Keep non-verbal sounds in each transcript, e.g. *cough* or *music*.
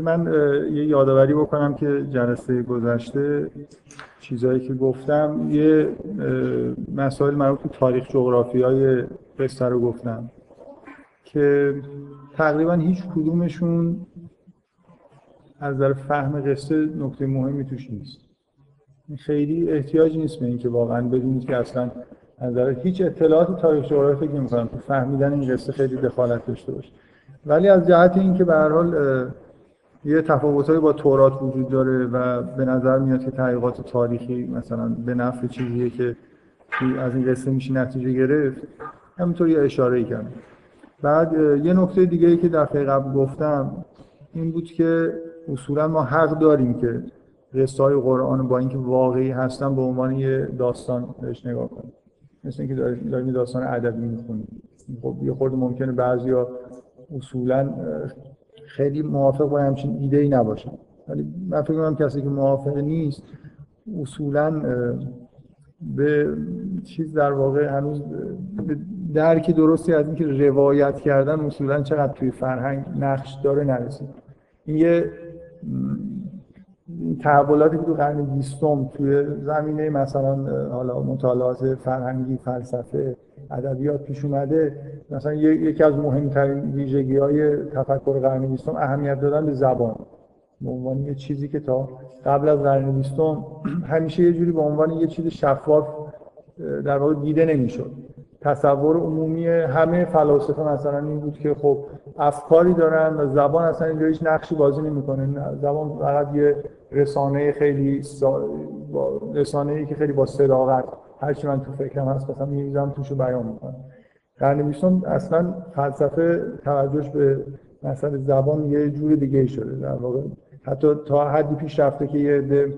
من یه یادآوری بکنم که جلسه گذشته چیزهایی که گفتم یه مسائل مربوط به تاریخ جغرافی های قصه رو گفتم که تقریبا هیچ کدومشون از نظر فهم قصه نکته مهمی توش نیست. خیلی احتیاج نیست به اینکه واقعا بدونید که اصلا از نظر هیچ اطلاعات تاریخ جغرافی فکر نمی‌کنم تو فهمیدن این قصه خیلی دخالت داشته باشه. ولی از جهت اینکه به هر حال یه تفاوتایی با تورات وجود داره و به نظر میاد که تحقیقات تاریخی مثلا به نفع چیزیه که از این قصه میشه نتیجه گرفت. همینطور یه اشاره کردم. بعد یه نکته دیگه ای که دفعه قبل گفتم این بود که اصولا ما حق داریم که قصه های قرآن با اینکه واقعی هستن به عنوان یه داستان بهش نگاه کنیم. مثل اینکه داریم داستان ادبی می‌خونیم. خب یه خورده ممکنه بعضیا اصولا خیلی موافق با همچین ایده ای نباشن ولی من فکر کنم کسی که موافق نیست اصولا به چیز در واقع هنوز درک درستی از اینکه روایت کردن اصولا چقدر توی فرهنگ نقش داره نرسید. این یه تحولاتی که تو قرن بیستم توی زمینه مثلا حالا مطالعات فرهنگی فلسفه ادبیات پیش اومده. مثلا یکی از مهمترین ویژگی های تفکر قرن بیستم اهمیت دادن به زبان. به عنوان یه چیزی که تا قبل از قرن بیستم همیشه یه جوری به عنوان یه چیز شفاف در واقع دیده نمی‌شد. تصور عمومی همه فلاسفه مثلا این بود که خب افکاری دارن و زبان اصلا اینجا هیچ نقشی بازی نمی‌کنه. زبان فقط یه رسانه خیلی سا... رسانه ای که خیلی با صداقت هرچی من تو فکرم هست مثلا میریزم توشو بیان می‌کنم قرن بیستم اصلا فلسفه توجهش به مثلا زبان یه جور دیگه شده. در واقع حتی تا حدی پیش رفته که یه ده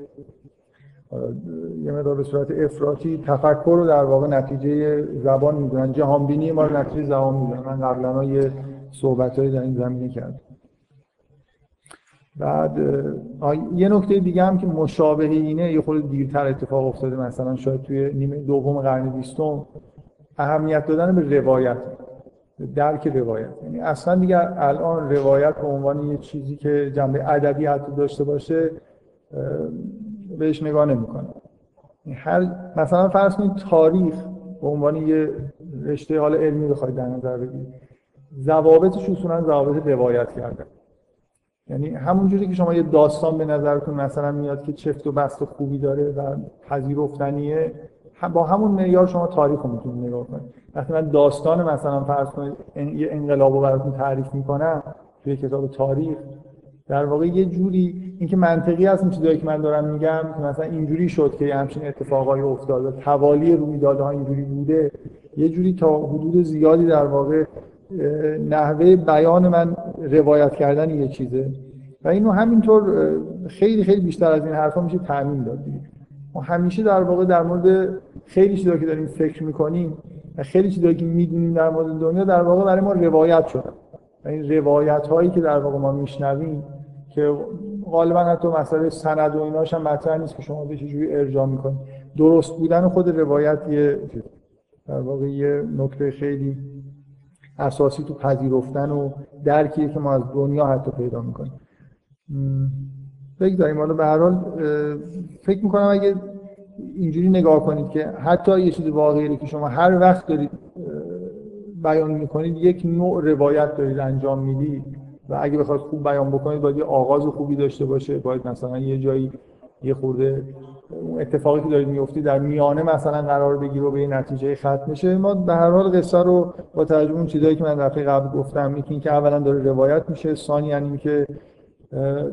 یه مقدار به صورت افراطی تفکر رو در واقع نتیجه زبان می‌دونن. جهانبینی ما رو نتیجه زبان می‌دونن. من قبلا یه صحبتهایی در این زمینه کردم. بعد یه نکته دیگه هم که مشابه اینه یه خورده دیرتر اتفاق افتاده. مثلا شاید توی نیمه دوم قرن بیستم اهمیت دادن به روایت درک روایت. یعنی اصلا دیگه الان روایت به عنوان یه چیزی که جنبه ادبی حتی داشته باشه بهش نگاه نمی‌کنه. هر مثلا فرض کنید تاریخ به عنوان یه رشته حال علمی بخواید در نظر بگیرید ضوابطش اصولا ضوابط روایت کردن یعنی همون جوری که شما یه داستان به نظرتون مثلا میاد که چفت و بست و خوبی داره و پذیرفتنیه با همون معیار شما تاریخ رو می‌تونید نگاه کنید. وقتی من داستان مثلا فرض کنید یه انقلاب رو براتون تعریف می‌کنم توی کتاب تاریخ. در واقع یه جوری اینکه منطقی هست این چیزایی که من دارم میگم که مثلا اینجوری شد که همچین اتفاقایی افتاد توالی رویدادها اینجوری بوده. یه جوری تا حدود زیادی در واقع نحوه بیان من روایت کردن یه چیزه. و اینو همینطور خیلی خیلی بیشتر از این حرفا میشه تعمین داد ما همیشه در واقع در مورد خیلی چیزایی که داریم فکر می‌کنیم و خیلی چیزایی که می‌دونیم در مورد دنیا در واقع برای ما روایت شده. و این روایت هایی که در واقع ما میشنویم که غالبا حتی مسئله سند و ایناش هم مطرح نیست که شما به جوری ارجاع می‌کنید. درست بودن خود روایت یه در واقع یه نکته خیلی اساسی تو پذیرفتن و درکیه که ما از دنیا حتی پیدا می‌کنیم. بگذاریم. حالا به هر حال فکر می‌کنم اگه اینجوری نگاه کنید که حتی یه چیز واقعی که شما هر وقت دارید بیان می‌کنید یک نوع روایت دارید انجام می‌دید و اگه بخواید خوب بیان بکنید باید یه آغاز خوبی داشته باشه. باید مثلا یه جایی یه خورده اون اتفاقی که دارید میفتی در میانه مثلا قرار بگیره و به این نتیجه ختم میشه ما به هر حال قصه رو با توجه اون چیزایی که من دفعه قبل گفتم یکی اینکه اولا داره روایت میشه ثانی یعنی که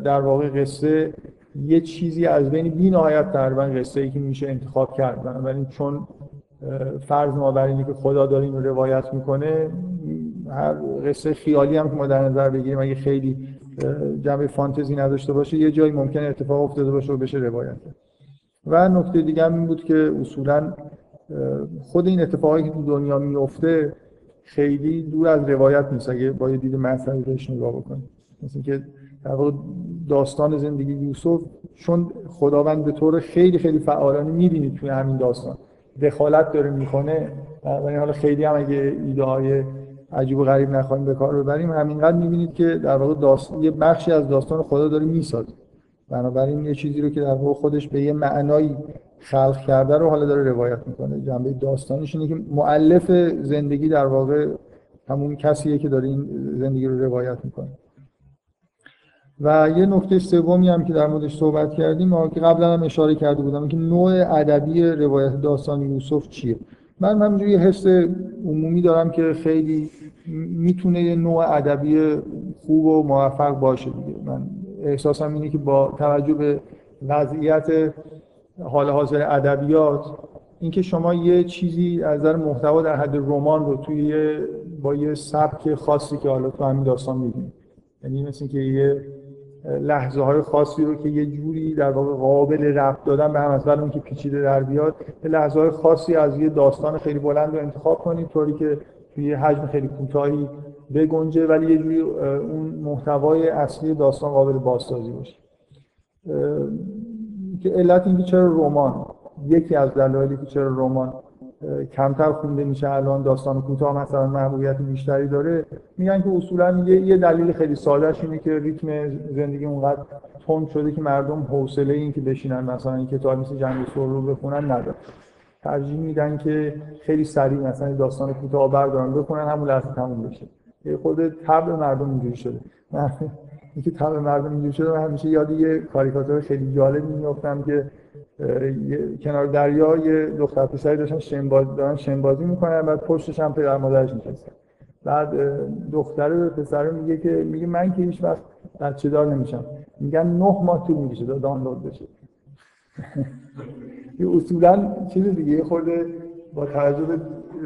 در واقع قصه یه چیزی از بین بی نهایت تقریبا قصه ای که میشه انتخاب کرد. بنابراین چون فرض ما بر اینه که خدا داره اینو روایت می‌کنه هر قصه خیالی هم که ما در نظر بگیریم اگه خیلی جنبه فانتزی نداشته باشه یه جایی ممکنه اتفاق افتاده باشه و بشه روایت و نکته دیگه هم این بود که اصولا خود این اتفاقی که تو دنیا میفته خیلی دور از روایت نیست. اگه با یه دید مذهبی بهش نگاه بکنیم. مثل که در واقع داستان زندگی یوسف چون خداوند به طور خیلی خیلی فعالانه می‌بینید توی همین داستان. دخالت داره می‌کنه. و حالا خیلی هم اگه ایده های عجیب و غریب نخواهیم به کار ببریم همینقدر می‌بینید که در واقع داستان یه بخشی از داستان خدا داره می‌سازه. بنابراین یه چیزی رو که در واقع خودش به یه معنایی خلق کرده رو حالا داره روایت می‌کنه. جنبه داستانیش اینه که مؤلف زندگی در واقع همون کسیه که داره این زندگی رو روایت می‌کنه. و یه نکته سومی هم که در موردش صحبت کردیم که قبلا هم اشاره کرده بودم که نوع ادبی روایت داستان یوسف چیه. من همینجوری حس عمومی دارم که خیلی می‌تونه یه نوع ادبی خوب و موفق باشه دیگه. من احساسم اینه که با توجه به وضعیت حال حاضر ادبیات اینکه شما یه چیزی از نظر محتوا در حد رمان رو توی با یه سبک خاصی که حالا تو همین داستان می‌بینید یعنی مثل که یه لحظه های خاصی رو که یه جوری در واقع قابل رفت دادن به هم اون که پیچیده در بیاد لحظه های خاصی از یه داستان خیلی بلند رو انتخاب کنید طوری که توی حجم خیلی کوتاهی بگنجه ولی یه جوری اون محتوای اصلی داستان قابل بازسازی باشه. که علت اینکه چرا رمان یکی از دلایلی که چرا رمان کمتر خونده میشه الان داستان کوتاه مثلا محبوبیت بیشتری داره. میگن که اصولا یه, یه دلیل خیلی سادهش اینه که ریتم زندگی اونقدر تند شده که مردم حوصله این که بشینن مثلا این کتاب مثل جنگ رو بخونن نداره ترجیح میدن که خیلی سریع مثلا داستان کوتاه بردارن بخونن همون لحظه تموم بشه. خود طبع مردم اینجوری شده. *laughs* اینکه طبع مردم اینجوری شده من همیشه یاد یه کاریکاتور خیلی جالب میافتم که کنار دریا یه دختر پسری داشتن شنبازی دارن شنبازی می‌کنن بعد پشتش هم پدر مادرش نشستن بعد دختر پسر میگه که میگه من که هیچ وقت بچه دار نمیشم. میگن نه ماه طول می‌کشه تا دانلود بشه. *laughs* اصولا چیز دیگه خورده با توجه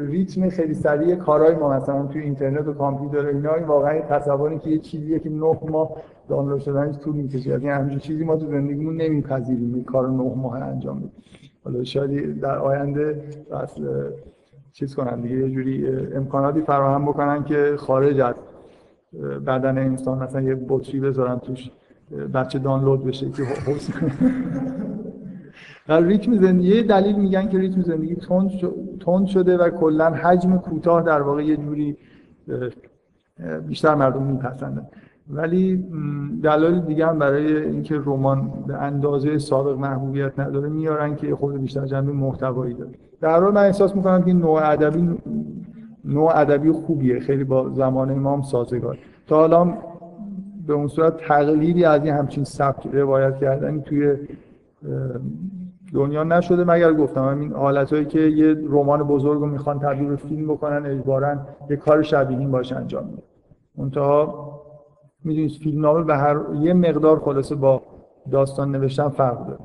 ریتم خیلی سریع کارهای ما مثلا توی اینترنت و کامپیوتر اینا این واقعا تصوری که یه چیزیه که نه ماه دانلود شدنش طول می‌کشه. یعنی همچین چیزی ما تو زندگیمون نمیپذیریم این کار نه ماه انجام بدیم. حالا شاید در آینده اصل چیز کنن دیگه یه جوری امکاناتی فراهم بکنن که خارج از بدن انسان مثلا یه بطری بذارن توش بچه دانلود بشه که ریتم زندگی دلیل میگن که ریتم زندگی تند شده و کلا حجم کوتاه در واقع یه جوری بیشتر مردم میپسندن. ولی دلایل دیگه هم برای اینکه رمان به اندازه سابق محبوبیت نداره میارن که خود بیشتر جنبه محتوایی داره. در حال من احساس می‌کنم که نوع ادبی نوع ادبی خوبیه. خیلی با زمان امام سازگار. تا حالا به اون صورت تقلیدی از این همچین سبک روایت کردن توی دنیا نشده مگر گفتم. همین حالتهایی که یه رمان بزرگ رو می‌خوان تبدیل فیلم بکنن اجبارا یه کار شبیه این باشه انجام میده. منتها می‌دونید فیلم نامه به هر یه مقدار خلاصه با داستان نوشتن فرق داره.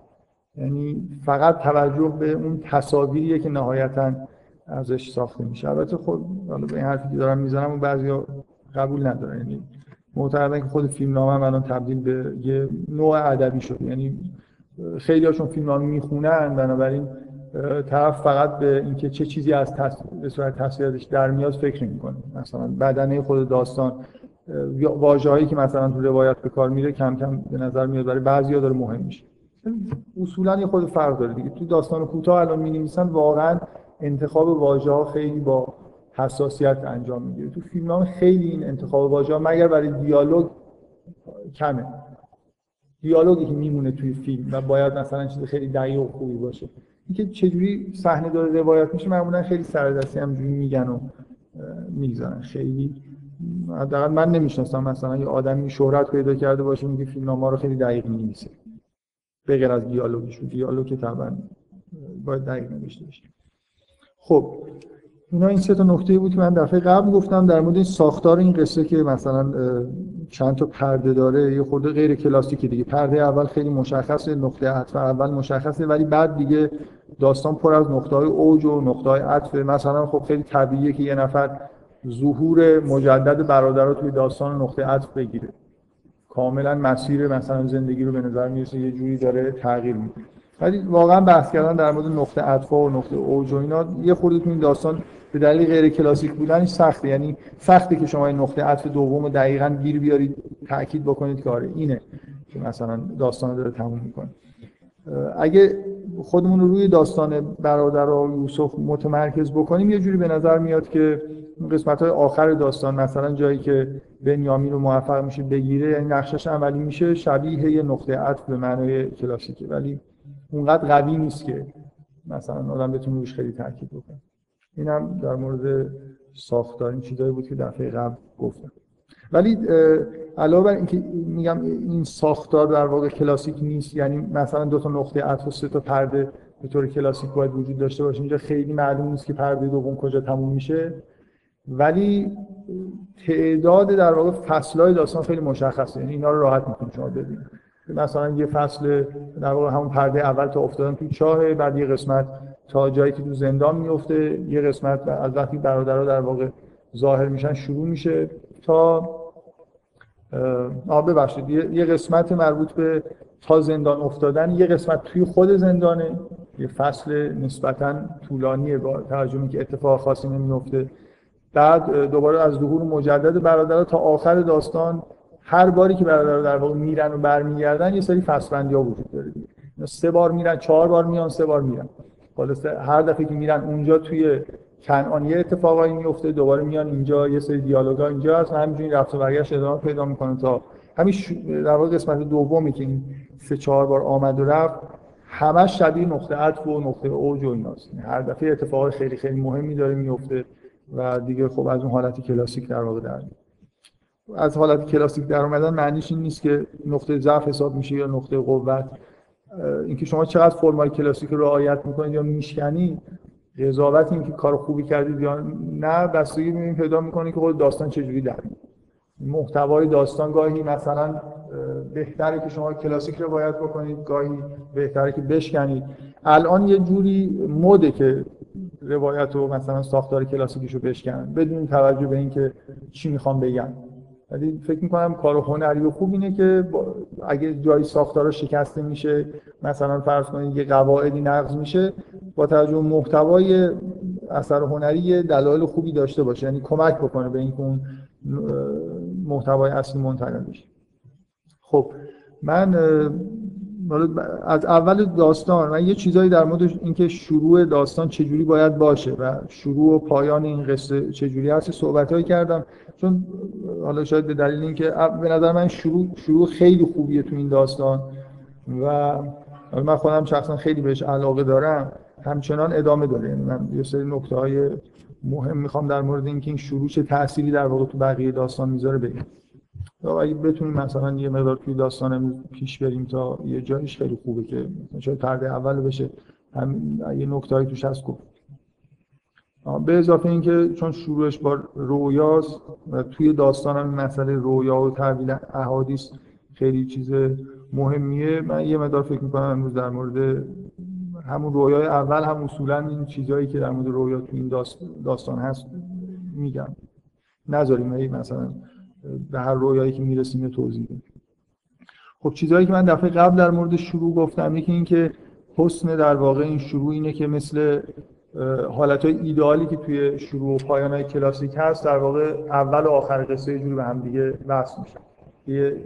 یعنی فقط توجه به اون تصاویریه که نهایتا ازش ساخته میشه. البته خود حالا به این حرفی که دارم می‌زنم و بعضیا قبول ندارن. یعنی معتقدن که خود فیلم نامه الان تبدیل به یه نوع ادبی شده. یعنی خیلی هاشون فیلم ها می‌خونن بنابراین طرف فقط به اینکه چه چیزی از به صورت تصویرش در میاد فکر می‌کنه مثلا بدنه خود داستان واژه‌هایی که مثلا تو روایت به کار میره کم کم به نظر میاد برای بعضیا داره مهم میشه. اصولا یه خود فرق داره دیگه. تو داستان کوتاه الان می واقعا انتخاب واژه ها خیلی با حساسیت انجام می‌گیره تو فیلم خیلی این انتخاب واژه ها مگر برای دیالوگ کمه. دیالوگی که میمونه توی فیلم و باید مثلا چیز خیلی دقیق و خوبی باشه. اینکه چجوری صحنه داره روایت میشه معمولا خیلی سردستی همجوری میگن و می‌گذارن. خیلی حداقل من نمی‌شناسم مثلا یه آدمی شهرت پیدا کرده باشه میگه فیلم ها رو خیلی دقیق می‌نویسه. به غیر از دیالوگش دیالوگ که طبعا باید دقیق نوشته بشه خب اینا این سه تا نکته بود که من دفعه قبل گفتم در مورد این ساختار این قصه که مثلا چند تا پرده داره یه خورده غیر کلاسیکی دیگه. پرده اول خیلی مشخصه نقطه عطف اول مشخصه ولی بعد دیگه داستان پر از نقطه های اوج و نقطه های عطف. مثلا خب خیلی طبیعیه که یه نفر ظهور مجدد برادرها توی داستان نقطه عطف بگیره. کاملا مسیر مثلا زندگی رو به نظر می‌رسه یه جوری داره تغییر میده. ولی واقعا بحث کردن در مورد نقطه عطف و نقطه اوج و اینا یه خورده تو این داستان به دلیل غیر کلاسیک بودنش سخته. یعنی سخته که شما این نقطه عطف دوم دقیقا گیر بیارید تاکید بکنید که آره اینه که مثلا داستان داره تموم می‌کنه. اگه خودمون رو روی داستان برادر و یوسف متمرکز بکنیم یه جوری به نظر میاد که قسمت های آخر داستان مثلا جایی که بنیامین رو موفق میشه بگیره یعنی نقشش اولی میشه شبیه یه نقطه عطف به معنای کلاسیکه. ولی اونقدر قوی نیست که مثلا آدم بتونه روش خیلی تاکید بکنه. اینم در مورد ساختار این چیزایی بود که دفعه قبل گفتم. ولی علاوه بر اینکه میگم این ساختار در واقع کلاسیک نیست یعنی مثلا دو تا نقطه عطف و سه تا پرده به طور کلاسیک باید وجود داشته باشه اینجا خیلی معلوم نیست که پرده دوم کجا تموم میشه. ولی تعداد در واقع فصلهای داستان خیلی مشخصه یعنی اینا رو راحت می‌تونید شما ببینید مثلا یه فصل در واقع همون پرده اول تا افتادن تو چاه بعد یه قسمت تا جایی که تو زندان میفته یه قسمت از وقتی برادرها در واقع ظاهر میشن شروع میشه تا آه ببخشید یه قسمت مربوط به تا زندان افتادن یه قسمت توی خود زندانه. یه فصل نسبتا طولانیه با توجه که اتفاق خاصی نمیفته بعد دوباره از ظهور مجدد برادرها تا آخر داستان هر باری که برادرها در واقع میرن و برمیگردن یه سری فصلبندی ها وجود داره سه بار میرن چهار بار میان سه بار میرن. خلاصه هر دفعه که میرن اونجا توی کنعان یه اتفاقایی میفته دوباره میان اینجا یه سری دیالوگا اینجا هست و همینجوری رفت و برگشت ادامه پیدا می‌کنه تا همین در واقع قسمت دومی که این سه چهار بار آمد و رفت همش شبیه نقطه عطف و نقطه اوج و ایناست. هر دفعه اتفاق خیلی خیلی مهمی داره میفته و دیگه خب از اون حالت کلاسیک در واقع در از حالت کلاسیک در اومدن معنیش این نیست که نقطه ضعف حساب میشه یا نقطه قوت. اینکه شما چقدر فرمای کلاسیک رو رعایت می‌کنید یا میشکنید قضاوت این که کار خوبی کردید یا نه بستگی به پیدا می‌کنه که خود داستان چجوری در محتوای داستان گاهی مثلا بهتره که شما کلاسیک روایت بکنید گاهی بهتره که بشکنید. الان یه جوری مده که روایت رو مثلا ساختار کلاسیکیشو بشکنن بدون توجه به اینکه چی می‌خوام بگم. ولی فکر می‌کنم کار هنری و خوب اینه که اگه جایی ساختار شکسته میشه مثلا فرض کنید یه قواعدی نقض میشه با توجه به محتوای اثر هنری دلایل خوبی داشته باشه. یعنی کمک بکنه به اینکه اون محتوای اصلی منتقل بشه. خب من از اول داستان من یه چیزایی در مورد اینکه شروع داستان چجوری باید باشه و شروع و پایان این قصه چجوری هست صحبتهایی کردم. چون حالا شاید به دلیل اینکه به نظر من شروع شروع خیلی خوبیه تو این داستان و من خودم شخصا خیلی بهش علاقه دارم. همچنان ادامه داره. یعنی من یه سری نکته های مهم می‌خوام در مورد اینکه این شروع چه تأثیری در واقع تو بقیه داستان می‌ذاره بگم. اگه بتونیم مثلا یه مقدار توی داستان پیش بریم تا یه جایش خیلی خوبه که شاید پرده اول بشه هم یه نکتهایی توش هست گفت. به اضافه اینکه چون شروعش با رویاست و توی داستان هم مسئله رویا و تحویل احادیث خیلی چیز مهمیه من یه مقدار فکر می‌کنم امروز در مورد همون رویای اول هم اصولا این چیزهایی که در مورد رویا تو این داستان هست میگم. نذاریم مثلا به هر رویایی که می‌رسیم توضیح بدیم. خب چیزهایی که من دفعه قبل در مورد شروع گفتم یکی این که حسن در واقع این شروع اینه که مثل حالت های ایدئالی که توی شروع و پایان های کلاسیک هست در واقع اول و آخر قصه یه جوری به هم دیگه وصل میشه. یه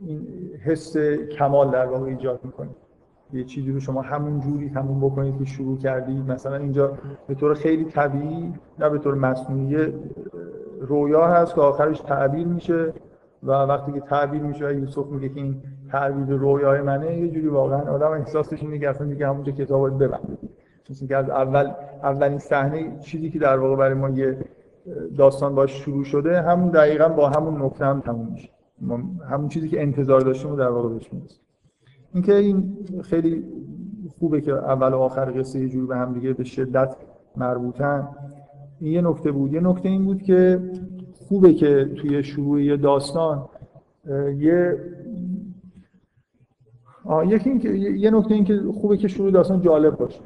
این حس کمال در واقع ایجاد می‌کنه. یه چیزی رو شما همون جوری تموم بکنید که شروع کردید. مثلا اینجا به طور خیلی طبیعی نه به طور مصنوعی رویا هست که آخرش تعبیر میشه و وقتی که تعبیر میشه یوسف میگه که این تعبیر رویای منه یه جوری واقعا آدم احساسش اینه که اصلا دیگه همونجا کتاب رو ببند. که از اول اولین صحنه چیزی که در واقع برای ما یه داستان باش شروع شده همون دقیقا با همون نکته هم تموم میشه. همون چیزی که انتظار داشتیم در واقع بهش می‌رسیم اینکه این خیلی خوبه که اول و آخر قصه یه جور به هم دیگه به شدت مربوطن. این یه نکته بود. یه نکته این بود که خوبه که توی شروع یه داستان یه یکی این که یه نکته این که خوبه که شروع داستان جالب باشه.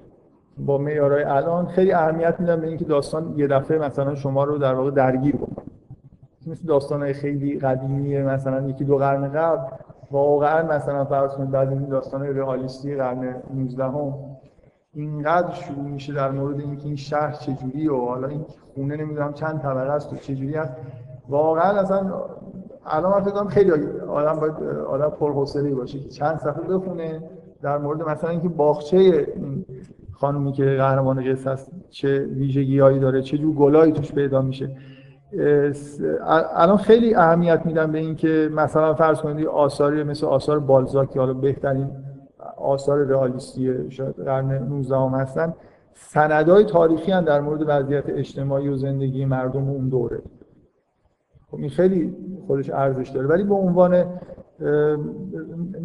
با معیارهای الان خیلی اهمیت میدم به اینکه داستان یه دفعه مثلا شما رو در واقع درگیر بکنه. مثل داستان خیلی قدیمی مثلا یکی دو قرن قبل واقعا مثلا فرض کنید بعد این داستان رئالیستی قرن 19 هم اینقدر شروع میشه در مورد اینکه این شهر چجوری و حالا این خونه نمی‌دونم چند طبقه است و چجوری هست واقعا اصلا الان من خیلی آدم باید آدم پرحوصله باشه که چند صفحه بخونه در مورد مثلا اینکه باغچه خانومی که قهرمان قصه است چه ویژگیهایی داره چه جور گلایی توش پیدا میشه. الان خیلی اهمیت میدم به اینکه مثلا فرض کنید آثاری مثل آثار بالزاک که حالا بهترین آثار رئالیستی شاید قرن 19 هم هستن سندهای تاریخی هم در مورد وضعیت اجتماعی و زندگی مردم اون دوره. خب این خیلی خودش ارزش داره. ولی به عنوان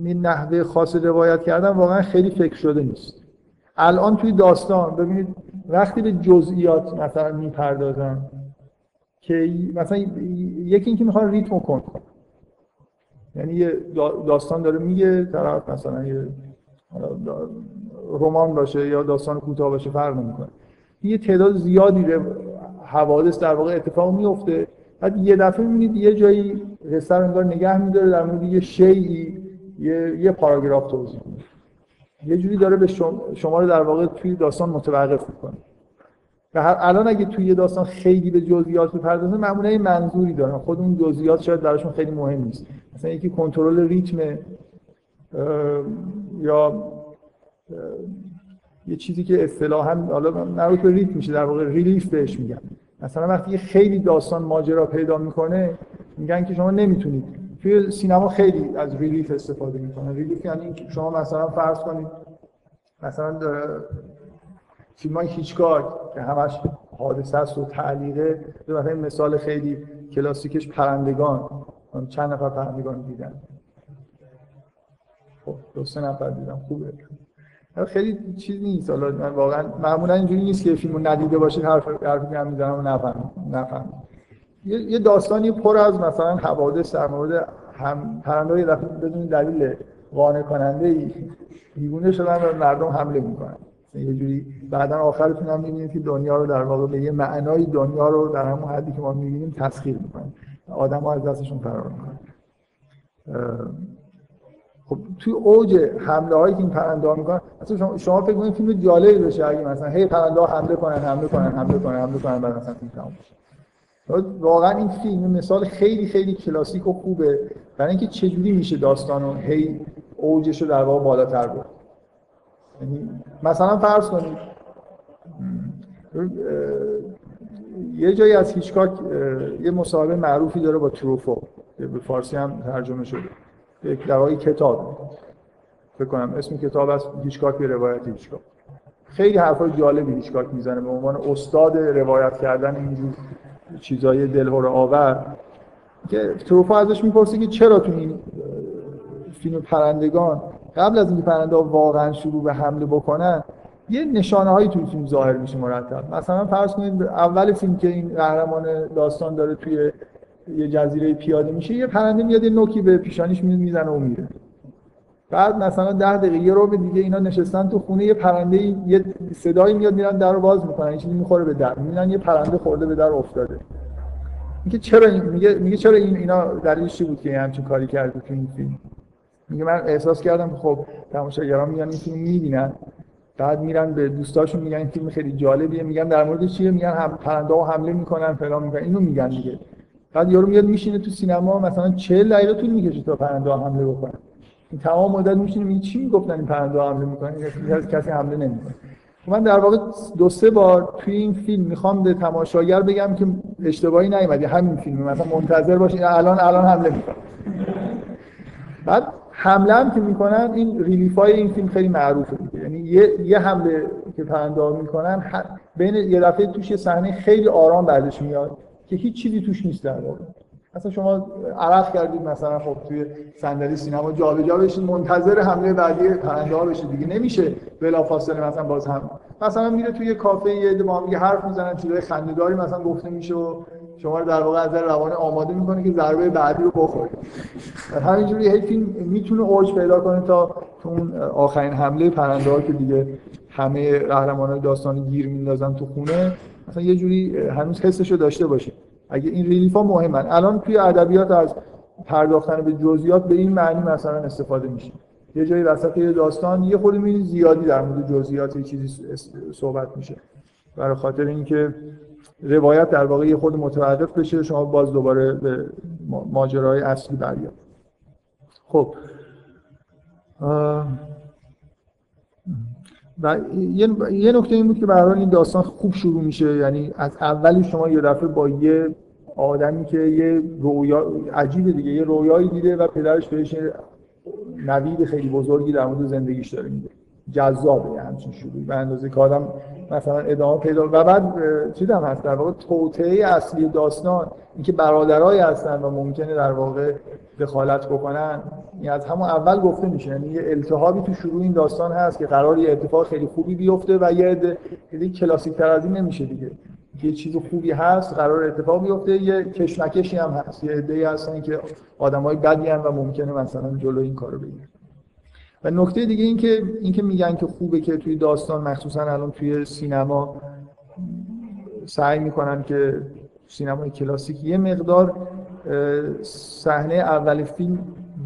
نحوه خاص روایت کردن واقعا خیلی فکر شده نیست. الان توی داستان ببینید وقتی به جزئیات مثلا می‌پردازن که مثلا یکی اینکه می‌خوان ریتم کن یعنی یه داستان داره میگه طرف مثلا یه رمان باشه یا داستان کوتاه باشه فرق نمی‌کنه. یه تعداد زیادی حوادث در واقع اتفاق میفته بعد یه دفعه می‌بینید یه جایی قصه رو انگار نگه میداره در مورد یه شیعی یه, یه پاراگراف توضیح میده. یه جوری داره به شما رو در واقع توی داستان متوقف می‌کنه. الان اگه توی یه داستان خیلی به جزئیات بپردازه معمولا منظوری دارن. خود اون جزئیات شاید براشون خیلی مهم نیست. مثلا یکی کنترل ریتم یا یه چیزی که اصطلاحا حالا مربوط به ریتم میشه در واقع relief بهش میگن. مثلا وقتی خیلی داستان ماجرا پیدا می‌کنه میگن که شما نمی‌تونید. توی سینما خیلی از relief استفاده می‌کنن. relief یعنی شما مثلا فرض کنید مثلا فیلم های هیچکاک که همش حادثه است و تعلیقه مثلا مثال خیلی کلاسیکش پرندگان. چند نفر پرندگان دیدن خب دو سه نفر دیدم. خوبه. خیلی چیز نیست. حالا من واقعا معمولا اینجوری نیست که فیلمو ندیده باشید حرف حرفی که می‌زنم نفهم نفهم یه داستانی پر از مثلا حوادث در مورد هم پرنده یه دفعه بدون دلیل قانع کننده ای دیوونه شدن و مردم حمله می‌کنن. یه جوری بعدا آخرتون هم می‌بینید که دنیا رو در واقع به یه معنای دنیا رو در همون حدی که ما می‌بینیم تسخیر می‌کنن آدم از دستشون فرار می‌کنن. خب توی اوج حمله هایی که این پرنده ها می‌کنن مثلا شما, فکر کنید فیلم جالبی بشه اگه مثلا هی پرنده ها حمله کنن حمله کنن حمله کنن حمله کنن بعد مثلا فیلم تموم بشه واقعا این فیلم مثال خیلی خیلی کلاسیک و خوبه برای اینکه چجوری میشه داستانو هی اوجش رو در واقع بالاتر برد. مثلا فرض کنید یه جایی از هیچکاک یه مصاحبه معروفی داره با تروفو به فارسی هم ترجمه شده یک در کتاب. فکر کنم اسم کتاب از هیچکاک به روایت هیچکاک. خیلی حرفای جالبی هیچکاک می‌زنه به عنوان استاد روایت کردن اینجور چیزای دلهور آور. که تروفا ازش می‌پرسه که چرا تو این فیلم پرندگان قبل از اینکه پرنده واقعا شروع به حمله بکنن یه نشانه هایی توی فیلم ظاهر میشه مرتب. مثلا فرض کنید اول فیلم که این قهرمان داستان داره توی یه جزیره پیاده میشه یه پرنده میاد یه نوکی به پیشانیش می‌زنه و میره. بعد مثلا ده دقیقه یه رو دیگه اینا نشستن تو خونه یه پرنده یه صدایی میاد میرن در رو باز می‌کنن چیزی می‌خوره به در. می‌بینن یه پرنده خورده به در افتاده. میگه چرا این میگه میگه چرا این اینا دلیلش چی بود که همچین کاری کرده تو این فیلم؟ میگه من احساس کردم خب تماشاگران میان این فیلم می‌بینن بعد میرن به دوستاشون میگن این فیلم خیلی جالبیه میگن در مورد چیه؟ میگن هم پرنده ها حمله می‌کنن فلان می‌کنن. اینو میگن دیگه. بعد یارو میاد میشینه تو سینما مثلا 40 دقیقه طول می‌کشه تا پرنده ها حمله بکنن. این تمام مدت میشینه میگه چی می‌گفتن این پرنده ها حمله می‌کنن؟ کسی حمله نمی‌کنه. من در واقع دو سه بار توی این فیلم می‌خوام به تماشاگر بگم که اشتباهی نیومد همین فیلم مثلا منتظر باشین. الان الان حمله می‌کنه. بعد حمله هم که می‌کنن این ریلیف های این فیلم خیلی معروفه دیگه. یعنی یه, یه حمله که پرنده می‌کنن بین یه دفعه توش یه صحنه خیلی آرام بعدش میاد که هیچ چیزی توش نیست در واقع. مثلا شما عرق کردید مثلا خب توی صندلی سینما جابجا بشید منتظر حمله بعدی پرنده ها دیگه نمیشه بلافاصله مثلا باز هم. مثلا میره توی کافه یه با هم حرف می‌زنن چیزای خنده‌داری مثلا گفته میشه و شما رو در واقع از روانه آماده می‌کنه که ضربه بعدی رو بخورید همینجوری هی فیلم می‌تونه اوج پیدا کنه تا تو اون آخرین حمله پرنده ها که دیگه همه قهرمانای داستانی گیر میندازن تو خونه مثلا یه جوری هنوز حسش رو داشته باشه. اگه این ریلیف ها مهمن. الان توی ادبیات از پرداختن به جزئیات به این معنی مثلا استفاده میشه. یه جایی وسط یه داستان یه می زیادی در مورد جزئیات یه چیزی صحبت میشه. برای خاطر اینکه روایت در واقع یه خود متوقف بشه. شما باز دوباره به ماجرای اصلی برگرد خب. و یه نکته این بود که برای این داستان خوب شروع میشه. یعنی از اولی شما یه دفعه با یه آدمی که یه رویا عجیبه دیگه یه رویایی دیده و پدرش بهش نوید خیلی بزرگی در مورد زندگیش داره میده جذابه همچین شروعی. به اندازه که آدم مثلا ادامه پیدا و بعد چی هم هست در واقع توطئه اصلی داستان اینکه برادرای هستن و ممکنه در واقع دخالت بکنن این از همون اول گفته میشه یعنی یه التهابی تو شروع این داستان هست که قرار یه اتفاق خیلی خوبی بیفته و یه عده کلاسیک تر از این نمیشه دیگه. یه چیز خوبی هست قرار اتفاق بیفته یه کشمکشی هم هست یه عده‌ای هستن که آدمای بدی و ممکنه مثلا جلو این کارو بگیرن. و نکته دیگه این که این که میگن که خوبه که توی داستان مخصوصا الان توی سینما سعی می‌کنن که سینمای کلاسیک یه مقدار صحنه اول فیلم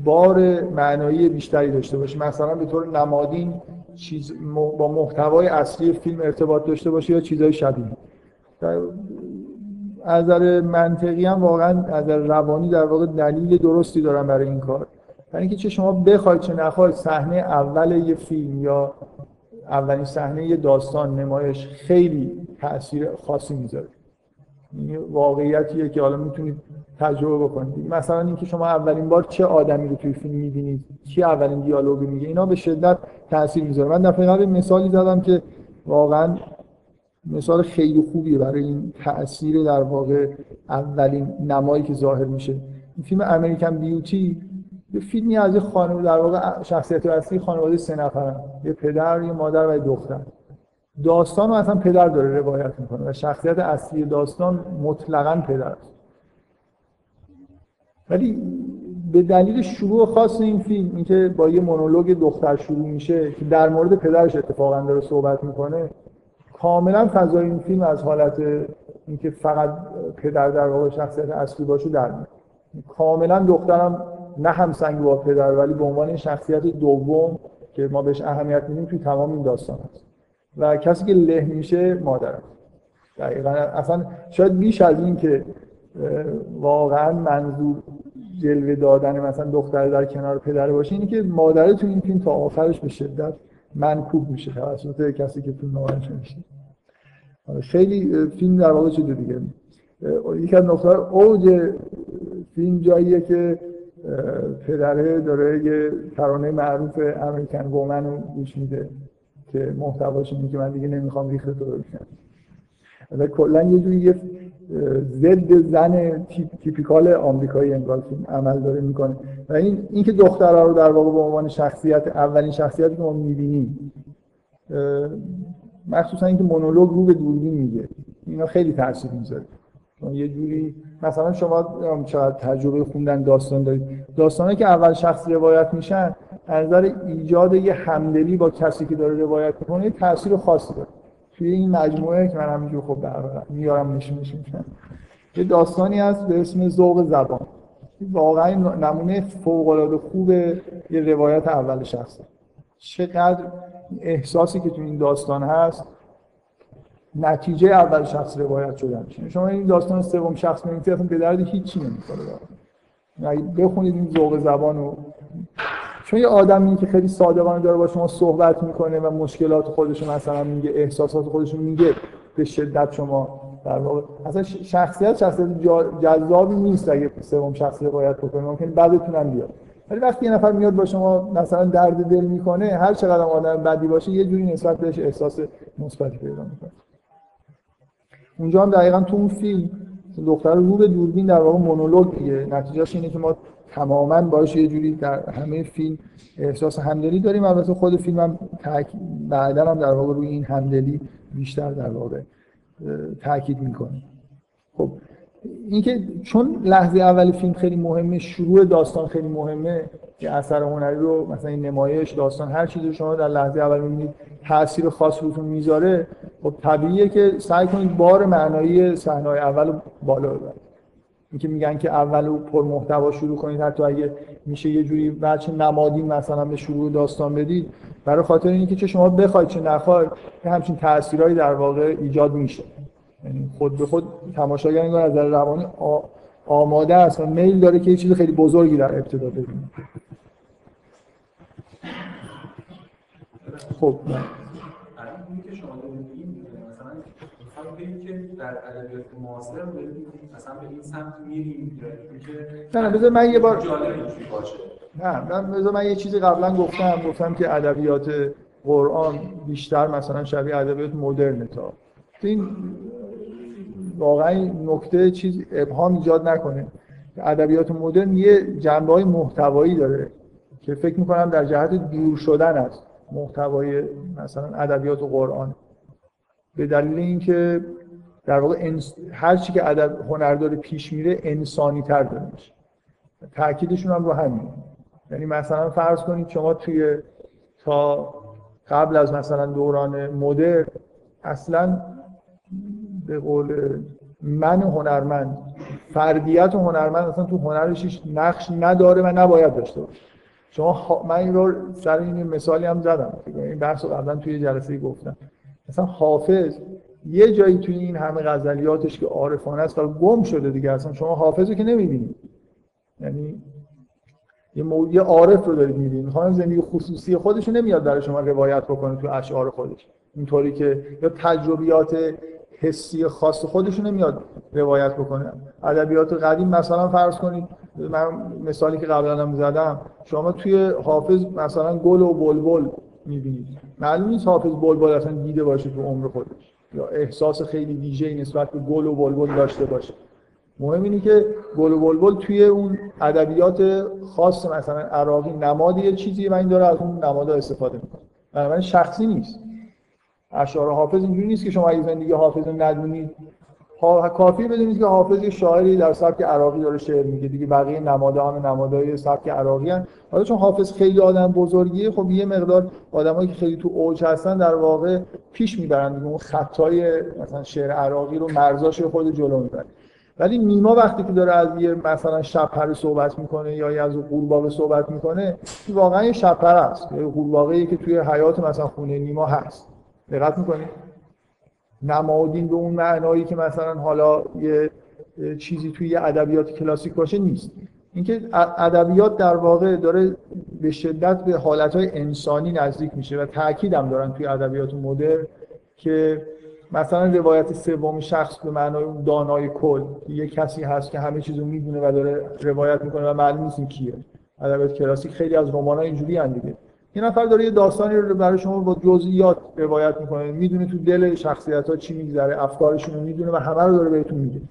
بار معنایی بیشتری داشته باشه. مثلا به طور نمادین چیز با محتوای اصلی فیلم ارتباط داشته باشه یا چیزهای شبیه. از نظر منطقی هم واقعا از نظر روانی در واقع دلیل درستی دارن برای این کار. برای اینکه چه شما بخواید چه نخواید صحنه اول یه فیلم یا اولین صحنه یه داستان نمایش خیلی تاثیر خاصی می‌ذاره. این واقعیتیه که حالا می‌تونید تجربه بکنید. مثلا اینکه شما اولین بار چه آدمی رو توی فیلم می‌بینید کی اولین دیالوگ میگه اینا به شدت تاثیر می‌ذاره. من دفعه قبل مثالی زدم که واقعا مثال خیلی خوبیه برای این تاثیر در واقع اولین نمایی که ظاهر میشه. این فیلم امریکن بیوتی یه فیلمی از یه خانواده در واقع شخصیت اصلی خانواده سه نفرن. یه پدر یه مادر و یه دختر. داستان رو اصلا پدر داره روایت می‌کنه و شخصیت اصلی داستان مطلقا پدر است. ولی به دلیل شروع خاص این فیلم اینکه با یه مونولوگ دختر شروع میشه که در مورد پدرش اتفاقا داره صحبت می‌کنه کاملا فضای این فیلم از حالت اینکه فقط پدر در واقع شخصیت اصلی باشه در میاد. کاملا دخترم نه همسنگ با پدر ولی به عنوان شخصیت دوم که ما بهش اهمیت میدیم توی تمام این داستان هست. و کسی که له میشه مادرم. دقیقا اصلا شاید بیش از این که واقعا منظور جلوه دادن مثلا دختر در کنار پدر باشه اینه که مادره تو این فیلم تا آخرش به شدت منکوب میشه توسط کسی که فیلم نمایش میشه. خیلی فیلم در واقع چیز دیگه. یکی از نقطه اوج فیلم جاییه که پدره داره یه ترانه معروف امریکن وومن رو گوش میده که محتواش اینه که من دیگه نمی‌خوام ریخت تو و کلا یه جوری یه ضد زن تیپیکال آمریکایی انگار عمل داره می‌کنه. و این اینکه دخترها رو در واقع به عنوان شخصیت اولین شخصیتی که ما می‌بینیم مخصوصا اینکه مونولوگ رو به دوربین میگه. اینا خیلی تاثیر می‌ذاره. یه جوری مثلا شما چقدر تجربه خوندن داستان دارید. داستانی که اول شخص روایت میشن از نظر ایجاد یه همدلی با کسی که داره روایت می‌کنه یه تاثیر خاصی داره. توی این مجموعه که من همینجور خب میارم نشون میشن یه داستانی هست به اسم ذوق زبان. واقعا نمونه فوق العاده خوب یه روایت اول شخصه. چقدر احساسی که تو این داستان هست نتیجه اول شخص روایت شدن شما این داستان سوم شخص میگید اصلا به درد هیچی نمی‌خوره. اگه بخونید این ذوق زبان رو. چون یه آدمی که خیلی صادقانه داره با شما صحبت می‌کنه و مشکلات خودش مثلا میگه احساسات خودش میگه به شدت شما در واقع اصلا شخصیت شخصیت جذابی نیست اگه سوم شخص روایت بکنه. ممکن بعدتون هم بیاد. ولی وقتی یه نفر میاد با شما مثلا درد دل می‌کنه هر چقدر آدم بدی باشه یه جوری نسبت بهش احساس مثبتی پیدا می‌کنه. اونجا هم دقیقا تو اون فیلم دختر رو به دوربین در واقع مونولوگ دیگه. نتیجهش اینه که ما تماما باش یه جوری در همه فیلم احساس همدلی داریم. البته خود فیلم هم بعدا هم در واقع روی این همدلی بیشتر در واقع تاکید می‌کنه. خب اینکه چون لحظه اول فیلم خیلی مهمه شروع داستان خیلی مهمه که اثر هنری رو مثلا این نمایش داستان هر چیزی شما در لحظه اول می‌بینید تاثیر خاص روتون می‌ذاره خب طبیعیه که سعی کنید بار معنایی صحنه اول بالا ببرید. اینکه میگن که اول پر محتوا شروع کنید حتی اگه میشه یه جوری بچه نمادین مثلا به شروع داستان بدید برای خاطر اینکه چه شما بخواید چه نخواید که همچین تاثیرهایی در واقع ایجاد میشه. یعنی خود به خود تماشاگر انگار از نظر روانی آماده است و میل داره که یه چیز خیلی بزرگی در ابتدا ببینه خب. الان که شما مثلا که در ادبیات معاصر مثلا به این سمت میریم نه نه بذار من یه بار باشه. نه من بذار من یه چیزی قبلا گفتم. گفتم که ادبیات قرآن بیشتر مثلا شبیه ادبیات مدرن تا. این واقعا نکته چیز ابهام ایجاد نکنه. ادبیات مدرن یه جنبهای محتوایی داره که فکر می‌کنم در جهت دور شدن است. محتوای مثلا ادبیات و قرآن. به دلیل اینکه در واقع انس... هر چی که ادب هنر داره پیش میره انسانی تر داره میشه. تاکیدشون هم رو همین. یعنی مثلا فرض کنید شما توی تا قبل از مثلا دوران مدر اصلا به قول من هنرمند فردیت هنرمند اصلا تو هنرش نقش نداره و نباید داشته باشه. شما من این رو سر این مثالی هم زدم. این بحث رو قبلا توی جلسه گفتم. مثلا حافظ یه جایی توی این همه غزلیاتش که عارفانه است و گم شده دیگه اصلا. شما حافظ رو که نمی‌بینید. یعنی یه موضوع عارف رو دارید می‌بینید. می‌خوام زندگی خصوصی خودش رو نمیاد در شما روایت بکنه تو اشعار خودش. اینطوری که یا تجربیات حسی خاص خودشون نمیاد روایت بکنه. ادبیات قدیم مثلا فرض کنید من مثالی که قبلا هم زدم شما توی حافظ مثلا گل و بلبل می‌بینید. معلوم نیست حافظ بلبل اصلا دیده باشه تو عمر خودش یا احساس خیلی ویژه‌ای نسبت به گل و بلبل داشته باشه. مهم اینه که گل و بلبل توی اون ادبیات خاص مثلا عراقی نماد یه چیزی و این داره از اون نمادها استفاده می‌کنه. بنابراین شخصی نیست. اشعار حافظ اینجوری نیست که شما اگه زندگی حافظ رو ندونید کافی بدونید که حافظ یه شاعری در سبک عراقی داره شعر میگه. دیگه بقیه نماده هم نمادهای سبک عراقی هن. حالا چون حافظ خیلی آدم بزرگیه خب یه مقدار آدمایی که خیلی تو اوج هستن در واقع پیش می‌برن دیگه. اون خطای مثلا شعر عراقی رو مرزاش خود جلو می‌برن. ولی نیما وقتی که داره از یه مثلا شبپره صحبت می‌کنه یا از قورباغه صحبت می‌کنه واقعا یه شبپره است. یه قورباغه‌ای که توی حیات مثلا خونه نیما هست. دقت می‌کنید نمادین به اون معنایی که مثلا حالا یه چیزی توی ادبیات کلاسیک باشه نیست. اینکه ادبیات در واقع داره به شدت به حالتهای انسانی نزدیک میشه و تاکید هم دارن توی ادبیات مدرن که مثلا روایت سوم شخص به معنای اون دانای کل یه کسی هست که همه چیزو می‌دونه و داره روایت می‌کنه و معلوم نیست کیه. ادبیات کلاسیک خیلی از رمان‌ها اینجوری دیگه. یه نفر داره یه داستانی رو برای شما با جزئیات روایت می‌کنه. می‌دونه تو دل شخصیت ها چی میگذره افکارشون رو می‌دونه و همه رو داره بهتون میگه.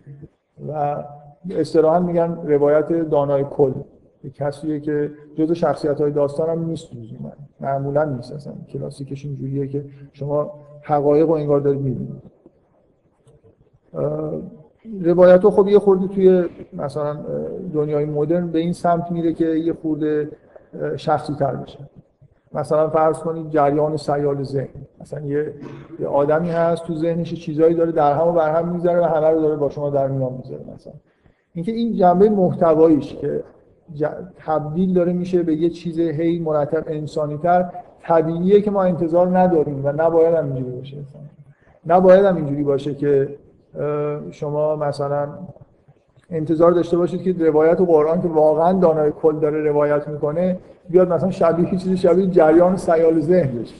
و اصطلاحا میگن روایت دانای کل. یه کسیه که جزء شخصیت های داستان هم نیست من معمولا نیست اصلا. کلاسیکش اینجوریه که شما حقایق و انگار دارید می‌بینید. روایت ها خب یه خورده توی مثلا دنیای مدرن به این سمت میره که یه خورده شخصی تر بشه. مثلا فرض کنید جریان سیال ذهن. مثلا یه, یه آدمی هست تو ذهنش چیزایی داره در هم و بر هم می‌ذاره و همه رو داره با شما در میان می‌ذاره مثلا. اینکه این جنبه محتواییش که تبدیل داره میشه به یه چیز هی مرتب انسانی تر طبیعیه که ما انتظار نداریم و نباید هم اینجوری باشه. نباید هم اینجوری باشه که شما مثلا انتظار داشته باشید که روایت و قرآن که واقعا دانای کل داره روایت می‌کنه بیاد مثلا شبیه چیزی شبیه جریان سیال ذهن بشه.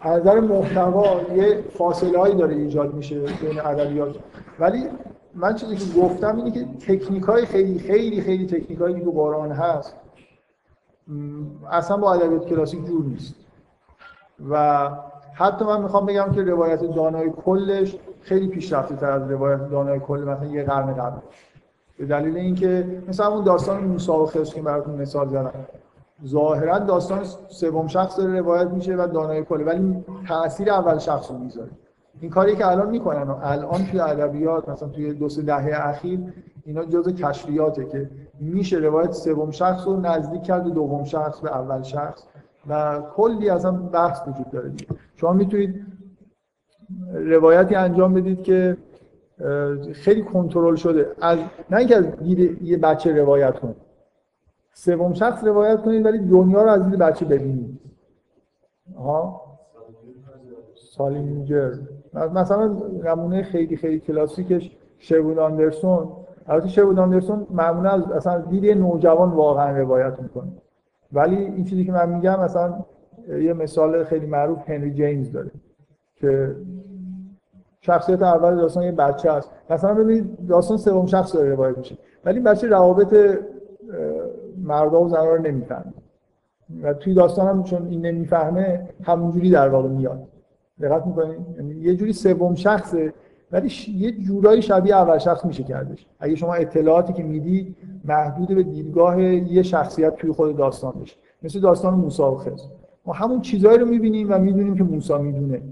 از نظر محتوا یه فاصله هایی داره ایجاد میشه بین ادبیات. ولی من چیزی که گفتم اینه که تکنیک های خیلی خیلی خیلی تکنیک هایی که تو قرآن هست اصلا با ادبیات کلاسیک جور نیست. و حتی من می‌خوام بگم که روایت دانای کلش خیلی پیشرفته تر از روایت دانای کل مثلا یه قرن قبل. به دلیل اینکه مثلا اون داستان موسی و خضر که براتون مثال زدم. ظاهرا داستان سوم شخص داره روایت میشه و دانای کلی ولی تاثیر اول شخص رو می‌ذاره. این کاری که الان می‌کنن الان توی ادبیات مثلا توی دو سه دهه اخیر اینا جزء کشفیاته که میشه روایت سوم شخص رو نزدیک کرد به دوم شخص به اول شخص و کلی اصلا بحث وجود داره شما می‌تونید روایتی انجام بدید که خیلی کنترل شده. از نه اینکه از یه بچه روایت کنه. سوم شخص روایت کنید ولی دنیا رو از دید بچه ببینید. ها سالینجر مثلا نمونه خیلی خیلی کلاسیکش شرود آندرسون. البته شرود آندرسون معمولا از اصلا دید نوجوان واقعا روایت می‌کنه. ولی این چیزی که من میگم مثلا یه مثال خیلی معروف هنری جیمز داره که شخصیت اول داستان یه بچه است. مثلا ببینید داستان سوم شخص داره روایت میشه. ولی بچه روابط مردا و زنها رو نمی‌فهمه و توی داستان هم چون این نمی‌فهمه همونجوری در واقع میاد. دقت می‌کنید یعنی یه جوری سوم شخصه ولی یه جورایی شبیه اول شخص میشه کردش. اگه شما اطلاعاتی که میدی محدود به دیدگاه یه شخصیت توی خود داستان بشه مثل داستان موسی و خضر. ما همون چیزهایی رو می‌بینیم و می‌دونیم که موسی می‌دونه.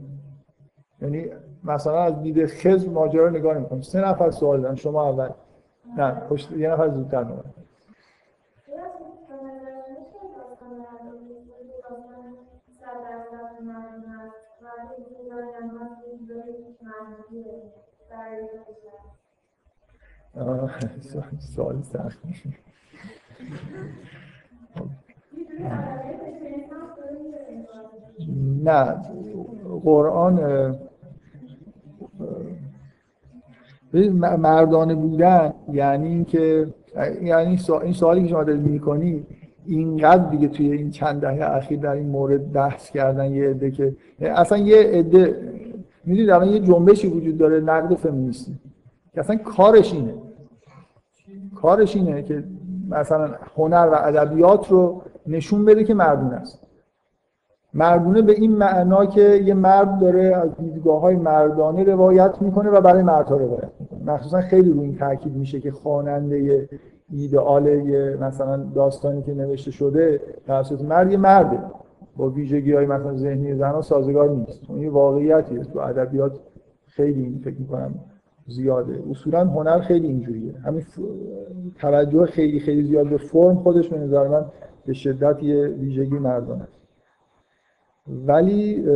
یعنی مثلا از دید خضر ماجرا نگاه نمی‌کنیم سه نفر سوال دارن شما اول. نه پشت یه نفر زودتر نمید سوال سخت. نه قرآن مردانه بودن یعنی اینکه یعنی این سوالی که شما دارید می‌کنی اینقدر دیگه توی این چند دهه اخیر در این مورد بحث کردن یه عده که اصلا یه عده می‌دونید الان یه جنبشی وجود داره نقد فمینیستی. که اصلا کارش اینه. کارش اینه که مثلا هنر و ادبیات رو نشون بده که مردون است. مردونه به این معنا که یه مرد داره از دیدگاه های مردانه روایت می‌کنه و برای مردها روایت می‌کنه. مخصوصا خیلی روی این تاکید میشه که خواننده ایدئال یه مثلا داستانی که نوشته شده توسط مرد یه مرده با ویژگی های مثلا ذهنی زن سازگار نیست. یه واقعیتیه. تو ادبیات خیلی فکر می‌کنم زیاده. اصولا هنر خیلی اینجوریه. همین توجه خیلی خیلی زیاد به فرم خودش به نظر من به شدت یه ویژگی مردانه. ولی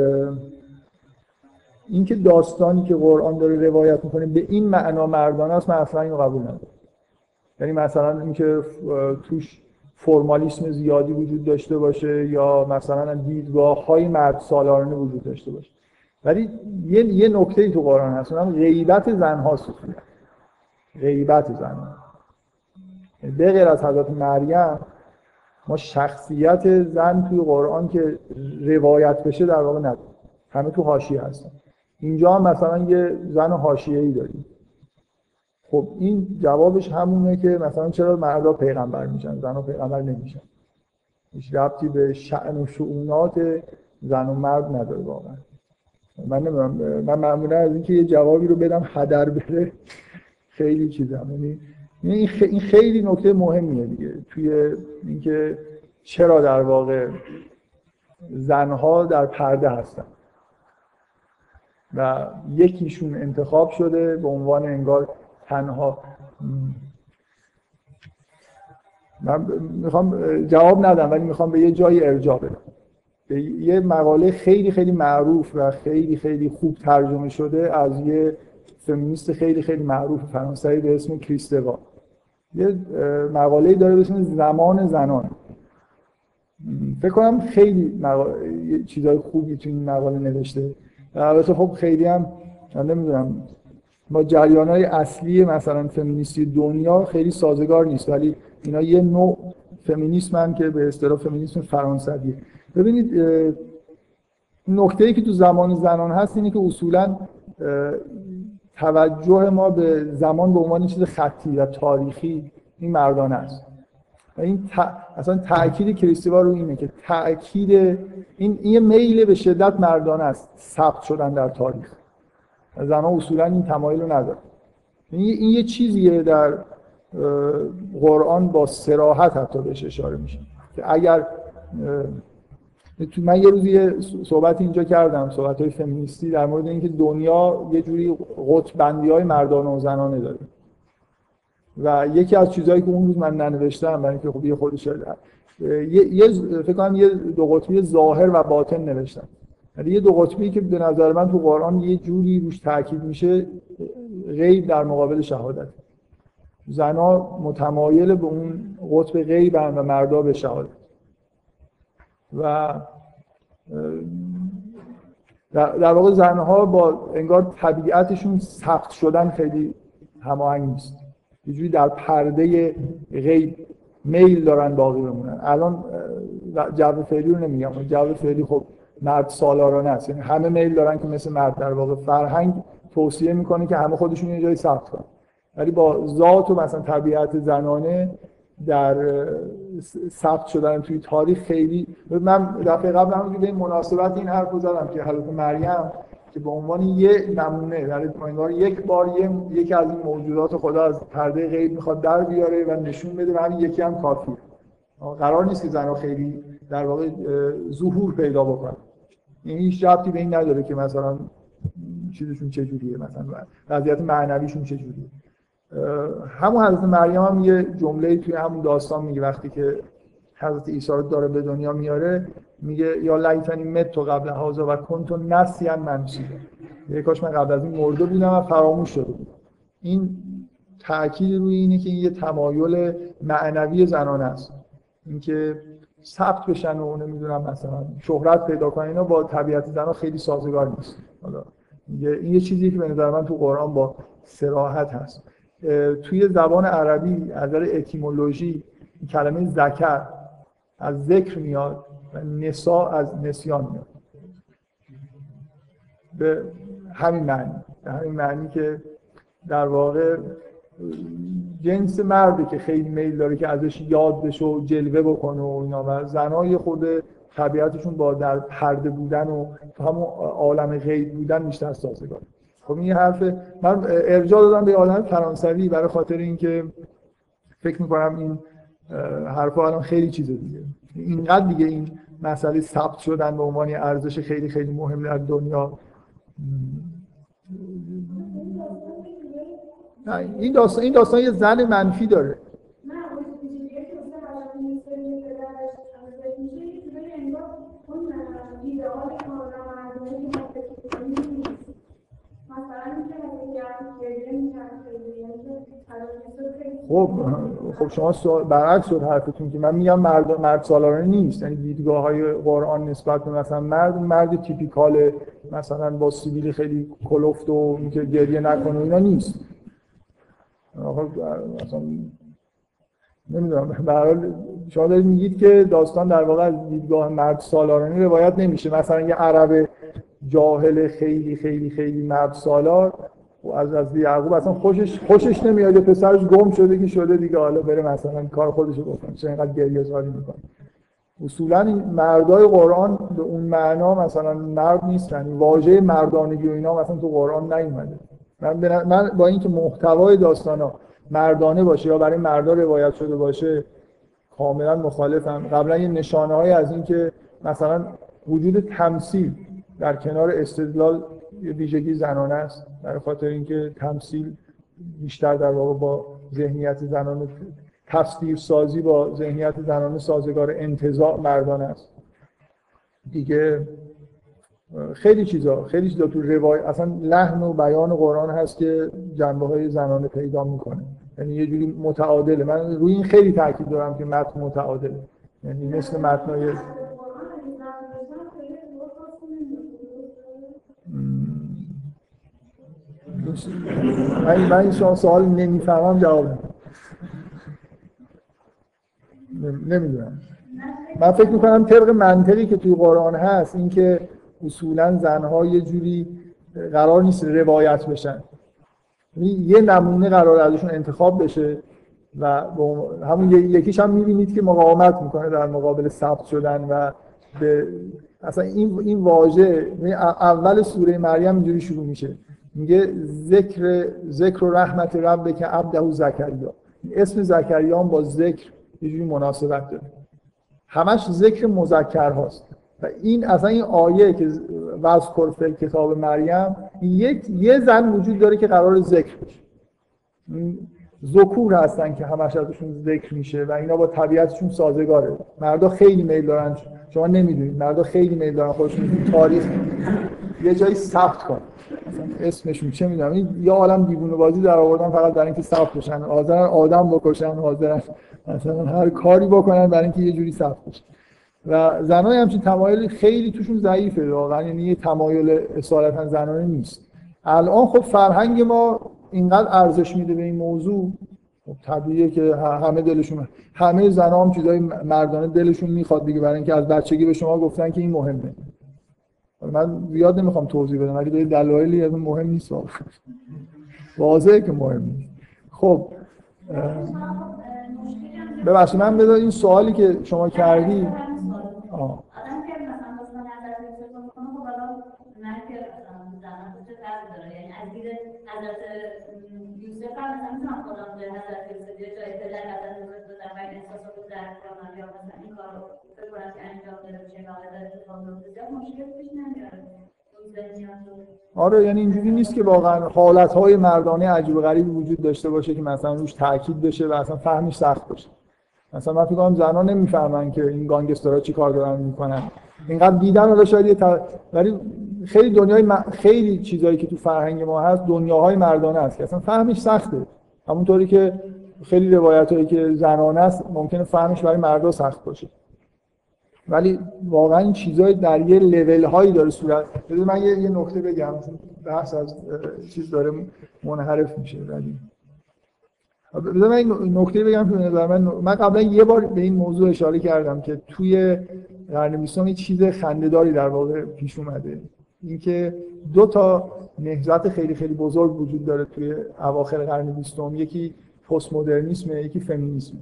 اینکه داستانی که قرآن داره روایت می‌کنه به این معنا مردانه است من اصلا اینو قبول ندارم. یعنی مثلا اینکه توش فرمالیسم زیادی وجود داشته باشه یا مثلا دیدگاه های مرد سالارانه وجود داشته باشه. ولی یه, یه نکته تو قرآن هست اونم غیبت زنها سوفی غیبت زنها. به غیر از حضرت مریم ما شخصیت زن توی قرآن که روایت بشه در واقع نداریم همه تو حاشیه هستن. اینجا هم مثلا یه زن حاشیه‌ای داریم. خب این جوابش همونه که مثلا چرا مردا پیغمبر میشن زن و پیغمبر نمیشن. هیچ ربطی به شأن و شؤونات زن و مرد نداره واقعا. من من معمولا از اینکه یه جوابی رو بدم هدر بره خیلی چیزم یعنی این خیلی نکته مهمیه دیگه. توی اینکه چرا در واقع زنها در پرده هستن. و یکیشون انتخاب شده به عنوان انگار تنها. من می‌خوام جواب ندم ولی می‌خوام به یه جایی ارجاع بدم. به یه مقاله خیلی خیلی معروف و خیلی خیلی خوب ترجمه شده از یه فمینیست خیلی خیلی معروف فرانسوی به اسم کریستوا یه مقاله داره به اسم زمان زنان. فکر کنم خیلی مقاله... چیزای خوبی تو این مقاله نوشته. البته خب خیلی هم نمی‌دونم با جریان های اصلی مثلا فمینیستی دنیا خیلی سازگار نیست ولی اینا یه نوع فمینیسم هم که به اصطلاح فمینیسم فرانسویه. ببینید نکته ای که تو زمان زنان هست اینه که اصولا توجه ما به زمان به عنوان چیز خطی و تاریخی این مردانه است. و این اصلا تاکید کریستیوا رو اینه که تاکید این این یه میل به شدت مردانه است ثبت شدن در تاریخ. زنها اصولا این تمایل رو ندارن. این یه چیزیه در قرآن با سراحت حتی بهش اشاره میشه. که اگر من یه روزی صحبت اینجا کردم صحبت های فمینیستی در مورد اینکه دنیا یه جوری قطبندی های مردانه و زنانه داره. و یکی از چیزهایی که اون روز من ننوشتم برای اینکه خب یه خودش یه فکر کنم یه دو قطبی ظاهر و باطن نوشتم. یه دو قطبی که به نظر من تو قرآن یه جوری روش تاکید میشه غیب در مقابل شهادت. زنا متمایل به اون قطب غیب و مردا به شهادت. و در واقع زنها با انگار طبیعتشون سخت شدن خیلی هماهنگ نیست. یه جوری در پرده غیب میل دارن باقی بمونن. الان جو فعلی رو نمیگم. جو فعلی خب مرد سالارانه است. یعنی همه میل دارن که مثل مرد در واقع فرهنگ توصیه می‌کنه که همه خودشون یه جایی ثبت کنن. ولی با ذات و مثلا طبیعت زنانه در ثبت شدن توی تاریخ خیلی من دفعه قبل هم به مناسبت این حرف زدم که حضرت مریم که به عنوان یه نمونه در انگار یک بار یکی از این موجودات خدا از پرده غیب می‌خواد در بیاره و نشون بده و همین یکی هم کافی قرار نیست که زنها خیلی در واقع ظهور پیدا بکنن. این هیچ ربطی به این نداره که مثلا چیزشون چجوریه مثلا وضعیت معنویشون چجوریه. همون حضرت مریم هم یه جمله توی همون داستان میگه وقتی که حضرت عیسی رو داره به دنیا میاره میگه یا لیتنی مت تو قبل هازا و کنتو نسیان منسیده یه کاش من قبل از این مرده بودم و فراموش شده بود این تاکید روی اینه که این یه تمایل معنوی زنانه است. اینکه ثبت بشن و نمی‌دونم مثلا شهرت پیدا کنن اینا با طبیعت زنها خیلی سازگار نیست. حالا این یه چیزی که به نظر من تو قرآن با سراحت هست. توی زبان عربی از نظر اتیمولوژی کلمه ذکر از ذکر میاد و نسا از نسیان میاد. به همین معنی. به همین معنی که در واقع جنس مردی که خیلی میل داره که ازش یاد بشه و جلوه بکنه و اینا. و زنای خود طبیعتشون با در پرده بودن و همون عالم غیب بودن بیشتر سازگار خب این حرف من ارجاع دادم به آدم فرانسوی برای خاطر اینکه فکر می‌کنم این حرف الان خیلی چیز دیگه. اینقدر دیگه این مسئله ثبت شدن به عنوان ارزش خیلی خیلی مهم در دنیا این داستان این داستان یه زن منفی داره. خب خب شما برعکس شد حرفتون که من میگم مرد مرد سالارانه نیست. یعنی دیدگاه های قرآن نسبت به مثلا مرد مرد تیپیکال مثلا با سیبیل خیلی کلفت و اینکه گریه نکنه اینا نیست. مثلا نمی‌دونم به شما دارید میگید که داستان در واقع از دیدگاه مرد سالارانه روایت نمیشه. مثلا یه عرب جاهل خیلی خیلی خیلی مرد سالار و از از یعقوب اصلا خوشش خوشش نمیاد. پسرش گم شده که شده دیگه. حالا بره مثلا کار خودش رو بکنه. چه اینقدر گریه زاری می‌کنه. اصولا این مردای قرآن به اون معنا مثلا مرد نیستن. واژه مردانگی و اینا مثلا تو قرآن نیومده. من, من با اینکه محتوای داستانا مردانه باشه یا برای مردا روایت شده باشه کاملا مخالفم. قبلا یه نشانه های از اینکه مثلا وجود تمثیل در کنار استدلال ویژگی زنانه است. برای خاطر اینکه تمثیل بیشتر در واقع با ذهنیت زنانه تصویر سازی با ذهنیت زنانه سازگار انتزاع مردانه است. دیگه خیلی چیزا خیلی چیزا تو روایت اصلا لحن و بیان قرآن هست که جنبه های زنانه پیدا می‌کنه. یعنی یه جوری متعادله. من روی این خیلی تاکید دارم که متن متعادله. یعنی مثل متنای من من این شما سوال نمی‌فهمم جواب نمی‌دونم. من فکر می‌کنم طبق منطقی که توی قرآن هست اینکه اصولا زنها یه جوری قرار نیست روایت بشن. یه نمونه قرار ازشون انتخاب بشه و همون یکیش هم می‌بینید که مقاومت می‌کنه در مقابل ثبت شدن و به اصلا این این واژه اول سوره مریم اینجوری شروع میشه. میگه ذکر ذکر و رحمت رب که عبده زکریا. اسم زکریا با ذکر یه جوری مناسبت داره. همش ذکر مذکر هاست. و این اصلا این آیه که وذکر فی کتاب مریم یک یه زن وجود داره که قرار ذکر بشه. ذکور هستن که همش ازشون ذکر میشه و اینا با طبیعتشون سازگاره. مردا خیلی میل دارن. شما نمی‌دونید. مردا خیلی میل دارن خودشون تاریخ. یه جایی ثبت کن. اسمشون چه می‌دونم. این یه عالم دیوونه بازی در آوردن فقط برای اینکه ثبت بشن. حاضرن آدم بکشن حاضرن مثلا هر کاری بکنن برای اینکه یه جوری ثبت بشن. و زنای همچین تمایل خیلی توشون ضعیفه واقعا یعنی یه تمایل اصالتا زنانه نیست. الان خب فرهنگ ما اینقدر ارزش میده به این موضوع خب طبیعیه که همه دلشون همه زنام هم چیزای مردانه دلشون می‌خواد دیگه برای اینکه از بچگی به شما گفتن که این مهمه. من زیاد نمی‌خوام توضیح بدم ولی دلایلی از مهم نیست واضحه که مهم نیست. خب ببخشید من بدون این سوالی که شما کردی آه. یوسف هم مثلا می‌تونم خودم به حضرت یوسف یه جای پدر حضرت یوسف دادم و این احساس رو درک کنم یا مثلا این کار رو فکر کنم که انجام داده بشه نهایت اتفاق بیفته زیاد مشکل پیش نمیاره. آره یعنی اینجوری نیست که واقعا حالتهای مردانه عجیب غریبی وجود داشته باشه که مثلا روش تاکید بشه و اصلا فهمش سخت باشه. مثلا من فکر کنم زنا نمی‌فهمن که این گانگسترها چی کار دارن می‌کنن. اینقدر دیدن حالا شاید یه ولی خیلی دنیای م... خیلی چیزایی که تو فرهنگ ما هست دنیاهای مردانه است که اصلا فهمش سخته. همونطوری که خیلی روایت هایی که زنانه است ممکنه فهمش برای مردا سخت باشه. ولی واقعا این چیزای در یه لول هایی داره صورت من یه, یه نکته بگم. بحث از چیز داره منحرف میشه. ولی بذار من نکته بگم که نظر من من قبلا یه بار به این موضوع اشاره کردم که توی قرن بیستم یه چیز خنده‌داری در واقع پیش اومده. اینکه دو تا نهضت خیلی خیلی بزرگ وجود داره توی اواخر قرن بیستم. یکی پست مدرنیسم یکی فمینیسم.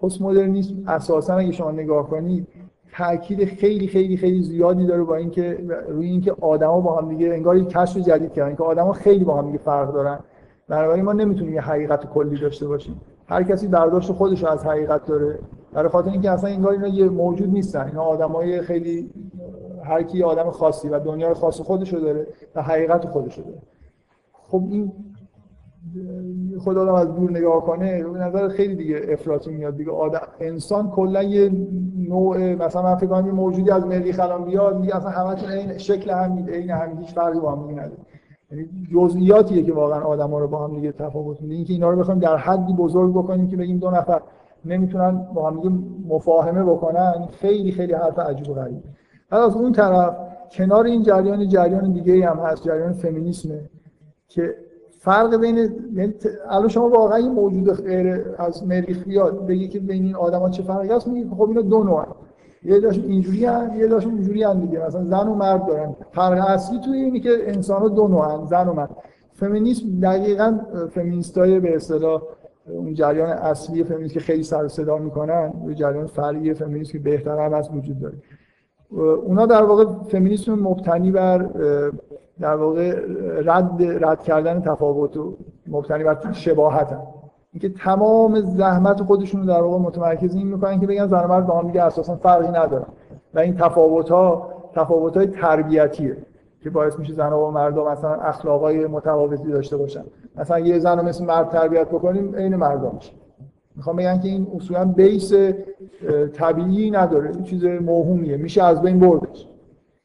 پست مدرنیسم اساسا اگه شما نگاه کنید تاکید خیلی خیلی خیلی زیادی داره با اینکه روی اینکه آدما با هم دیگه انگار یک کشف جدید کردن. که آدما خیلی با هم دیگه فرق دارن. بنابراین ما نمی‌تونیم یه حقیقت کلی داشته باشیم هر کسی برداشت خودش از حقیقت داره. برای خاطر اینکه اصلا انگار اینا یه موجود نیستن. اینا آدمای خیلی هر کی آدم خاصی و دنیای خاص خودشو داره و حقیقت خودشو داره. خب این خود آدم از دور نگاه کنه به نظر خیلی دیگه افراطی میاد دیگه. آدم انسان کلا یه نوع مثلا من فکر کنم موجودی از مریخ الان بیاد میگه اصلا همتون این شکل هم عین هم هیچ فرقی با هم نداره. جزئیاتیه که واقعا آدما رو با هم دیگه تفاوت میده. اینکه اینا رو بخوایم در حدی بزرگ بکنیم که بگیم دو نفر نمی‌تونن با هم دیگه مفاهمه بکنن خیلی خیلی حرف عجیب و غریبه بعد از اون طرف کنار این جریان جریان دیگه هم هست جریان فمینیسمه که فرق بین یعنی الان شما واقعا این موجود غیر از مریخ بیاد بگی که بین این آدما چه فرقی هست میگی خب اینا دو نوع یه داشت اینجوری هم یه داشت اینجوری هم دیگه. مثلا زن و مرد دارن. فرق اصلی توی اینه که انسان ها دو نوعن زن و مرد. فمینیسم دقیقا فمینیستای به اصطلاح اون جریان اصلی فمینیست که خیلی سر صدا می‌کنن یه جریان فرعی فمینیست که بهتر هم از وجود داره. اونا در واقع فمینیسم مبتنی بر در واقع رد رد کردن تفاوت و مبتنی بر شباهت هم. اینکه تمام زحمت خودشون رو در واقع متمرکز این می‌کنن که بگن زن و مرد با هم دیگه اساسا فرقی ندارن. و این تفاوت ها تفاوت های تربیتیه که باعث میشه زن و مرد مثلا اخلاقای متفاوتی داشته باشن. مثلا یه زن رو مثل مرد تربیت بکنیم عین مرد میشه. می‌خوام بگم که این اصولا بیس طبیعی نداره. این چیز موهومیه. میشه از بین بردش.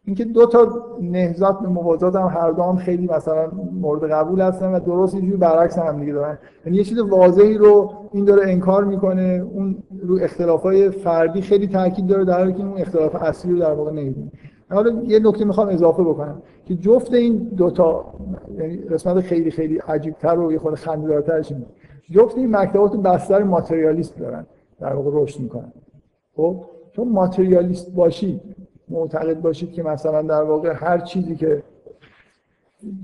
اینکه دو تا نهضت به هم هر دو هم خیلی مثلا مورد قبول هستن و درست اینجوری برعکس هم دیگه دارن. یعنی یه چیز واضحی رو این داره انکار می‌کنه اون رو اختلافای فردی خیلی تاکید داره در حالی که اون اختلاف اصلی رو در واقع نمی‌دونه حالا یه نکته می‌خوام اضافه بکنم که جفت این دوتا یعنی قسمت خیلی خیلی عجیبتر و یه خود خنده‌دارترش اینه جفت این مکتبات بستر ماتریالیست دارن در واقع رشد می‌کنن. خب؟ چون ماتریالیست باشید معتقد باشید که مثلا در واقع هر چیزی که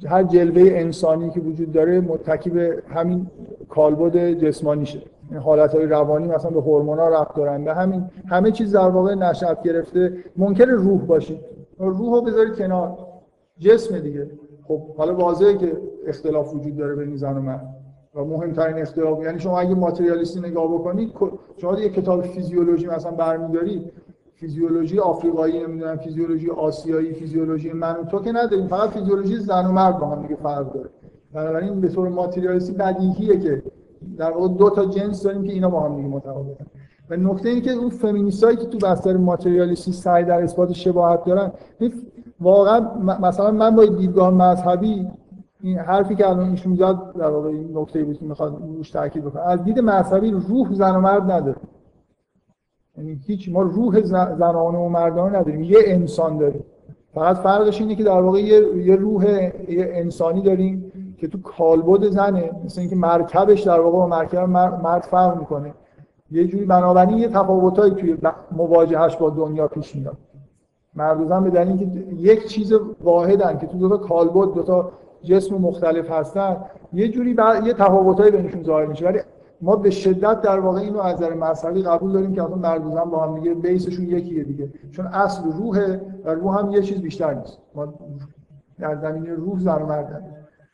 هر جلوه انسانی که وجود داره متکی به همین کالبد جسمانیشه این حالت های روانی مثلا به هورمونا رفت دارن. به همین همه چیز در واقع نشأت گرفته. ممکن روح باشید. روح رو بذارید کنار. جسم دیگه. خب حالا واضحه که اختلاف وجود داره بین زن و مرد. و مهمترین اختلاف یعنی شما اگه ماتریالیستی نگاه بکنید شما یه کتاب فیزیولوژی مثلا برمیدارید فیزیولوژی آفریقایی نمی‌دونم فیزیولوژی آسیایی فیزیولوژی من و تو که نداریم فقط فیزیولوژی زن و مرد با هم دیگه فرق داره. بنابراین به طور ماتریالیستی بدیهیه که در واقع دو تا جنس داریم که اینا با هم دیگه متفاوتن. و نکته اینه که اون فمینیستایی که تو بستر ماتریالیستی سعی در اثبات شباهت دارن واقعا مثلا من با دیدگاه مذهبی این حرفی که الان ایشون زد در واقع این نکته بود که می‌خواد روش تاکید بکنه. از دید مذهبی روح زن و مرد نداره. یعنی هیچ ما روح زنانه و مردانه نداریم یه انسان داریم. فقط فرقش اینه که در واقع یه, روح یه انسانی داریم که تو کالبد زنه مثل اینکه مرکبش در واقع با مرکب مرد فرق می‌کنه. یه جوری بنابراین یه تفاوتایی توی مواجهش با دنیا پیش میاد. مرد زن به دلیل اینکه یک چیز واحدن که تو دو تا کالبد دو تا جسم مختلف هستن یه جوری یه تفاوتایی بینشون ظاهر میشه. ولی ما به شدت در واقع اینو از نظر مذهبی قبول داریم که اصلا مرد و زن با هم دیگه بیسشون یکیه دیگه. چون اصل روحه و روح هم یه چیز بیشتر نیست. ما در زمینه روح زن و مرد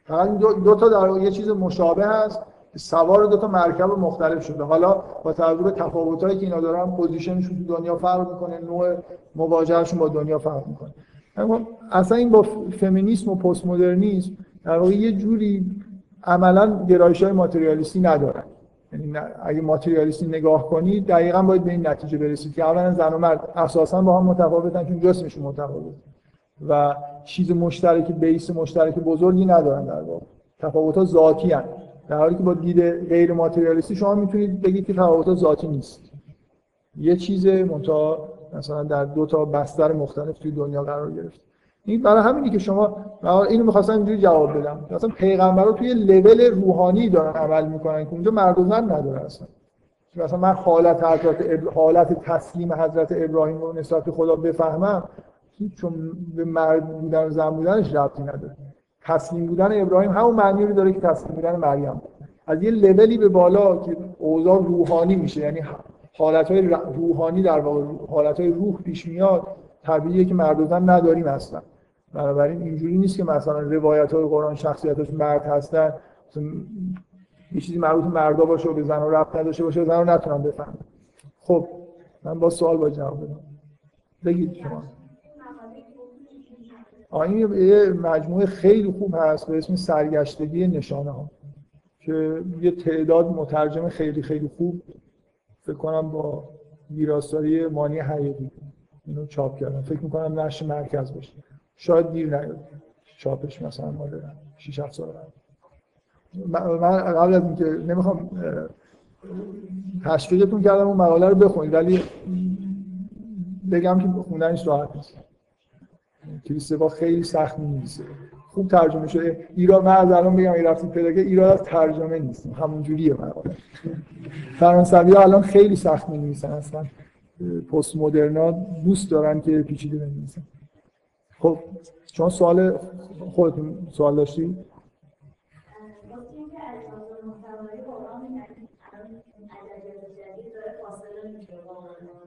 فقط دو, دو تا در یه چیز مشابه هست سوار دو تا مرکب مختلف شده. حالا با توجه به تفاوتایی که اینا دارن پوزیشنشون تو دنیا فرق می‌کنه نوع مواجهشون با دنیا فرق می‌کنه. اصلا این با فمینیسم و پست مدرنیسم در واقع یه جوری عملا گرایش های ماتریالیستی ندارن. یعنی اگه ماتریالیستی نگاه کنید دقیقا باید به این نتیجه برسید که اولا زن و مرد اساسا با هم متفاوتن چون جسمشون متفاوت و چیز مشترک بیس مشترک بزرگی ندارن در واقع. تفاوت‌ها ذاتی هن. در حالی که با دید غیر ماتریالیستی شما می‌تونید بگید که تفاوت‌ها ذاتی نیست. یه چیز منتها مثلا در دو تا بستر مختلف توی دنیا قرار گرفت. این برای همینی که شما اینو می‌خواستم اینجوری جواب بدم. مثلا پیغمبرا توی لول روحانی دارن عمل می‌کنن که اونجا مرد و زن نداره اصلا. مثلا من حالت حضرت حالت تسلیم حضرت ابراهیم رو نسبت به خدا بفهمم چون به مرد بودن و زن بودنش ربطی نداره. تسلیم بودن ابراهیم همون معنی رو داره که تسلیم بودن مریم. از یه لولی به بالا که اوضاع روحانی میشه یعنی حالتهای روحانی در واقع حالتهای روح پیش میاد طبیعیه که مرد و زن نداریم اصلا. بنابراین اینجوری نیست که مثلا روایت های قرآن شخصیتش مرد هستن یه چیزی مربوط مردا باشه و به زن ربط نداشته باشه زن رو نتونم بفهمم خب من با سوال با جواب بدم. بگید شما. این یه مجموعه خیلی خوب هست به اسم سرگشتگی نشانه ها که یه تعداد مترجم خیلی خیلی خوب فکر کنم با ویراستاری مانی حقیقی اینو چاپ کردم. فکر می‌کنم نشر مرکز باشه. شاید دیر نیاد چاپش مثلا مال 6 7 سال من قبل از اینکه نمی‌خوام تشویقتون کردم اون مقاله رو بخونید ولی بگم که خوندنش راحت نیست. کریستوا خیلی سخت می‌نویسه. خوب ترجمه شده. ایران من از الان بگم این رفتید پیدا که ایران از ترجمه نیست. همون جوریه مقاله. فرانسوی الان خیلی سخت می‌نویسن. اصلا پست مدرنا دوست دارن که پیچیده بنویسن. خب شما سوال خودتون سوال داشتی؟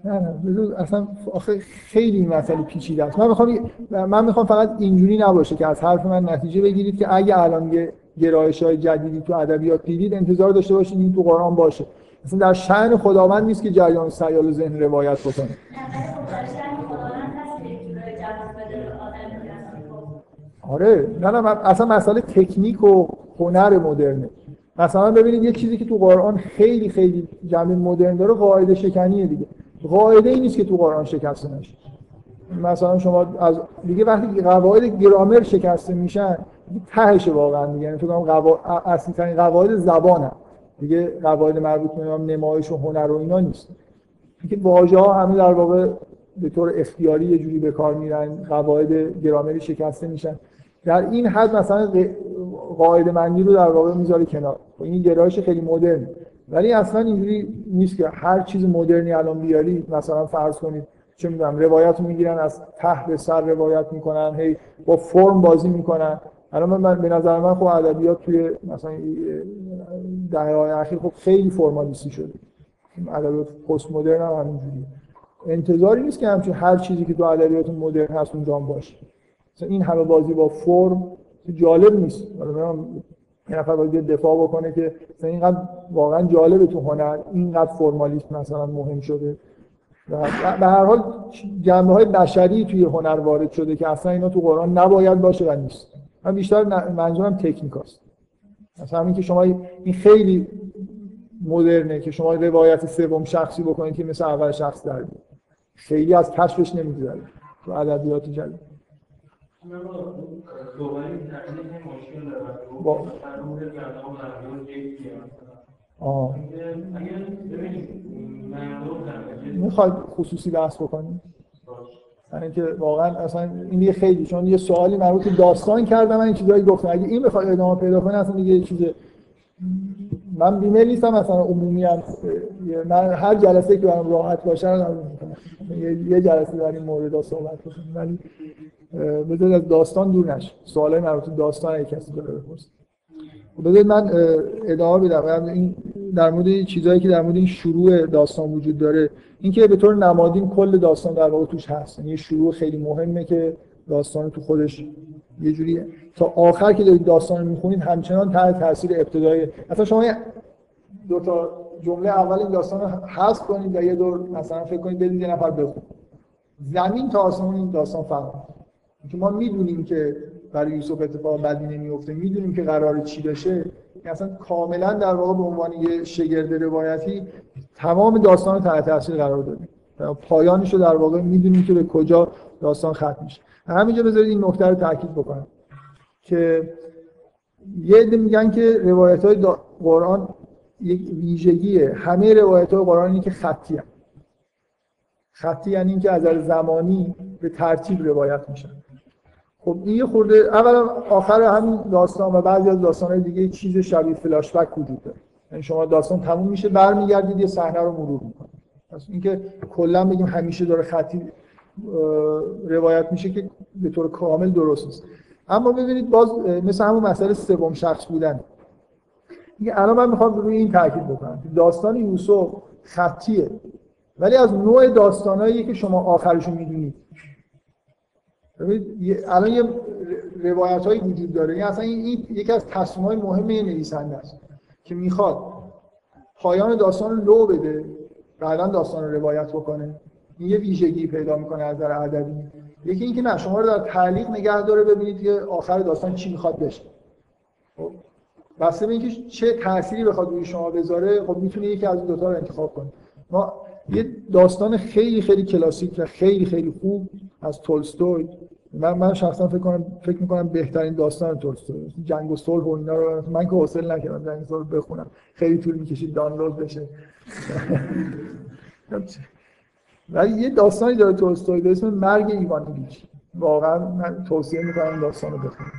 نه نه اصلا آخه خیلی این مسئله پیچیده است. من می‌خوام من می‌خوام فقط اینجوری نباشه که از حرف من نتیجه بگیرید که اگه الان یه گرایش های جدیدی تو ادبیات دیدید انتظار داشته باشید این تو قرآن باشه. مثلا در شأن خداوند نیست که جریان سیال ذهن روایت بکنه. آره نه نه اصلا مسئله تکنیک و هنر مدرنه. مثلا ببینید یه چیزی که تو قرآن خیلی خیلی جمع مدرن داره قاعده شکنیه دیگه. قاعده ای نیست که تو قرآن شکسته نشه. مثلا شما از دیگه وقتی قواعد گرامر شکسته میشن تهش واقعا دیگه. یعنی فکر کنم قوا... اصلی ترین قواعد زبانه دیگه قواعد مربوط به نمایش و هنر و اینا نیست. اینکه واژه ها همه در واقع به طور اختیاری یه جوری به کار میرن قواعد گرامری شکسته میشن. در این حد مثلا قاعده مندی رو در واقع می‌ذاره کنار. این گرایش خیلی مدرن. ولی اصلا اینجوری نیست که هر چیز مدرنی الان بیاری مثلا فرض کنید چه می‌دونم روایت می‌گیرن از ته به سر روایت می‌کنن هی با فرم بازی می‌کنن. الان من به نظر من خب ادبیات توی مثلا دهه اخیر خب خیلی فرمالیستی شده. ادبیات پست مدرن هم همینجوری انتظاری نیست که همچین هر چیزی که تو ادبیات مدرن هست اونجا باشه. مثلا این همه بازی با فرم جالب نیست. یه نفر باید دفاع بکنه که مثلا اینقدر واقعا جالبه تو هنر اینقدر فرمالیسم مثلا مهم شده. به هر حال جنبه های بشری توی هنر وارد شده که اصلا اینا تو قرآن نباید باشه و نیست. من بیشتر منظورم تکنیک است مثلا همین که شما این خیلی مدرنه که شما روایت سوم شخصی بکنید که مثل اول شخص در خیلی از کشفش نمیگذره. تو ادبیات جدید. با می‌خواید خصوصی بحث بکنیم؟ یعنی اینکه واقعا اصلا این یه خیلی چون یه سوالی مربوط به داستان کردم من این چیزایی گفتم. اگه این بخواد ادامه پیدا کنه اصلا دیگه چیز من بیمیل نیستم مثلا عمومی هم من هر جلسه که برام راحت باشه رو یه جلسه در این مورد صحبت کنیم ولی بذارید از داستان دور نشه سوالای مربوط داستان اگه کسی داره بپرسه. بذارید من ادامه بدم. این در مورد چیزهایی که در مورد این شروع داستان وجود داره اینکه به طور نمادین کل داستان در واقع توش هست. یعنی شروع خیلی مهمه که داستان تو خودش یه جوری تا آخر که دارید داستان رو می‌خونید همچنان تحت تاثیر ابتدای اصلا شما دو تا جمله اول این داستان رو حذف کنید و یه دور مثلا فکر کنید بدید یه نفر بخون زمین تا آسمون این داستان فرق که ما می‌دونیم که برای یوسف اتفاق بدی نمیفته می‌دونیم که قرار چی بشه اصلا کاملا در واقع به عنوان یه شگرد روایتی تمام داستان تحت تاثیر قرار دادیم پایانش رو در واقع می‌دونیم که به کجا داستان ختم میشه. همینجا بذارید این نکته رو تاکید بکنم که یه عده میگن که روایت های قرآن یک ویژگیه. همه روایت های قرآن اینه که خطی هم. خطی یعنی اینکه از زمانی به ترتیب روایت میشن. خب این یه خورده اولا آخر همین داستان و بعضی از داستانهای دیگه چیز شبیه فلاش بک وجود داره. یعنی شما داستان تموم میشه برمیگردید یه صحنه رو مرور می‌کنید. پس اینکه کلا بگیم همیشه داره خطی روایت میشه که به طور کامل درست نیست. اما ببینید باز مثل همون مسئله سوم شخص بودن. دیگه الان من می‌خوام روی این تاکید بکنم داستان یوسف خطیه. ولی از نوع داستانایی که شما آخرشو می‌دونید ببینید الان یه روایت هایی وجود داره. این اصلا این یکی از تصمیم های مهم نویسنده است که می‌خواد پایان داستان رو لو بده بعدا داستان رو روایت بکنه. این یه ویژگی پیدا می‌کنه از نظر ادبی. یکی اینکه نه شما رو در تعلیق نگه داره ببینید که آخر داستان چی می‌خواد بشه. خب بسته به اینکه چه تأثیری بخواد روی شما بذاره خب می‌تونه یکی از این دو تا رو انتخاب کنه. ما یه داستان خیلی خیلی کلاسیک و خیلی خیلی خوب از تولستوی. من من شخصا فکر کنم فکر می‌کنم بهترین داستان تولستوی. جنگ و صلح و اینا رو من که حوصله نکردم جنگ و صلح بخونم. خیلی طول می‌کشید دانلود بشه. *laughs* ولی یه داستانی داره تولستوی به اسم مرگ ایوان ایلیچ. واقعا من توصیه می‌کنم داستان رو بخونم.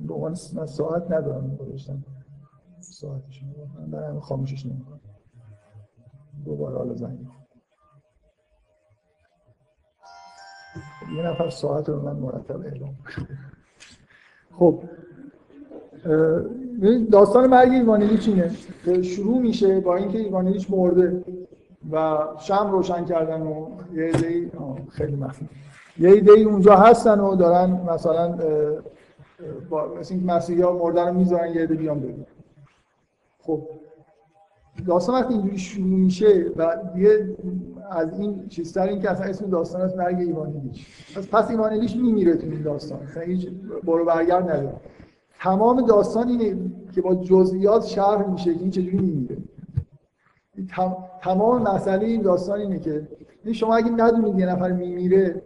به من ساعت ندارم گذاشتم ساعتش من برای خاموشش نمی‌کنم. دوباره حالا زنگ یه نفر ساعت رو من مرتب اعلام خب داستان مرگ ایوانیلیچ اینه. شروع میشه با اینکه ایوانیلیچ مرده و شم روشن کردن و یه ایده خیلی مخصوص یه ایده اونجا هستن و دارن مثلا مثل اینکه مسیحی ها مردن رو می‌ذارن یه عده بیان ببین خب داستان وقتی اینجوری شروع میشه و یه از این چیزتر این که اصلا اسم داستان است مرگ ایوانیلیش پس پس ایوانیلیش میمیره تو این داستان. اصلا هیچ برو برگرد نداره. تمام داستان اینه که با جزئیات شرح میشه که این چجوری میمیره. تمام مسئله این داستان اینه که شما اگه ندونید یه نفر میمیره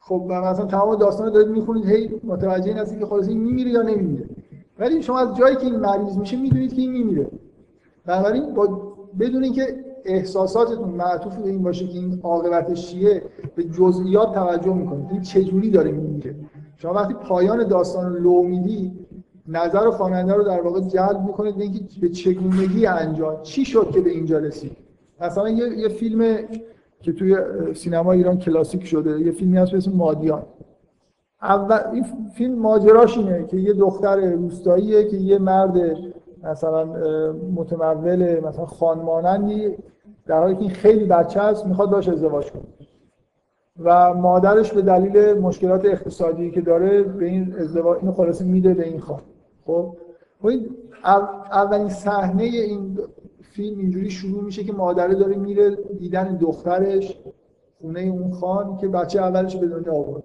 خب مثلا تمام داستان رو دارید می‌خونید هی متوجه این هستید که خلاص این میمیره یا نمیمیره. ولی شما از جایی که این مریض میشه می‌دونید که این میمیره. بنابراین با بدون اینکه احساساتتون معطوف به این باشه که این عاقبتش چیه به جزئیات توجه می‌کنید. این چه جوری داره میمیره؟ شما وقتی پایان داستان لو میدی نظر خواننده رو در واقع جلب می‌کنید به اینکه به چگونگی انجام چی شد که به اینجا رسید؟ مثلا یه, یه فیلم که توی سینما ایران کلاسیک شده یه فیلمی هست به اسم مادیان. اول این فیلم ماجراش اینه که یه دختر روستاییه که یه مرد مثلا متمول مثلا خانمانندی در حالی که خیلی بچه است می‌خواد باش ازدواج کنه. و مادرش به دلیل مشکلات اقتصادی که داره به این ازدواج اینو خلاصه میده به این خان. خب؟ این اولین صحنه این فیلم اینجوری شروع میشه که مادره داره میره دیدن دخترش خونه اون خان که بچه اولش به دنیا آورد.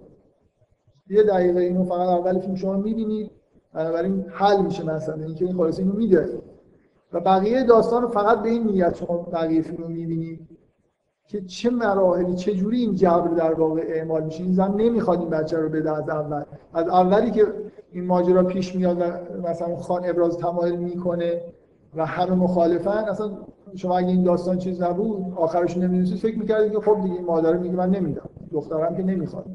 یه دقیقه اینو فقط اول فیلم شما می‌بینید. بنابراین حل میشه مثلا اینکه این خلاص اینو میده. و بقیه داستان رو فقط به این نیت شما بقیه فیلم رو می‌بینید که چه مراحلی چه جوری این جبر در واقع اعمال میشه. این زن نمی‌خواد این بچه رو بده از اول. از اولی که این ماجرا پیش میاد و مثلا خان ابراز تمایل می‌کنه و همه مخالفن اصلا شما اگه این داستان چیز نبود آخرش نمی‌دونید فکر می‌کردید که خب دیگه مادر میگه من نمیدم دخترم که نمی‌خواد.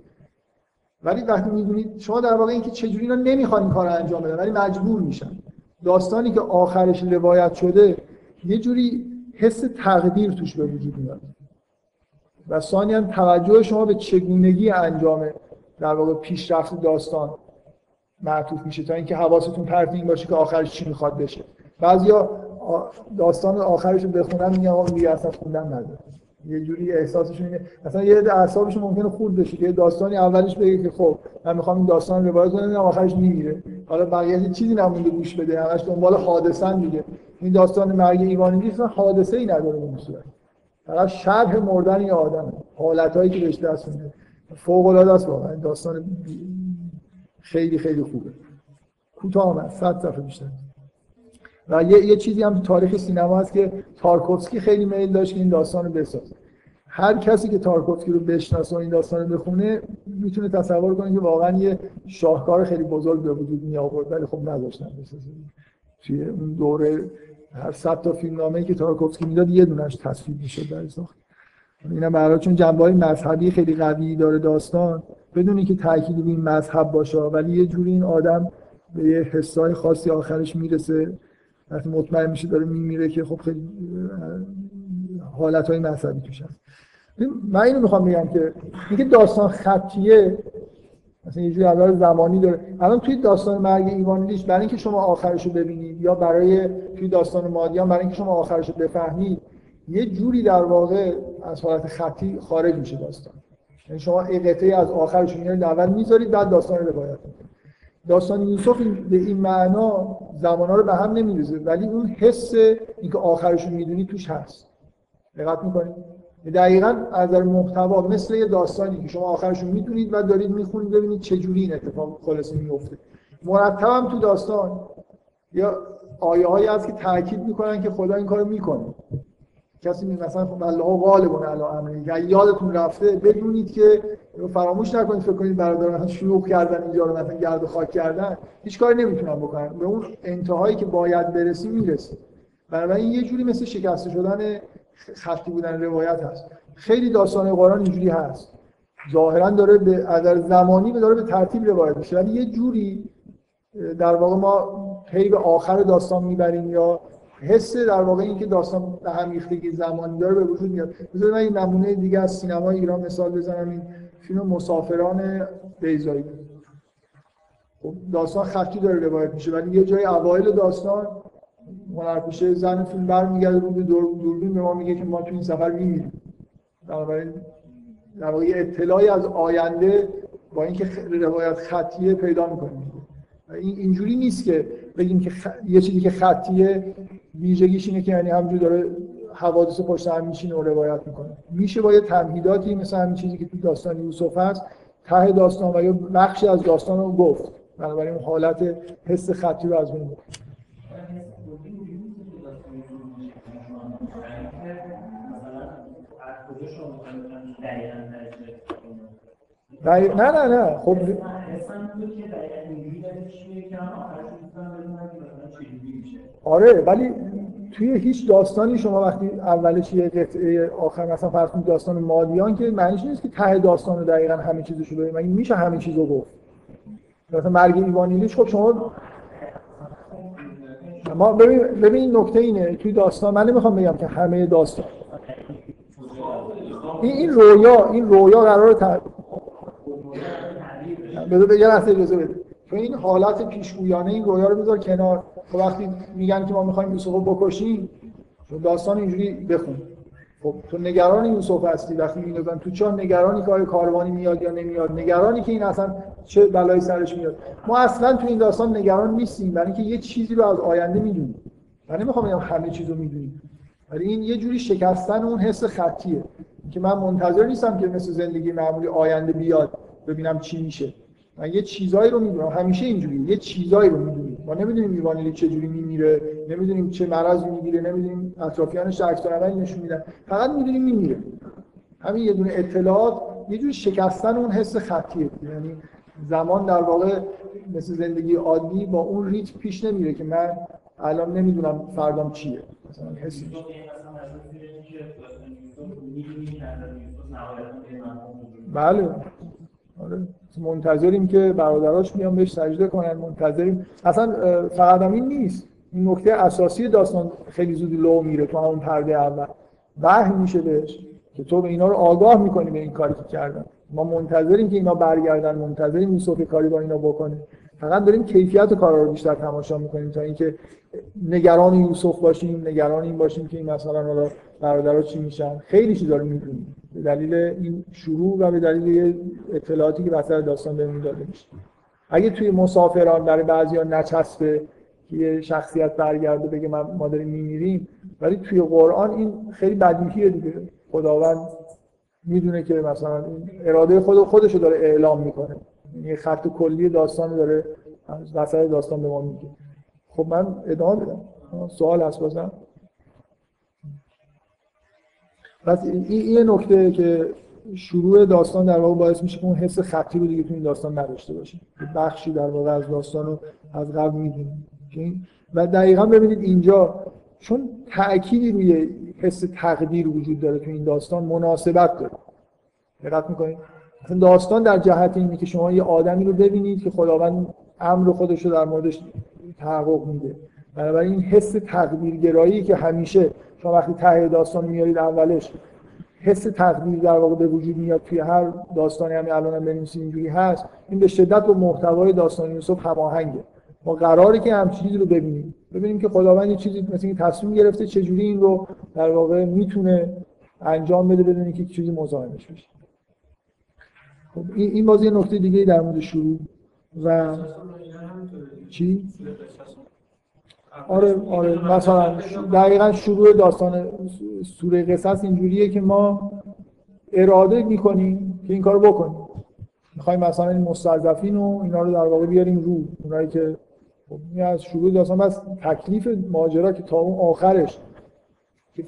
ولی وقتی می‌دونید شما در واقع اینکه چجوری اینا نمی‌خوان این کار انجام بدن ولی مجبور میشن. داستانی که آخرش روایت شده یه جوری حس تقدیر توش به وجود میاد. و ثانیا توجه شما به چگونگی انجام در واقع پیشرفت داستان معطوف میشه تا اینکه حواستون پرت این باشه که آخرش چی می‌خواد بشه. بعضیا داستان آخرش رو بخونن میگن آقا دیگه اصلا خوندن نداره. یه جوری احساسشون اینه. مثلا یه اعصابشون ممکنه خورد بشه که داستانی اولش بگه که خب من می‌خوام این داستان رو روایت کنم آخرش می‌گیره. حالا بقیه چیزی نمونده گوش بده همش دنبال حادثه دیگه. این داستان مرگ ایوانی نیست حادثه ای نداره به صورت. فقط شرح مردن یه آدم حالتایی که بهش دست میده. فوق العاده است واقعا. داستان خیلی خیلی خوبه. کوتاه آمد 100 صفحه بیشتر. و یه, یه چیزی هم تو تاریخ سینما هست که تارکوفسکی خیلی میل داشت که این داستان رو بسازه. هر کسی که تارکوفسکی رو بشناسه و این داستان رو بخونه می‌تونه تصور کنه که واقعا یه شاهکار خیلی بزرگ به وجود می آورد ولی خب نذاشتن بسازه. توی اون دوره هر صد تا فیلم نامه که تارکوفسکی می‌داد یه دونش تصویر می‌شد در ساخت. اینا برای چون جنبه مذهبی خیلی قوی داره داستان. بدون اینکه تاکید روی این مذهب باشه ولی یه جوری این آدم به یه حسای خاصی آخرش می‌رسه. وقتی مطمئن میشه داره میمیره که خب خیلی حالت های مذهبی توش هست. من اینو می‌خوام بگم که اینکه داستان خطیه مثلا یه جوری اول زمانی داره. الان توی داستان مرگ ایوان لیش برای اینکه شما آخرش رو ببینید یا برای توی داستان مادیان برای اینکه شما آخرش رو بفهمید یه جوری در واقع از حالت خطی خارج میشه داستان. یعنی شما قطعه از آخرش میارید اول می‌ذارید بعد داستان رو روایت می‌کنید. داستان یوسف به این معنا زمانا رو به هم نمیریزه ولی اون حس اینکه آخرش رو می‌دونید توش هست. دقت می‌کنید دقیقا از نظر محتوا مثل یه داستانی که شما آخرش رو می‌دونید و دارید می‌خونید ببینید چه جوری این اتفاق خلاصه میفته مرتب هم تو داستان یا آیه هایی هست که تاکید می‌کنن که خدا این کارو می‌کنه. کسی مثلا خب الله غالب علی امری. اگه یادتون رفته بدونید که فراموش نکنید فکر کنید برادر مثلا شروع کردن اینجا رو مثلا گرد و خاک کردن. هیچ کاری نمی‌تونن بکنن. به اون انتهایی که باید برسی می‌رسه بنابراین یه جوری مثل شکسته شدن خطی بودن روایت هست. خیلی داستان قرآن اینجوری هست. ظاهرا داره به عدد زمانی به داره به ترتیب روایت میشه. ولی یه جوری در واقع ما پی به آخر داستان می‌بریم یا حس در واقع اینکه داستان به هم ریختگی زمانی داره به وجود میاد. بذارید من این نمونه دیگه از سینما ایران مثال بزنم. این فیلم مسافران بیزایی خب داستان خطی داره روایت میشه ولی یه جای اوایل داستان هنرپیشه زن فیلم برمیگرده رو به دور دوربین به ما میگه که ما تو این سفر میمیریم. بنابراین در واقع اطلاعی از آینده با اینکه روایت خطیه پیدا می‌کنیم این اینجوری نیست که بگیم که یه چیزی که خطیه ویژگیش اینه که یعنی همجور داره حوادث پشت هم میشینه و روایت می‌کنه. میشه با یه تمهیداتی مثل همین چیزی که تو داستان یوسف هست ته داستان و یا بخشی از داستان رو گفت. بنابراین اون حالت حس خطی رو از بین برد. نه نه نه. خب آره ولی توی هیچ داستانی شما وقتی اولش یه قطعه آخر مثلا فرض داستان مادیان که معنیش نیست که ته داستان رو دقیقا همه چیزشو بگیم مگه میشه همه چیزو گفت؟ مثلا مرگ ایوانیلیش خب شما ما ببین ببین نکته اینه توی داستان من نمی‌خوام بگم که همه داستان این این رویا این رویا قرار تا بذار یه لحظه اجازه بده. تو این حالت پیشگویانه این رویا رو بذار کنار. وقتی میگن که ما می‌خوایم یوسف رو بکشیم داستان اینجوری بخون. خب تو نگران یوسف هستی وقتی میگن تو چه نگرانی که آیا کاروانی میاد یا نمیاد؟ نگرانی که این اصلا چه بلایی سرش میاد؟ ما اصلا تو این داستان نگران نیستیم برای اینکه یه چیزی رو از آینده می‌دونیم. من نمی‌خوام بگم همه چیز رو می‌دونیم ولی این یه جوری شکستن اون حس خطیه. که من منتظر نیستم که مثل زندگی معمولی آینده بیاد ببینم چی میشه. من یه چیزایی رو می‌دونم همیشه اینجوری یه چیزایی رو می‌دونیم ما نمی‌دونیم میوانیلی چه جوری میمیره نمی‌دونیم چه مرضی می‌گیره نمی‌دونیم اطرافیانش عکس عملی نشون میدن. فقط می‌دونیم میمیره. همین یه دونه اطلاعات یه جوری شکستن اون حس خطیه. یعنی زمان در واقع مثل زندگی عادی با اون ریت پیش نمیره که من الان نمی‌دونم فردام چیه. مثلا حسی بله. آره منتظریم که برادراش بیان بهش سجده کنن منتظریم. اصلا فقط این نیست. این نکته اساسی داستان خیلی زود لو میره تو همون پرده اول. وحی میشه بهش که تو به اینا رو آگاه می‌کنی به این کاری که کردن. ما منتظریم که اینا برگردن منتظریم یوسف کاری با اینا بکنه. فقط داریم کیفیت کارا رو بیشتر تماشا می‌کنیم تا اینکه نگران یوسف باشیم نگران این باشیم که این مثلا حالا برادرها چی میشن. خیلی چیزا رو می‌دونیم. به دلیل این شروع و به دلیل اطلاعاتی که وسط داستان بهمون داده میشه. اگه توی مسافران برای بعضیا نچسبه که یه شخصیت برگرده بگه من ما داریم میمیریم ولی توی قرآن این خیلی بدیهیه دیگه. خداوند می‌دونه که مثلا اراده خود خودش رو داره اعلام می‌کنه. یه خط کلی داستان داره وسط داستان به ما میگه. خب من ادامه بدم. سوال هست بازم. پس این یه نکته که شروع داستان در واقع باعث میشه که اون حس خطی رو دیگه تو این داستان نداشته باشیم. بخشی در واقع از داستان رو از قبل می‌دونیم. و دقیقا ببینید اینجا چون تأکیدی روی حس تقدیر وجود داره تو این داستان مناسبت داره. دقت می‌کنید؟ مثلا داستان در جهت اینه که شما یه آدمی رو ببینید که خداوند امر خودش رو در موردش تحقق میده. بنابراین این حس تقدیرگرایی که همیشه شما وقتی ته داستان میارید اولش حس تقدیر در واقع به وجود میاد توی هر داستانی همین الان هم بنویسید اینجوری هست این به شدت با محتوای داستان یوسف هماهنگه. ما قراره که هم چیزی رو ببینیم. ببینیم که خداوند یه چیزی مثل این تصمیم گرفته چجوری این رو در واقع می‌تونه انجام بده بدون که چیزی مزاحمش بشه. خب این بازی نکته دیگه در مورد شروع و چی؟ آره آره مثلا دقیقا شروع داستان سوره قصص اینجوریه که ما اراده می‌کنیم که این کارو بکنیم. می‌خوایم مثلا این مستضعفین و اینا رو در واقع بیاریم رو اونایی که خب از شروع داستان بس تکلیف ماجرا که تا اون آخرش که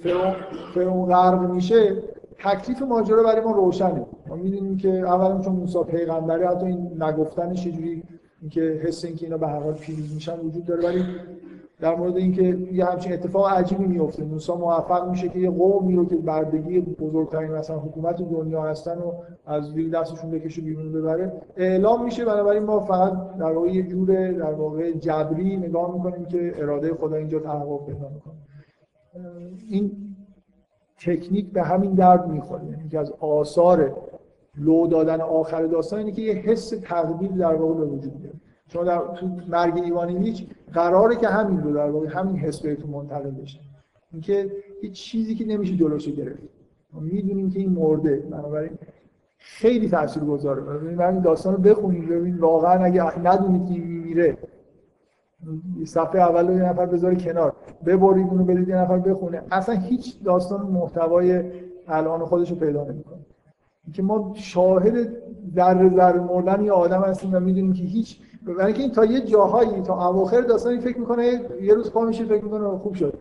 فرعون غرق میشه تکلیف ماجرا برای ما روشنه. ما می‌دونیم که اولا چون موسی پیغمبره حتی این نگفتنش یه اینکه حس اینکه اینا به هر حال پیروز میشن وجود داره ولی در مورد اینکه یه همچین اتفاق عجیبی میفته. موسی موفق میشه که یه قومی رو که بردگی بزرگترین مثلا حکومت دنیا هستن و از زیر دستشون بکشه بیرون ببره اعلام میشه. بنابراین ما فقط در واقع یه جور در واقع جبری نگاه می‌کنیم که اراده خدا اینجا تحقق پیدا می‌کنه. این تکنیک به همین درد می‌خوره. یعنی که از آثار لو دادن آخر داستان اینه که یه حس تقدیر در واقع به وجود میاد. شما در تو مرگ ایوانیویچ قراره که همین رو در واقع همین حس بهتون منتقل بشه. اینکه هیچ چیزی که نمیشه جلوشو گرفت. ما می‌دونیم که این مرده. بنابراین خیلی تاثیرگذاره. ببینید همین داستان رو بخونید ببینید واقعا اگه ندونید که میره صفحه اول رو یه نفر بذاره کنار. ببرید اونو بدید یه نفر بخونه. اصلا هیچ داستان محتوای الان خودش رو پیدا نمی‌کنه. که ما شاهد در ذره مردن یه آدم هستیم و می‌دونیم که هیچ برای اینکه این تا یه جاهایی تا اواخر داستان فکر می‌کنه یه روز پا میشه فکر می‌کنه خوب شد.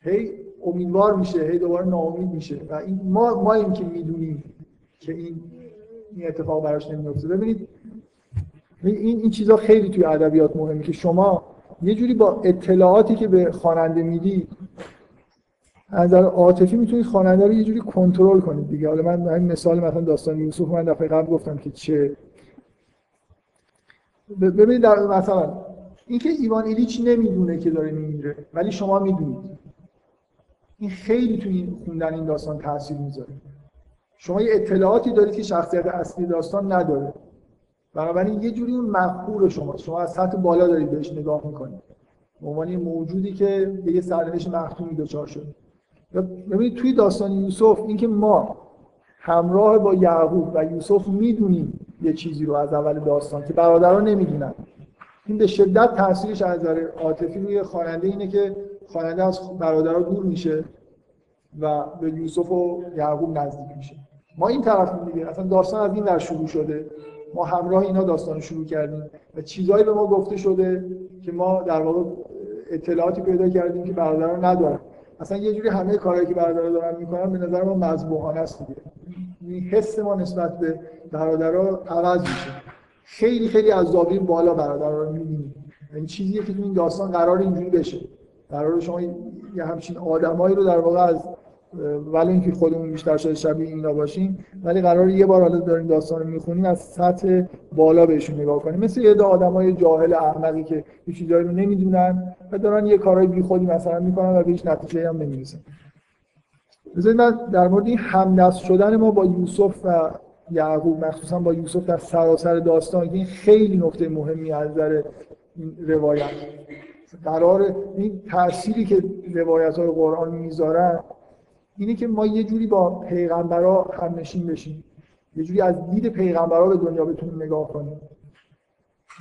هی امیدوار میشه هی دوباره ناامید میشه. و این ما ما این که می‌دونیم که این این اتفاق براش نمیفته ببینید این این چیزا خیلی توی ادبیات مهمه که شما یه جوری با اطلاعاتی که به خواننده میدی از نظر عاطفی می‌تونید خواننده رو یه جوری کنترل کنید دیگه. حالا من مثال مثلا داستان یوسف من دفعه قبل گفتم که چه ببینید در مثلا اینکه ایوان ایلیچ نمی‌دونه که داره میمیره ولی شما می‌دونید. این خیلی توی این خوندن این داستان تاثیر می‌ذاره. شما یه اطلاعاتی دارید که شخصیت اصلی داستان نداره. بنابراین یه جوری اون مفهور شما شما از سطح بالا دارید بهش نگاه می‌کنید. به عنوان موجودی که به یه سرنوشت مختومی دچار شده. ببینید توی داستان یوسف اینکه ما همراه با یعقوب و یوسف می‌دونیم یه چیزی رو از اول داستان که برادران نمی‌دونن. این به شدت تاثیرش از نظر عاطفی روی خواننده اینه که خواننده از برادرها دور میشه و به یوسف و یعقوب نزدیک میشه. ما این طرف دیگه اصلا داستان از این ور شروع شده. ما همراه اینا داستان شروع کردیم و چیزهایی به ما گفته شده که ما در واقع اطلاعاتی پیدا کردیم که برادران ندارن. اصلا یه جوری همه کارهایی که برادرها دارن می‌کنن به نظر ما مذبوحانه است دیگه. حس ما نسبت به برادرها عوض میشه. خیلی خیلی از زاویه بالا برادرها رو می‌بینیم. یعنی چیزیه که این داستان قرار اینجوری بشه. قرار شما یه همچین آدمایی رو در واقع از ولی اینکه خودمون بیشتر شده شبیه اینا باشیم ولی قرار یه بار حالا داریم داستان رو می‌خونیم از سطح بالا بهشون نگاه کنیم مثل یه آدمای جاهل احمقی که یه چیزایی رو نمی‌دونن و دارن یه کارهای بیخودی مثلا می‌کنن و به هیچ نتیجه هم نمی‌رسن. بذارید من در مورد این همدست شدن ما با یوسف و یعقوب مخصوصا با یوسف در سراسر داستان این خیلی نکته مهمی از نظر روایت. قرار این تأثیری که روایت های قرآن می‌ذارن اینه که ما یه جوری با پیغمبرا هم نشین بشیم. یه جوری از دید پیغمبرا به دنیا بتونیم نگاه کنیم.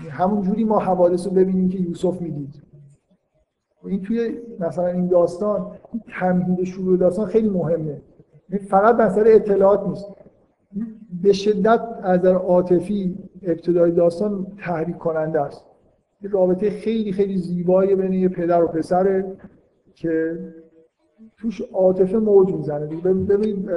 همون جوری ما حوادث رو ببینیم که یوسف می‌دید. این توی مثلا این داستان تمهید شروع داستان خیلی مهمه. فقط مسئله اطلاعات نیست. به شدت از در عاطفی ابتدای داستان تحریک کننده است. یه رابطه خیلی خیلی زیبایی بین یه پدر و پسره که توش عاطفه موج می‌زنه. ببینید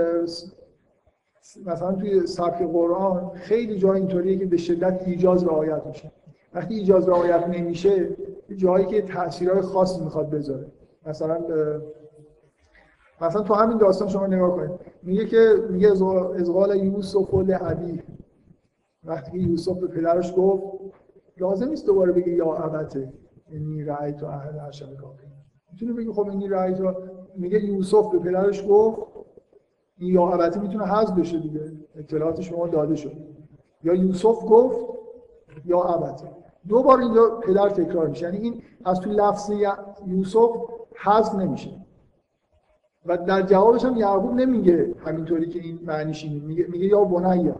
مثلا توی سبک قرآن خیلی جا اینطوریه که به شدت ایجاز رعایت میشه. وقتی ایجاز رعایت نمیشه جایی که تاثیرهای خاصی می‌خواد بذاره. مثلا مثلا تو همین داستان شما نگاه کنید. میگه که میگه ازغال یوسف و عبی وقتی یوسف به پدرش گفت لازم نیست دوباره بگه یا ابته اینی رأی تو اهل عشق کافی. می‌تونه بگه خب اینی رأی تو میگه یوسف به پدرش گفت این یا ابته می‌تونه حذف بشه دیگه. اطلاعات شما داده شد. یا یوسف گفت یا ابته دو بار اینجا پدر تکرار میشه. یعنی این از توی لفظ یوسف حذف نمیشه. و در جوابش هم یعقوب نمیگه همینطوری که این معنیش اینه. میگه, میگه یا بنیا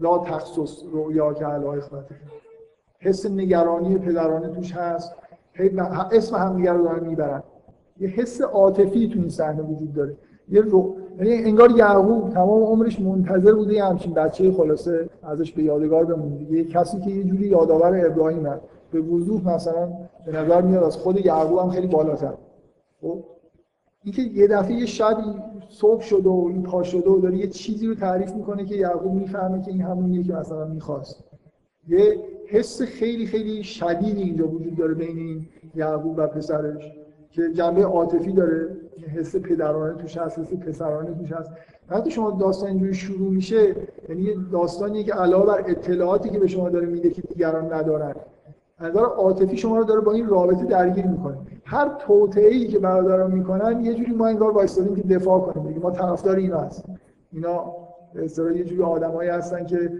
لا تخصص رویا که علی حس نگرانی پدرانه توش هست. اسم همدیگه رو دارن می‌برن. یه حس عاطفی تو این صحنه وجود داره. یه رو یعنی انگار یعقوب تمام عمرش منتظر بوده یه همچین بچه خلاصه ازش به یادگار بمونه. دیگه کسی که یه جوری یادآور ابراهیم هست به وضوح مثلا به نظر میاد از خود یعقوب هم خیلی بالاتر. خب؟ اینکه یه دفعه یه شبی صبح شده و این پا شده و داره یه چیزی رو تعریف می‌کنه که یعقوب می‌فهمه که این همونیه که مثلا می‌خواست. یه حس خیلی خیلی شدیدی اینجا وجود داره بین این یعقوب و پسرش که جنبه عاطفی داره. حس پدرانه توش هست حس پسرانه توش هست. وقتی شما داستان اینجوری شروع میشه یعنی یه داستانیه که علاوه بر اطلاعاتی که به شما داره میده که دیگران ندارن نظر عاطفی شما رو داره با این رابطه درگیر می‌کنه. هر توطئه‌ای که برادران می‌کنن یه جوری ما انگار وایسادیم که دفاع کنیم دیگه. ما طرفدار اینا هست اینا به یه جوری آدمایی هستن که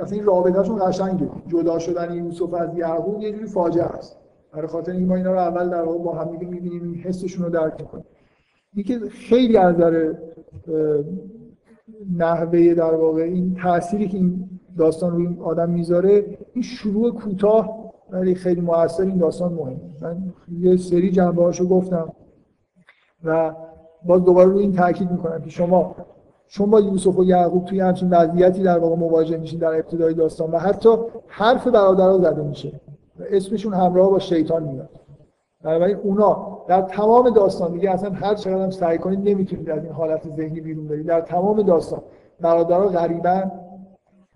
اصلا این رابطهشون قشنگه. جدا شدن یوسف از یعقوب یه جوری فاجعه است. برای خاطر اینکه ما اینا رو اول در واقع با هم دیگه می‌بینیم این حسشون رو درک می‌کنیم. اینکه خیلی از نظر نحوه در واقع این تأثیری که این داستان روی آدم می‌ذاره این شروع کوتاه ولی خیلی موثر این داستان مهمه. من یه سری جنبه هاشو گفتم و باز دوباره روی این تاکید می‌کنم که شما چون با یوسف و یعقوب توی همچین وضعیتی در واقع مواجه میشین در ابتدای داستان و حتی حرف برادرها زده میشه و اسمشون همراه با شیطان میاد. بنابراین اونا در تمام داستان دیگه اصلا هر چقدر هم سعی کنید نمی‌تونید از این حالت ذهنی بیرون برید. در تمام داستان برادرها غریبا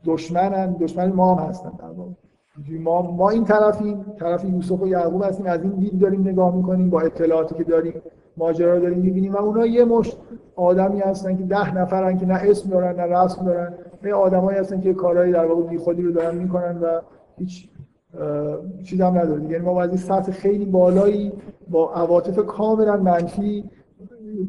دشمنن دشمن ما هم هستن در واقع. ما ما این طرفیم طرف یوسف و یعقوب هستیم از این دید داریم نگاه می‌کنیم با اطلاعاتی که داریم ماجرا داریم می‌بینیم و اونا یه مشت آدمی هستن که ده نفرن که نه اسم دارن نه رسم دارن. یه آدمایی هستن که کارهایی در واقع بیخودی رو دارن می‌کنن و هیچ چیز هم نداره یعنی ما از سطح خیلی بالایی با عواطف کاملا منفی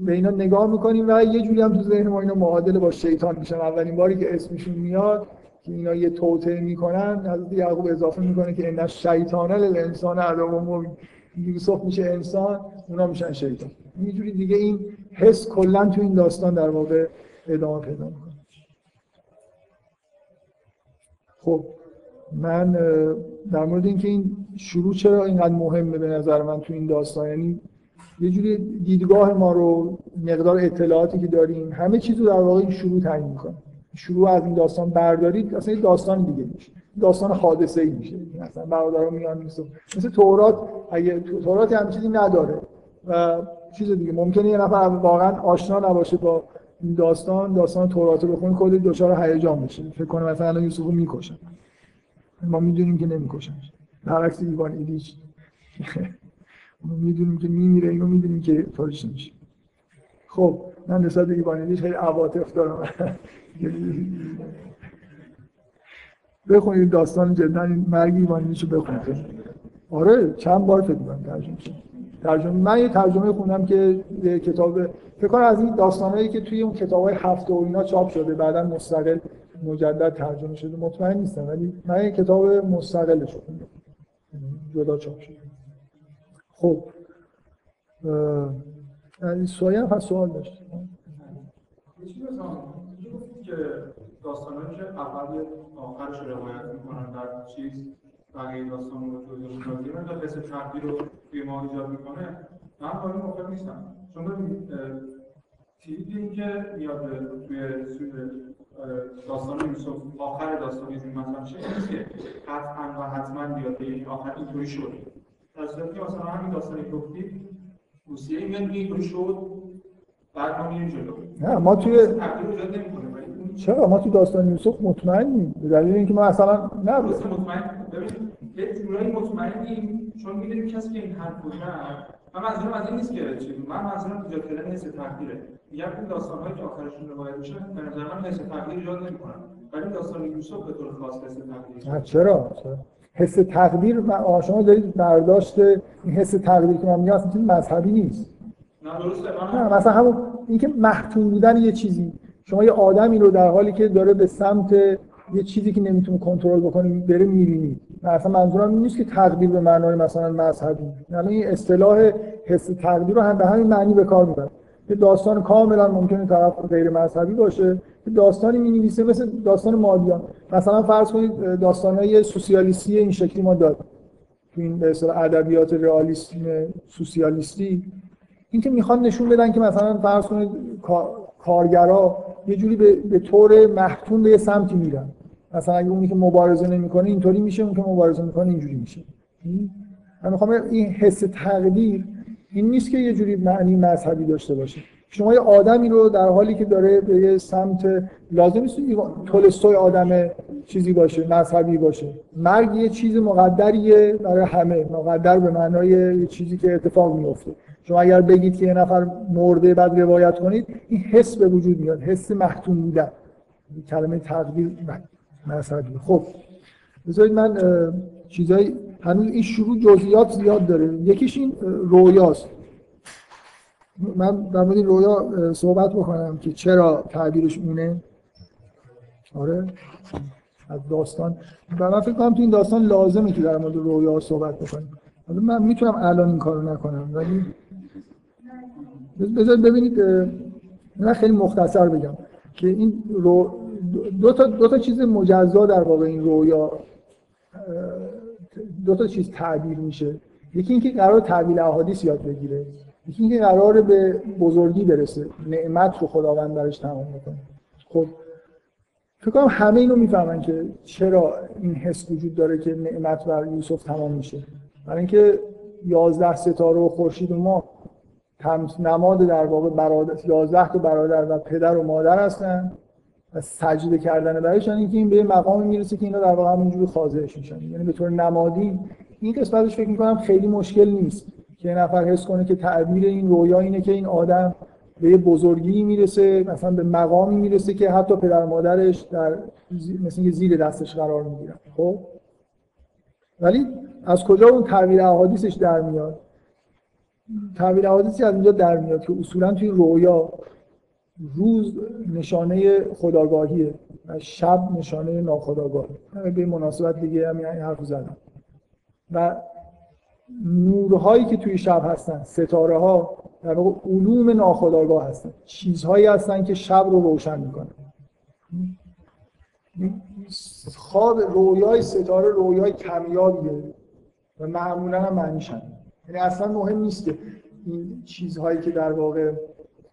به اینا نگاه می‌کنیم و یه جوری هم تو ذهن ما اینا معادل با شیطان میشن. اولین باری که اسمشون میاد که اینا یه توطئه می‌کنن حضرت یعقوب اضافه می‌کنه که ان شیطان الانسان عدو مبین یوسف میشه انسان اونا میشن شیطان. یه جوری دیگه این حس کلا تو این داستان در واقع ادامه پیدا می‌کنه. خب. من در مورد اینکه این شروع چرا اینقدر مهمه به نظر من تو این داستان؟ یعنی یه جوری دیدگاه ما رو مقدار اطلاعاتی که داریم همه چیز رو در واقع این شروع تعیین می‌کنه. شروع از این داستان بردارید اصلا یه داستان دیگه میشه. داستان حادثه ای میشه. مثلا برادران میان میسو مثل تورات اگه تورات هم چیزی نداره. و چیز دیگه ممکنه یه نفر واقعا آشنا نباشه با این داستان داستان تورات رو بخونه کلی دچار هیجان بشه. فکر کنه مثلا یوسف رو می‌کشن. ما می‌دونیم که نمی‌کشن برعکس ایوان ایلیچ ما می‌دونیم که میمیره اینو می‌دونیم که طورش نمیشه. خب من نسبت به ایوانیلیش خیلی عواطف دارم. بخونید داستان جدا این مرگ ایوانیلیش رو بخونید. آره چند بار فکر کنم ترجمه شد. ترجمه من یه ترجمه خوندم که کتاب فکر کنم از این داستانایی که توی اون کتابای هفته و اینا چاپ شده بعدا مستقل مجدد ترجمه شده مطمئن نیستم ولی من یه کتاب مستقلش خوندم. جدا چاپ شده. خب سویا هم سوال داشت. که داستانهایی که اول آخرش روایت می‌کنن در چیز بقیه داستان رو جزء می‌کنه من حس تقدیر رو توی ما ایجاد می‌کنه. من با این موافق نیستم. چون ببینید تیپی که میاد توی داستان یوسف آخر داستان یوسف مثلا چه نیست که حتما و حتما بیاد یعنی آخر اینطوری شد. در صورتی که مثلا همین داستانی که گفتید روسیه میاد اینطوری شد بعد ما میریم جلو. نه ما توی چرا؟ ما تو داستان یوسف مطمئنیم به دلیل اینکه ما اصلا نه. مطمئن ببین یه جورایی مطمئنیم چون می‌دونیم کسی که این حرف گفته من منظورم از این نیست که من منظورم ایجاد کردن حس تقدیره میگم این داستان‌هایی که آخرشون روایت میشه به نظر من حس تقدیر ایجاد نمی‌کنن. ولی داستان یوسف به طور خاص حس تقدیر چرا؟ حس تقدیر شما دارید برداشت این حس تقدیر که من میگم اصلا مذهبی نیست. نه درسته نه مثلا همون اینکه محتوم بودن یه چیزی. شما یه آدمی رو در حالی که داره به سمت یه چیزی که نمی‌تونه کنترل بکنه بره می‌بینی. مثلا منظورم این نیست که تقدیر به معنای مثلا مذهبی. یعنی این اصطلاح حس تقدیر رو هم به همین معنی به کار می‌بره. یه داستان کاملا ممکنه طرف غیر مذهبی باشه. یه داستانی می نویسه مثل داستان مادیان. مثلا فرض کنید داستانهای سوسیالیستی این شکلی ما داریم. تو این به اصطلاح ادبیات رئالیسم سوسیالیستی. اینکه می‌خوان نشون بدن که مثلا فرض کنید کارگرا یه جوری به, به طور محتوم به یه سمتی میرن. مثلا اگه اونی که مبارزه نمی‌کنه اینطوری میشه اون که مبارزه می‌کنه اینجوری میشه. من می‌خوام این حس تقدیر این نیست که یه جوری معنی مذهبی داشته باشه. شما یه آدمی رو در حالی که داره به یه سمت لازم نیست تولستوی آدم چیزی باشه مذهبی باشه. مرگ یه چیز مقدریه برای همه. مقدر به معنای یه چیزی که اتفاق میفته شما اگر بگید که یه نفر مرده بعد روایت کنید این حس به وجود میاد حس محتوم بودن. کلمه تقدیر مذهبی. خب بذارید من چیزای هنوز این شروع جزئیات زیاد داره. یکیش این رویاست. من در مورد رویا صحبت بکنم که چرا تعبیرش اونه. آره. از داستان. و من فکر کنم تو این داستان لازمه که در مورد رویا صحبت بکنیم من می‌تونم الان این کارو نکنم ولی بذارید ببینید من خیلی مختصر بگم که این رو دو تا, دو تا چیز مجزا در واقع این رویا دو تا چیز تعبیر میشه. یکی اینکه قرار تعبیر احادیث یاد بگیره. یکی اینکه قرار به بزرگی برسه. نعمت رو خداوند برش تمام می‌کنه. خب فکر کنم همه اینو می‌فهمن که چرا این حس وجود داره که نعمت بر یوسف تمام میشه. برای اینکه 11 ستاره و خورشید و ما نماد در واقع برادر 11 تا برادر و پدر و مادر هستن. سجده کردن برایشان اینکه این به مقامی می‌رسه که اینا در واقع همونجوری خاضعش میشن. یعنی به طور نمادی این قسمتش فکر می‌کنم خیلی مشکل نیست که نفر حس کنه که تعبیر این رویا اینه که این آدم به یه بزرگی می‌رسه مثلا به مقامی می‌رسه که حتی پدر مادرش در مثل که زیر دستش قرار می‌گیرن. خب؟ ولی از کجا اون تعبیر احادیثش در میاد؟ تعبیر احادیثی از اینجا در میاد که اصولا توی رویا روز نشانه خداگاهیه و شب نشانه ناخداگاهی. به مناسبت دیگه هم این حرف زدم. و نورهایی که توی شب هستن ستاره ها در واقع علوم ناخداگاه هستن. چیزهایی هستن که شب رو روشن می‌کنن. خواب رویای ستاره رویای کمیابیه و معمولا هم معنیش یعنی اصلا مهم نیست که این چیزهایی که در واقع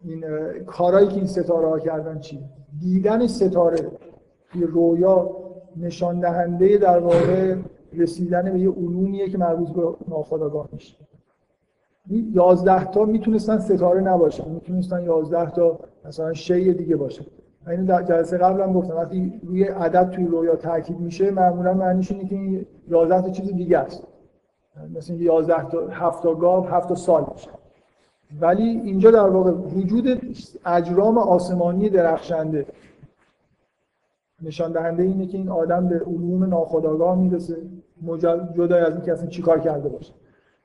این کارهایی که این ستاره ها کردن چی؟ دیدن ستاره. توی رویا نشان دهنده در واقع رسیدن به یه علومیه که مربوط به ناخودآگاه میشه. یازده تا می‌تونستن ستاره نباشن. می‌تونستن یازده تا مثلا شی دیگه باشه اینو در جلسه قبلم گفتم. وقتی روی عدد توی رویا تاکید میشه معمولا معنیش اینه که این 11 تا چیز دیگه است. مثل اینکه 11 تا 7 تا گاو 7 تا سال میشه. ولی اینجا در واقع وجود اجرام آسمانی درخشنده نشان دهنده اینه که این آدم به علوم ناخودآگاه می‌رسه جدا از اینکه اصلا چیکار کرده باشه.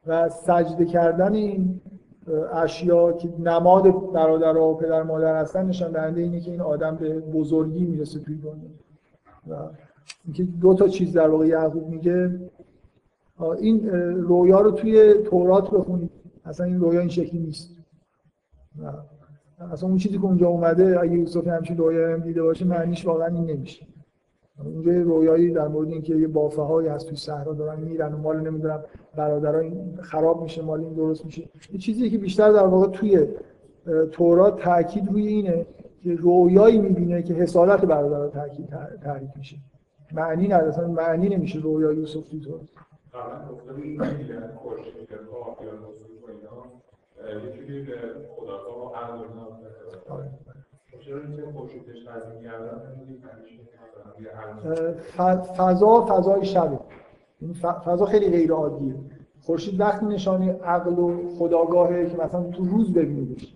و سجده کردن این اشیا که نماد برادر و پدر مادر هستن نشان دهنده اینه که این آدم به بزرگی می‌رسه توی دنیا. و اینکه دو تا چیز در واقع یعقوب میگه. این رویا رو توی تورات بخونید. اصلا این رویا این شکلی نیست. اصلا اون چیزی که اونجا اومده اگه یوسف همچین رویا هم دیده باشه معنیش واقعا این نمیشه. اونجا رویایی در مورد اینکه یه بافه هایی هست توی صحرا دارن میرن و مال نمی‌دونم برادرها خراب میشه مال این درست میشه. یه چیزی که بیشتر در واقع توی تورات تاکید روی اینه که رویایی می‌بینه که حسادت برادرها تاکید تحریک میشه. معنی نداره معنی نمیشه رویای یوسف توی تورات. یه به فضا فضای شبه. فضا خیلی غیر عادیه. خورشید وقتی نشانی عقل و خداگاهه که مثلا تو روز ببینیدش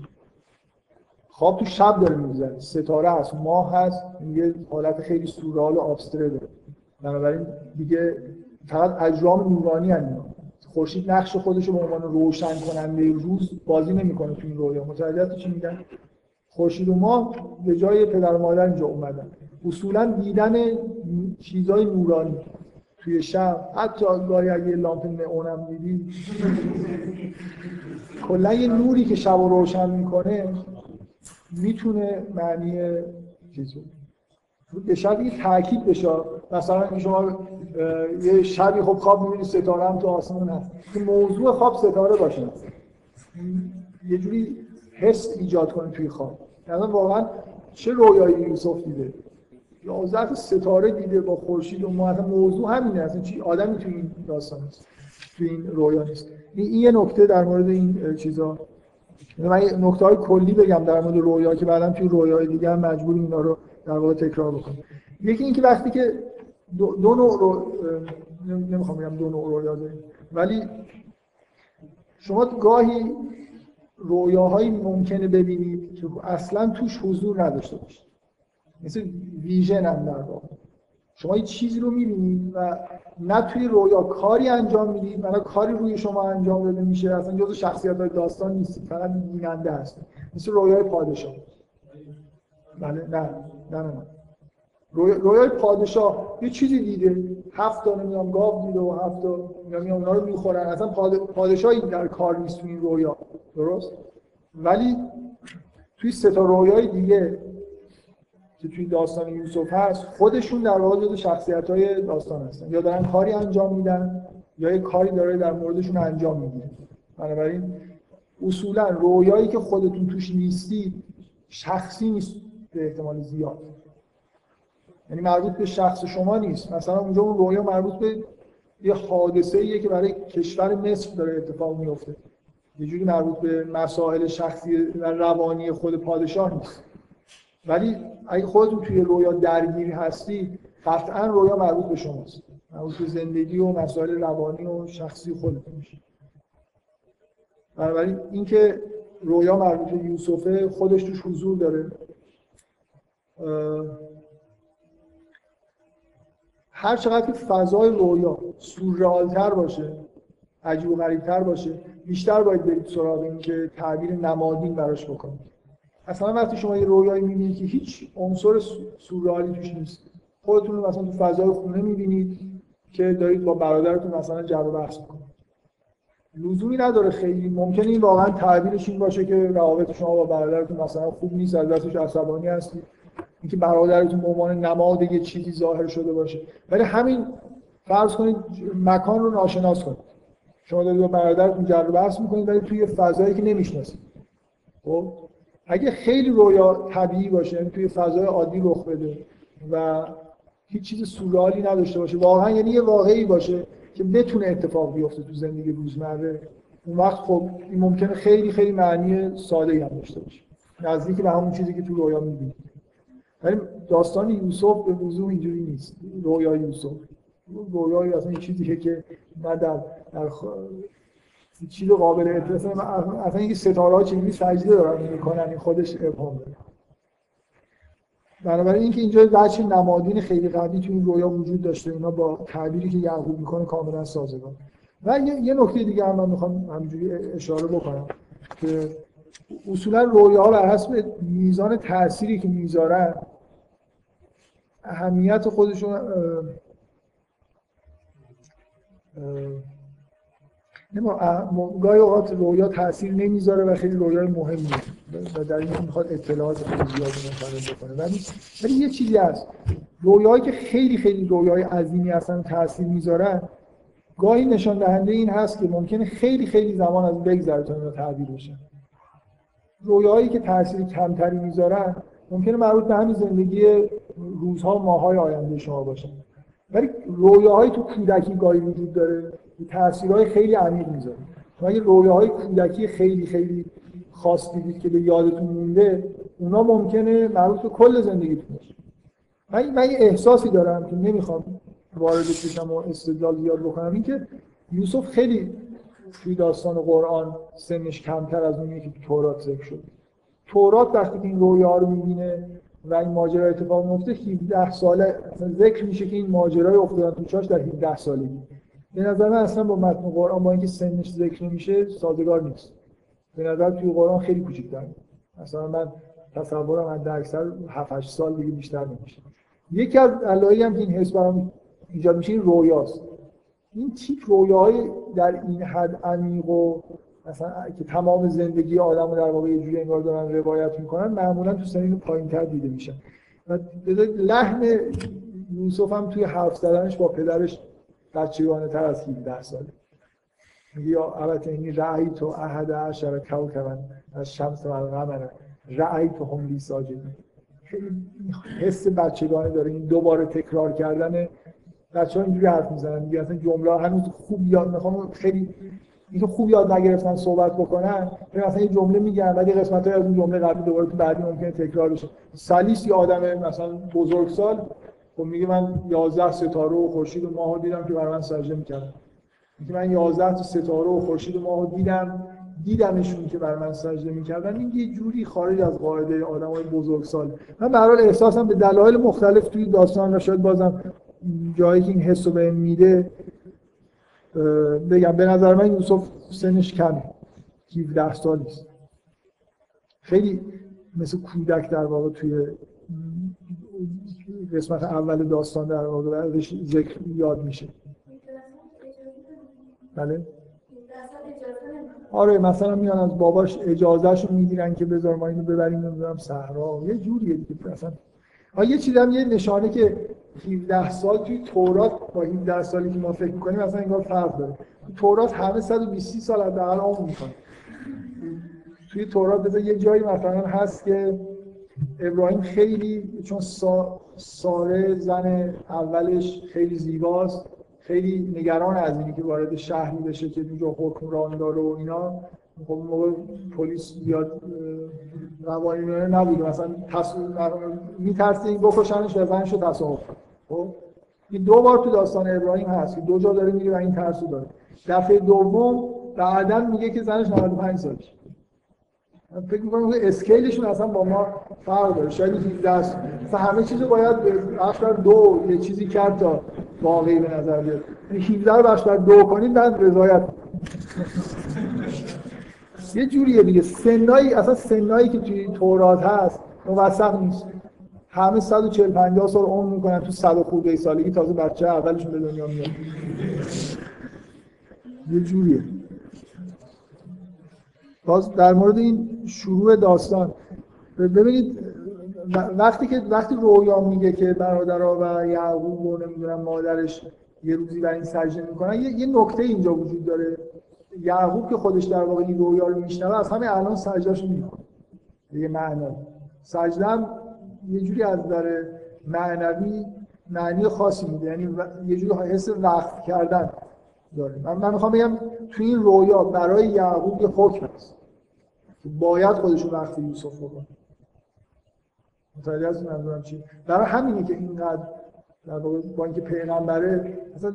خواب تو شب داره میگذره. ستاره هست ماه هست یه حالت خیلی سورال و آبستره داره. بنابراین دیگه فقط اجرام نورانی هست. خورشید نقش خودش رو به عنوان روشن کننده روز بازی نمی‌کنه تو این رویا متوجه چی میگن؟ خورشید و ما به جای پدر و مادر اینجا اومدن. اصولا دیدن چیزای نورانی توی شب حتی گاهی اگه لامپ نئونم دیدی کلا یه نوری که شب رو روشن می‌کنه می‌تونه معنی چیزی به شب تاکید بشه. مثلا شما یه شبی خب خواب می‌بینید ستاره هم تو آسمون هست. که موضوع خواب ستاره باشه. یه جوری حس ایجاد کنه توی خواب. یعنی واقعا چه رویایی یوسف دیده؟ یازده ستاره دیده با خورشید و ما موضوع همینه. اصلا چی آدمی توی این داستان نیست. توی این رویا نیست. این یه نکته در مورد این چیزا. من نکته های کلی بگم در مورد رویا که بعدا توی رویای دیگه مجبور اینا رو در واقع تکرار بکنیم یکی اینکه وقتی که دو, دو نوع رو نمی‌خوام بگم دو نوع رویا داریم ولی شما گاهی رویاهایی ممکنه ببینید که اصلا توش حضور نداشته باشید. مثل ویژن هم در واقع. شما یه چیزی رو می‌بینید و نه توی رویا کاری انجام می‌دید نه کاری روی شما انجام داده میشه. اصلا جزو شخصیت های داستان نیستید فقط بیننده هست مثل رویای پادشاه. بله نه نه نه. رویای پادشاه یه چیزی دیده. هفت تا نمی‌دونم گاو دیده و هفت تا نمی‌دونم اونا رو می‌خورن. اصلا پادشاهی در کار نیست تو این رویا. درست؟ ولی توی سه تا رویای دیگه که توی داستان یوسف هست خودشون در واقع جزو شخصیت های داستان هستن. یا دارن کاری انجام میدن یا یه کاری داره در موردشون انجام میده. بنابراین اصولا رویایی که خودتون توش نیستید شخصی نیست. به احتمال زیاد. یعنی مربوط به شخص شما نیست. مثلا اونجا اون رویا مربوط به یه حادثه ایه که برای کشور مصر داره اتفاق میفته یه جوری مربوط به مسائل شخصی و روانی خود پادشاه نیست. ولی اگه خودتون توی رویا درگیر هستی قطعا رویا مربوط به شماست. مربوط به زندگی و مسائل روانی و شخصی خودتون میشه بنابراین اینکه رویا مربوط به یوسفه خودش توش حضور داره. هر چقدر که فضای رویا سورئالتر باشه عجیب و غریبتر باشه بیشتر باید برید سراغ این که تعبیر نمادین براش بکنید. اصلا وقتی شما یه رویایی می‌بینید که هیچ عنصر سورئالی توش نیست. خودتون مثلا تو فضای خونه می‌بینید که دارید با برادرتون مثلا جر و بحث می‌کنید. لزومی نداره خیلی. ممکنه این واقعا تعبیرش این باشه که روابط شما با برادرتون مثلا خوب نیست از دستش عصبانی هستید. اینکه برادرتون به عنوان نماد یه چیزی ظاهر شده باشه. ولی همین فرض کنید مکان رو ناشناس کنید. شما دارید با برادرتون جر بحث می‌کنید ولی توی فضایی که نمی‌شناسید. خب؟ اگه خیلی رویا طبیعی باشه یعنی توی فضای عادی رخ بده و هیچ چیز سورالی نداشته باشه واقعا یعنی یه واقعی باشه که بتونه اتفاق بیفته تو زندگی روزمره اون وقت خب این ممکنه خیلی خیلی معنی ساده هم داشته باشه. نزدیک به همون چیزی که تو رویا می‌بینید. ولی داستان یوسف به وضوح اینجوری نیست. رویای یوسف. رویای اصلا این چیزیه که نه در, در چیز قابل اتصال اصلا اینکه ستاره ها چجوری سجده دارن می‌کنن این خودش ابهام داره بنابراین اینکه اینجا بچه نمادین خیلی قوی تو این رویا وجود داشته اینا با تعبیری که یعقوب می‌کنه کاملا سازگار. و یه نکته دیگه هم من می‌خوام همینجوری اشاره بکنم که اصولا رویاها بر حسب میزان تأثیری که می‌ذارن اهمیت خودشون گاهی اوقات رویا تاثیر نمی‌ذاره و خیلی رویای مهمی و در این می‌خواد اطلاعات خیلی زیادی منتقل بکنه. ولی ولی یه چیزی هست. رویایی که خیلی خیلی رویای عظیمی هستن تاثیر می‌ذارن گاهی نشان دهنده این هست که ممکنه خیلی خیلی زمان از بگذره تا اینا تعبیر بشن رویایی که تاثیر کمتری می‌ذارن ممکنه مربوط به همین زندگی روزها و ماهای آینده شما باشن ولی رویاهایی تو کودکی گاهی وجود داره. تاثیرهای خیلی عمیق می‌ذاره. شما اگه رویاهای کودکی خیلی خیلی خاص دیدید که به یادتون مونده اونا ممکنه مربوط به کل زندگیتون باشه. من من یه احساسی دارم که نمی‌خوام وارد بشم و استدلال زیاد بکنم. اینکه یوسف خیلی توی داستان قرآن سنش کمتر از اونیه که تورات ذکر شد. تورات وقتی که این رویا رو می‌بینه و این ماجرا اتفاق میفته 17 ساله ذکر میشه که این ماجرای افتادن چاش در 17 سالگی به نظر من اصلا با متن قرآن با اینکه سنش ذکر نمیشه سازگار نیست. به نظر توی قرآن خیلی کوچیک‌تر مثلا من تصورم حد اکثر 7 8 سال دیگه بیشتر نمیشه. یکی از علایلی هم که این حس برام ایجاد میشه این رویاست. این تیپ رویاهای در این حد عمیق و مثلا که تمام زندگی آدم رو در واقع یه جوری انگار دارن روایت می‌کنن معمولا تو سنین پایینتر دیده میشن و لحن یوسف هم توی حرف زدنش با پدرش بچگانه تر از 17 ساله. میگه یا البته اینی رعی تو احد عشر کوکبن از شمس و القمر رعی تو هم لی حس بچگانه داره این دوباره تکرار کردن. بچه ها اینجوری حرف می‌زنن میگه اصلا جمله هنوز خوب یاد می‌خوام خیلی اینکه خوب یاد نگرفتن صحبت بکنن مثلا یه جمله میگن ولی قسمت از اون جمله قبلی دوباره تو بعدی ممکنه تکرار بشه. سالیس یه آدم مثلا بزرگسال خب میگه من 11 ستاره و خورشید و ماهو دیدم که برای من سجده می‌کردن. میگه من 11 تا ستاره و خورشید و ماهو دیدم دیدمشون که برای من سجده می‌کردن. این یه جوری خارج از قاعده آدمای بزرگسال من به احساسم به دلایل مختلف توی داستان و شاید بازم جایی که این حسو به میده بگم به نظر من یوسف سنش کمه. 17 سال خیلی مثل کودک در واقع توی قسمت اول داستان در واقع ذکر یاد میشه. بله؟ آره مثلا میان از باباش اجازهشو می‌گیرن که بذار ما اینو ببریم نمی‌دونم صحرا. یه جوریه دیگه مثلا یه چیزی هم یه نشانه که 17 سال توی تورات با 17 سالی که ما فکر می‌کنیم مثلا انگار فرق داره. تورات همه 120 سال حداقل عمر می‌کنه توی تورات بذار یه جایی مثلا هست که ابراهیم خیلی چون سا... ساره زن اولش خیلی زیباست خیلی نگران از اینی که وارد شهری بشه که اونجا حکمران داره و اینا. خب موقع پلیس بیاد روانی نبوده مثلا این بکشنش و زنش رو تصاحب خب؟ این دو بار تو داستان ابراهیم هست که دو جا داره میگه و این ترسو داره. دفعه دوم بعدا میگه که زنش 95 سالشه فکر می‌کنم اسکیلشون اصلا با ما فرق داره. شاید 17 است مثلا همه چیز باید به دو یه چیزی کرد تا واقعی به نظر بیاد. 17 یعنی رو بخش دو کنید بعد رضایت. یه جوریه دیگه. سنایی اصلا سنایی که توی تورات هست موثق نیست. همه 140 50 سال عمر می‌کنن تو 100 خورده سالگی تازه بچه اولشون به دنیا میاد. یه جوریه. باز در مورد این شروع داستان ببینید وقتی که وقتی رویا میگه که برادرها و یعقوب و نمی‌دونم مادرش یه روزی بر این سجده می‌کنن یه, یه نکته اینجا وجود داره. یعقوب که خودش در واقع این رویا رو میشنوه از همه الان سجدهش می‌کنه یه معنا سجده هم یه جوری از داره معنوی معنی خاصی میده. یعنی یه جوری حس وقت کردن داره. من, من می‌خوام بگم تو این رویا برای یعقوب یه حکم هست. باید خودش وقت یوسف بکنه. متوجه از منظورم چی برای همینه که اینقدر در واقع با اینکه پیغمبره مثلا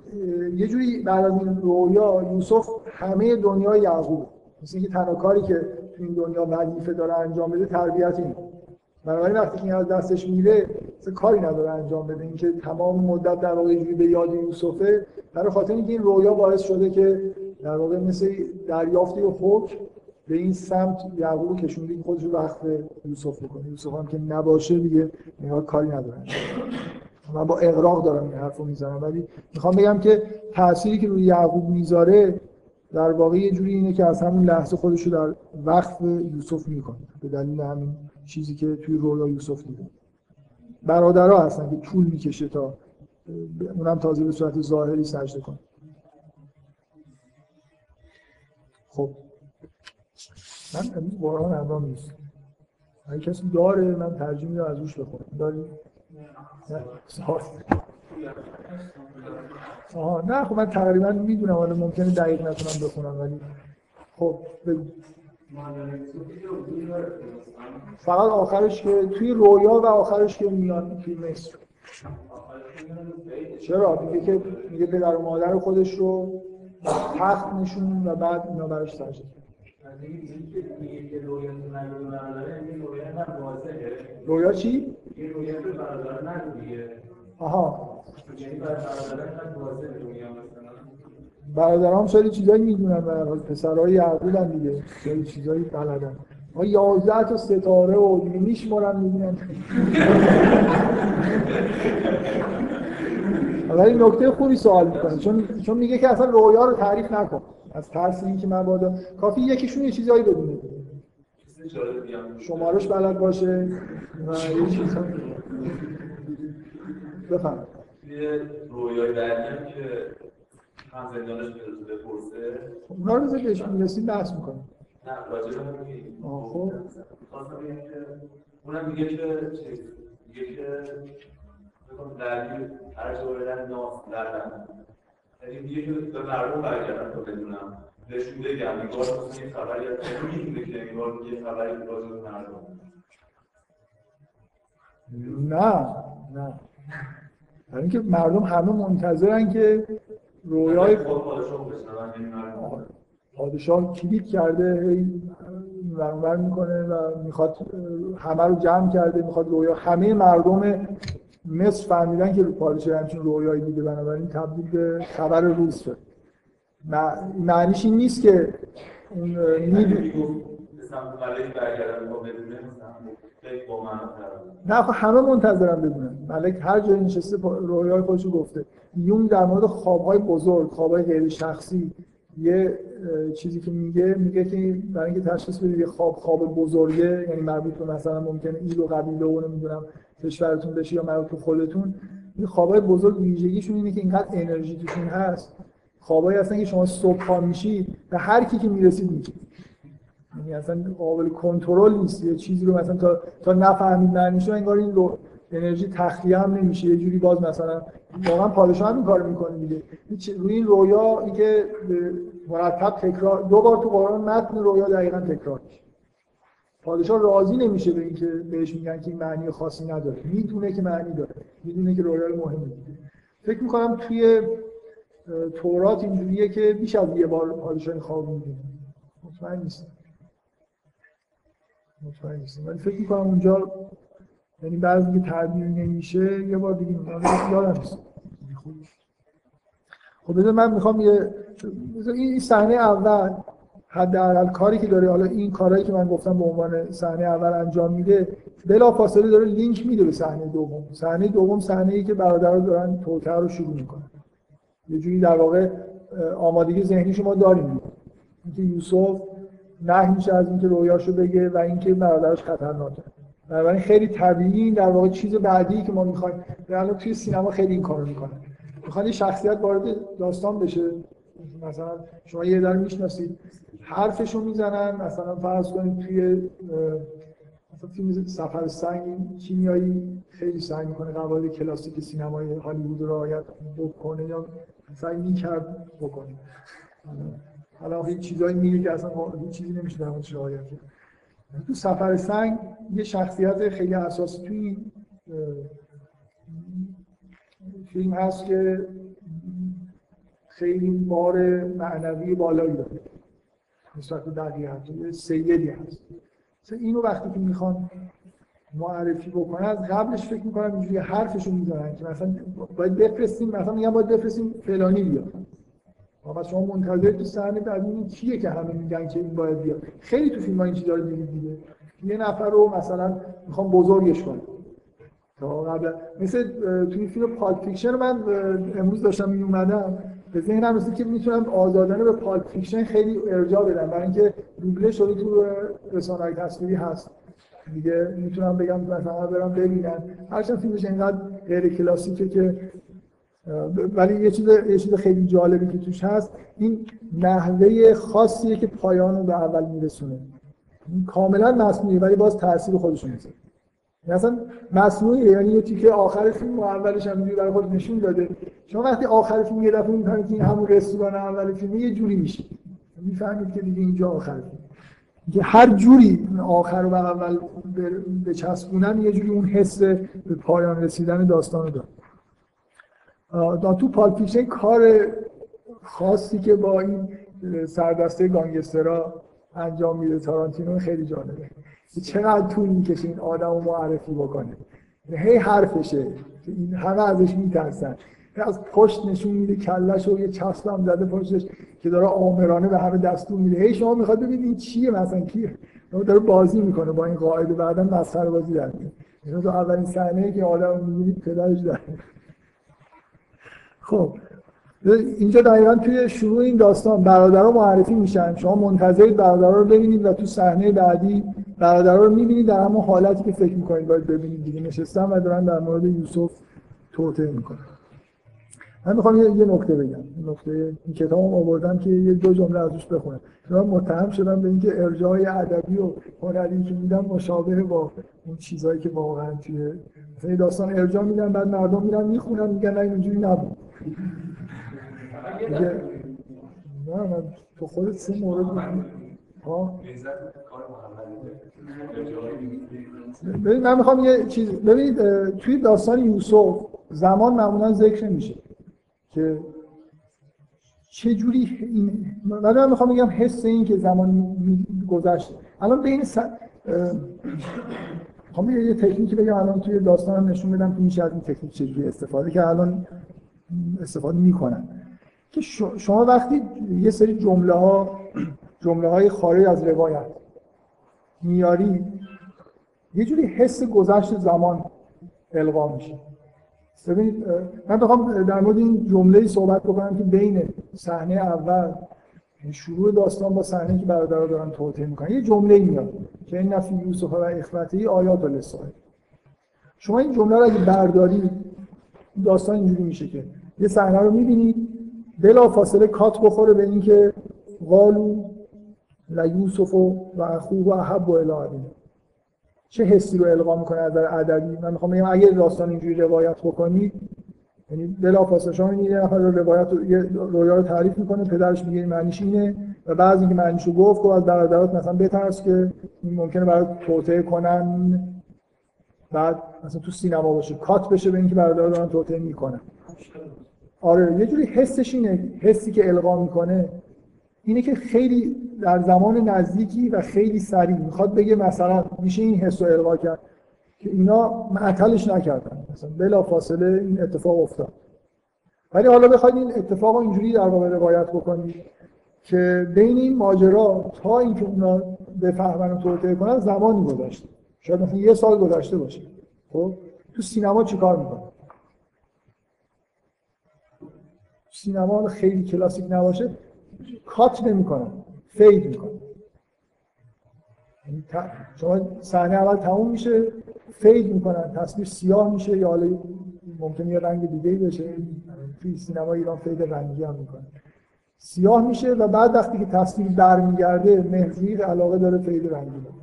یه جوری بعد از این رویا یوسف همه دنیا یعقوب مثل اینکه تنها کاری که تو این دنیا وظیفه داره انجام بده تربیت این بنابراین وقتی این از دستش میره کاری نداره انجام بده. اینکه تمام مدت در واقع به یاد یوسفه برای خاطر اینکه این رویا باعث شده که در واقع مثل دریافتی و حکم به این سمت یعقوب کشونده این خودش رو وقت یوسف بکنه. یوسف هم که نباشه دیگه نگاه کاری نداره. من با اقراق دارم این حرف رو می‌زنم ولی می‌خوام بگم که تأثیری که روی یعقوب می‌ذاره در واقع یه جوری اینه که از همون لحظه خودش رو در وقت یوسف می‌کنه به دلیل همین چیزی که توی رویا یوسف دیده برادرها هستن که طول می‌کشه تا اونم تازه به صورت ظاهری سجده کنه خب. من امروز قرآن اندام نیست. اگه کسی داره من ترجیح میدم از روش بخونم. داری؟ آها نه خب من تقریبا می‌دونم حالا ممکنه دقیق نتونم بخونم ولی خب بگو. فقط آخرش که توی رویا و آخرش که میان توی مصر. چرا؟ میگه که میگه پدر و مادر خودش رو تخت نشون و بعد اینا براش سجده رویا چی؟ آها. برادرام خیلی چیزایی می‌دونن به حال پسرای یعقوب دیگه. خیلی چیزایی بلدن. ما 11 تا ستاره و دیگه میشمارن می‌بینن ولی نکته خوبی سوال می‌کنه. چون چون میگه که اصلا رویا رو تعریف نکن. از ترس اینکه من بادا کافی یکیشون یه چیزایی بدونه. شمارش بلد باشه. و بفهم یه رویای بعدی که هم زندانش بپرسه. اونا رو بهش می‌رسیم بحث می‌کنیم. نه راجع به خب. خواستم که اونم میگه که چیز میگه که بکنم درگیر هر جا بردن ناس دردن یعنی میگه که به مردم برگردن تا بدونم. بهشون بگم انگار مثلا یه خبری از می‌دونه که انگار یه خبری راجع به مردم نه نه. برای اینکه مردم همه منتظرن که رویای خود پادشاه کلیک کرده هی ورانور می‌کنه و می‌خواد همه رو جمع کرده می‌خواد رویا. همه مردم مصر فهمیدن که پادشاه همچین رویایی دیده بنابراین تبدیل به خبر روز شد معنیش این نیست که اون من نه خب همه منتظرم بدونن ملک هر جایی نشسته رویای خودش گفته. یونگ در مورد خوابهای بزرگ خوابهای غیر شخصی یه چیزی که میگه میگه که برای اینکه تشخیص بدید یه خواب خواب بزرگه یعنی مربوط به مثلا ممکنه ایل و قبیله و نمی‌دونم کشورتون بشه یا مربوط به خودتون این خوابهای بزرگ ویژگیشون اینه که اینقدر انرژی توشون هست خوابایی هستن که شما صبح پا میشی و هر کی که می‌رسید میگید یعنی اصلا قابل کنترل نیست. یه چیزی رو مثلا تا تا نفهمید معنیش رو انگار این انرژی تخلیه هم نمیشه. یه جوری باز مثلا واقعا پادشاه هم این کارو می‌کنه دیگه. روی این رویا اینکه به مرتب تکرار دو بار تو قرآن متن رویا دقیقا تکرار میشه. پادشاه راضی نمیشه به اینکه بهش میگن که این معنی خاصی نداره. می‌دونه که معنی داره. می‌دونه که رویای مهمی فکر می‌کنم توی تورات اینجوریه که بیش از یه بار پادشاه این خواب می‌بینه. مطمئن نیستم. مطمئن نیستم. ولی فکر می‌کنم اونجا یعنی بعضی که تعبیر نمیشه یه بار دیگه یادم نیست. خب بذار من می‌خوام یه این صحنه اول حداقل کاری که داره حالا این کارهایی که من گفتم به عنوان صحنه اول انجام میده بلا فاصله داره لینک میده به صحنه دوم. صحنه دوم صحنه ای که برادرها دارن توتر رو شروع می‌کنن. یه جوری در واقع آمادگی ذهنی شما داریم. اینکه یوسف نه میشه از اینکه رویاشو بگه و اینکه برادرش خطرناکه. بنابراین خیلی طبیعی در واقع چیز بعدی که ما می‌خوایم. الان توی سینما خیلی این کارو می‌کنه. می‌خواد یه شخصیت وارد داستان بشه. مثلا شما یه در می‌شناسید. حرفشو می‌زنن. مثلا فرض کنید توی مثلا فیلم سفر سنگ کیمیایی خیلی سعی می‌کنه قواعد کلاسیک سینمای هالیوود رو رعایت بکنه یا سعی می‌کرد بکنه حالا هیچ چیزایی میگه که اصلا هیچ چیزی نمیشه در موردش رعایت کرد تو سفر سنگ یه شخصیت خیلی اساسی توی فیلم هست که خیلی بار معنوی بالایی داره. نسبت به بقیه هست سیدی هست. اینو وقتی که می‌خوان معرفی بکنه از قبلش فکر می‌کنم اینجوری حرفشو می‌زنن که مثلا باید بفرستیم مثلا میگن باید بفرستیم فلانی بیاد. آقا شما منتظر تو صحنه بعد کیه که همه میگن که این باید بیاد؟ خیلی تو فیلم ها این چیزا رو دیدید دیگه. یه نفر رو مثلا می‌خوام بزرگش کنم. تا قبل مثل توی فیلم Pulp Fiction من امروز داشتم می اومدم به ذهنم رسید که می‌تونم آزادانه به Pulp Fiction خیلی ارجاع بدم. برای اینکه دوبله شده تو رسانه‌های تصویری هست. دیگه می‌تونم بگم مثلا برم ببینن هرچند فیلمش اینقدر غیر کلاسیکه که ولی یه چیز یه چیز خیلی جالبی که توش هست این نحوه خاصیه که پایان رو به اول میرسونه. کاملا مصنوعی ولی باز تاثیر خودش می‌ذاره. مثلا مصنوعی یعنی یه تیکه آخر فیلم و اولش هم برای خود نشون داده. شما وقتی آخر فیلم یه دفعه می‌فهمید که این همون رستوران اول فیلم یه جوری میشه. می‌فهمید که دیگه اینجا آخر فیلم هر جوری آخر به اول به چسبونن یه جوری اون حس به پایان رسیدن داستان رو داره تو پالپیشن کار خاصی که با این سردسته گانگسترا انجام میده تارانتینو خیلی جالبه. چقدر طول می‌کشه این آدم رو معرفی بکنه. هی حرفشه. این همه ازش میترسن. از پشت نشون میده کلش و یه چسبم زده پشتش که داره آمرانه به همه دستور میده. هی شما می‌خواد ببینید این چیه مثلا کیه داره بازی می‌کنه با این قاعده. بعدا مسخره بازی در میاد. تو اولین صحنه که آدم می‌بینید پدرش داره خب. اینجا دقیقا توی شروع این داستان برادرها معرفی میشن. شما منتظرید برادرها رو ببینید و تو صحنه بعدی برادرها رو می‌بینید. در همون حالتی که فکر می‌کنید باید ببینید. دیگه نشستن و دارن در مورد یوسف توطئه می‌کنن. من می‌خوام یه, یه نکته بگم. نکته این کتاب آوردم که یه دو جمله ازش بخونم. من متهم شدم به اینکه ارجاع ادبی و هنری که میدم مشابه با اون چیزهایی که واقعا توی مثلا داستان ارجاع میدن بعد مردم میرن می‌خونن میگن نه اینجوری نبود. نه من تو خودت سه مورد ها من می‌خوام یه چیز ببینید توی داستان یوسف زمان معمولا ذکر نمیشه. که چه جوری این من می‌خوام بگم حس این که زمان گذشت الان بین س... می‌خوام یه تکنیکی بگم. الان توی داستانم نشون بدم که میشه از این تکنیک چجوری استفاده که الان استفاده می‌کنن. که شما وقتی یه سری جمله ها جمله های خارج از روایت میاری یه جوری حس گذشت زمان القا میشه. ببینید من بخوام در مورد این جمله صحبت بکنم که بین صحنه اول یعنی شروع داستان با صحنه که برادرها دارن توطئه می‌کنن یه جمله میاد که این نفی یوسف و اخوته آیات لسائل شما این جمله رو اگه برداری داستان اینجوری میشه که یه صحنه رو می‌بینید بلا فاصله کات بخوره به اینکه قالو لا یوسف و اخوه و احب و الی چه حسی رو القا می‌کنه از نظر ادبی؟ من می‌خوام بگم اگه داستان اینجوری روایت بکنید یعنی بلافاصله شما یه نفر رو روایت یه رویا رو تعریف می‌کنه پدرش میگه معنیش اینه و بعضی که معنیش رو گفت و از برادرات مثلا بترس که این ممکنه برای توطئه کنن بعد مثلا تو سینما باشه کات بشه به اینکه برادرها دارن توطئه می‌کنن. آره یه جوری حسش اینه حسی که القا می‌کنه اینه که خیلی در زمان نزدیکی و خیلی سریع. می‌خواد بگه مثلا میشه این حس رو القا کرد که اینا معطلش نکردن. مثلا بلا فاصله این اتفاق افتاد. ولی حالا بخواید این اتفاق اینجوری در واقع روایت بکنید که بین این ماجرا تا اینکه اونا بفهمن و توطئه کنن زمانی گذشته. شاید مثلا یه سال گذشته باشه. خب؟ تو سینما چیکار می‌کنه؟ سینما خیلی کلاسیک نباشه. cut نمی‌کنن fade می‌کنن یعنی شما صحنه اول تموم میشه fade می‌کنن تصویر سیاه میشه یا حالا ممکنه یه رنگ دیگه بشه. توی سینما ایران fade رنگی هم می‌کنه سیاه میشه و بعد وقتی که تصویر برمیگرده مهرجویی علاقه داره fade رنگی بکنه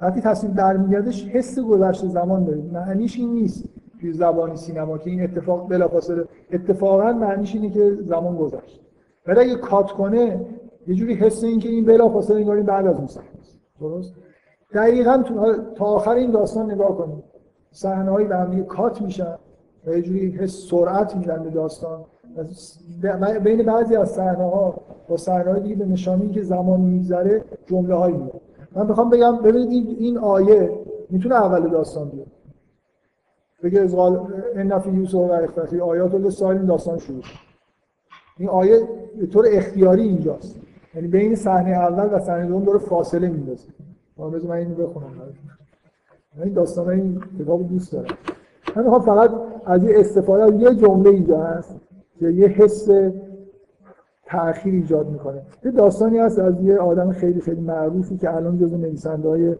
وقتی تصویر برمیگرده حس گذشته زمان داره. معنیش این نیست توی زبان سینما که این اتفاق بلافاصله. اتفاقا معنیش اینه که زمان گذشت. ولی اگه کات کنه یه جوری حس این که این بلافاصله انگار بعد از اون درست؟ دقیقا تا آخر این داستان نگاه کنید صحنه هایی به کات میشن و یه جوری حس سرعت میدن به داستان. بین بعضی از صحنه ها با صحنه های دیگه به نشانی که زمان میگذره جمله هایی میاد من می‌خوام بگم ببینید این آیه می‌تونه اول داستان بیاد. بگه از قال ان فی یوسف و اخوته آیات الله داستان شروع. این آیه به طور اختیاری اینجاست. یعنی بین صحنه اول و صحنه دوم داره فاصله میندازه. من من اینو بخونم این داستان این کتاب دوست دارم. من می‌خوام فقط از یه استفاده یه جمله اینجا هست که یه حس تأخیر ایجاد می‌کنه. یه داستانی هست از یه آدم خیلی خیلی معروفی که الان جزو نویسنده های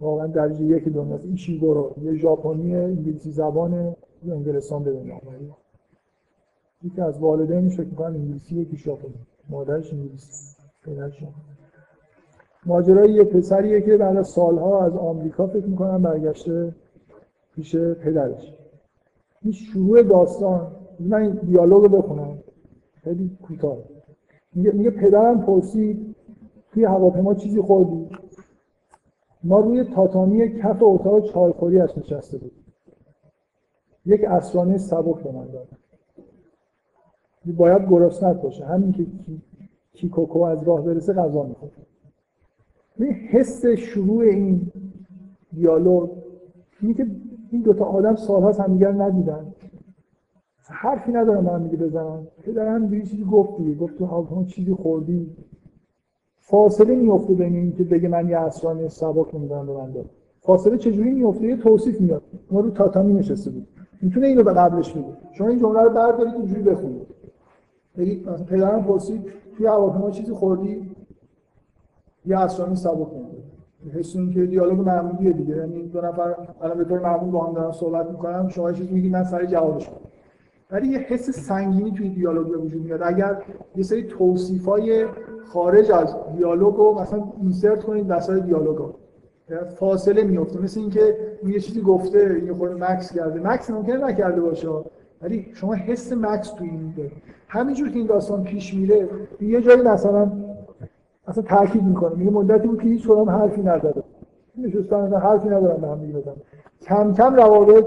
واقعا درجه یک دنیاست. این شیگورو یه ژاپنی انگلیسی زبان انگلستان به دنیا یکی از والدینش فکر می‌کنم انگلیسی یکی ژاپنی. مادرش انگلیسی پدرش ماجرای یه پسریه که بعد از سالها از آمریکا فکر می‌کنم برگشته پیش پدرش. این شروع داستان من این دیالوگ بخونم. خیلی کوتاه. میگه, میگه پدرم پرسید توی هواپیما چیزی خوردی؟ ما روی تاتامی کف اتاق چایخوری از نشسته بود یک اسرانه سبک به من داد. باید گرسنت باشه. همین که کیکوکو از راه برسه غذا می‌خوره. این حس شروع این دیالوگ اینه که این دوتا آدم سالهاست همدیگر ندیدن. حرفی ندارم من میگه بزنم پدرم یه چیزی گفت دیگه. گفت تو چیزی خوردی. فاصله میفته بین این که بگه من یه اسرانه سبک نمی‌دونم به من داد. فاصله چجوری میفته یه توصیف میاد ما رو تاتامی نشسته بود. می‌تونه اینو به قبلش بگه. شما این جمله رو بردارید اینجوری بخونید. پدرم پرسید توی هواپیما چیزی خوردی؟ یه اسرانه سبک نمی‌دونم حس که دیالوگ معمولیه دیگه. یعنی دو نفر الان به طور معمول با هم دارن صحبت می‌کنم شما چیزی میگید من سری جوابش ولی یه حس سنگینی توی دیالوگ به وجود میاد. اگر یه سری توصیفای خارج از دیالوگ رو مثلا اینسرت کنید وسط دیالوگ رو فاصله میفته مثل اینکه یه چیزی گفته یه خورده مکس کرده. مکس ممکنه نکرده باشه. ولی شما حس مکس توی این داره همینجور که این داستان پیش میره یه جایی مثلا اصلا تاکید می‌کنه. میگه مدتی بود که هیچ کدام حرفی نزده. نشستن حرفی ندارن به هم دیگه کم کم روابط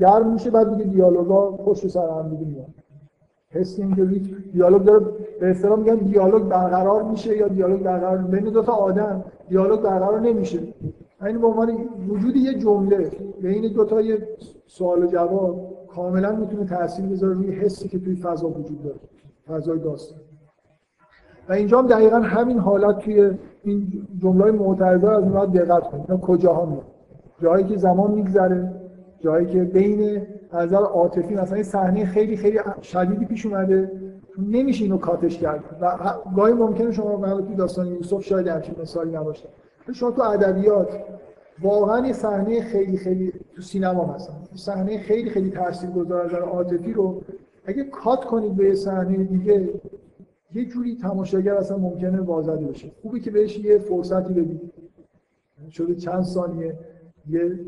گرم میشه بعد دیگه دیالوگا پشت سر هم دیگه میاد. حس این دیالوگ داره به اصطلاح میگن دیالوگ برقرار میشه یا دیالوگ برقرار بین دو تا آدم دیالوگ برقرار نمیشه. یعنی به عنوان وجود یه جمله بین دو تا یه سوال و جواب کاملا می‌تونه تاثیر بذاره روی حسی که توی فضا وجود داره فضای داستان. و اینجا هم دقیقا همین حالت توی این جمله معترضه از اونها دقت کنید. کجاها میاد جایی که زمان میگذره جایی که بین نظر عاطفی مثلا صحنه خیلی خیلی شدیدی پیش اومده نمیشه اینو کاتش کرد. و گاهی ممکنه شما مثلا تو داستان یوسف شاید همچین مثالی نباشه. شما تو ادبیات واقعا یه صحنه خیلی خیلی تو سینما مثلا. صحنه خیلی خیلی تاثیرگذار از عاطفی رو اگه کات کنید به صحنه دیگه یه جوری تماشاگر اصلا ممکنه وازده بشه. خوبه که بهش یه فرصتی بدید. شده چند ثانیه. یه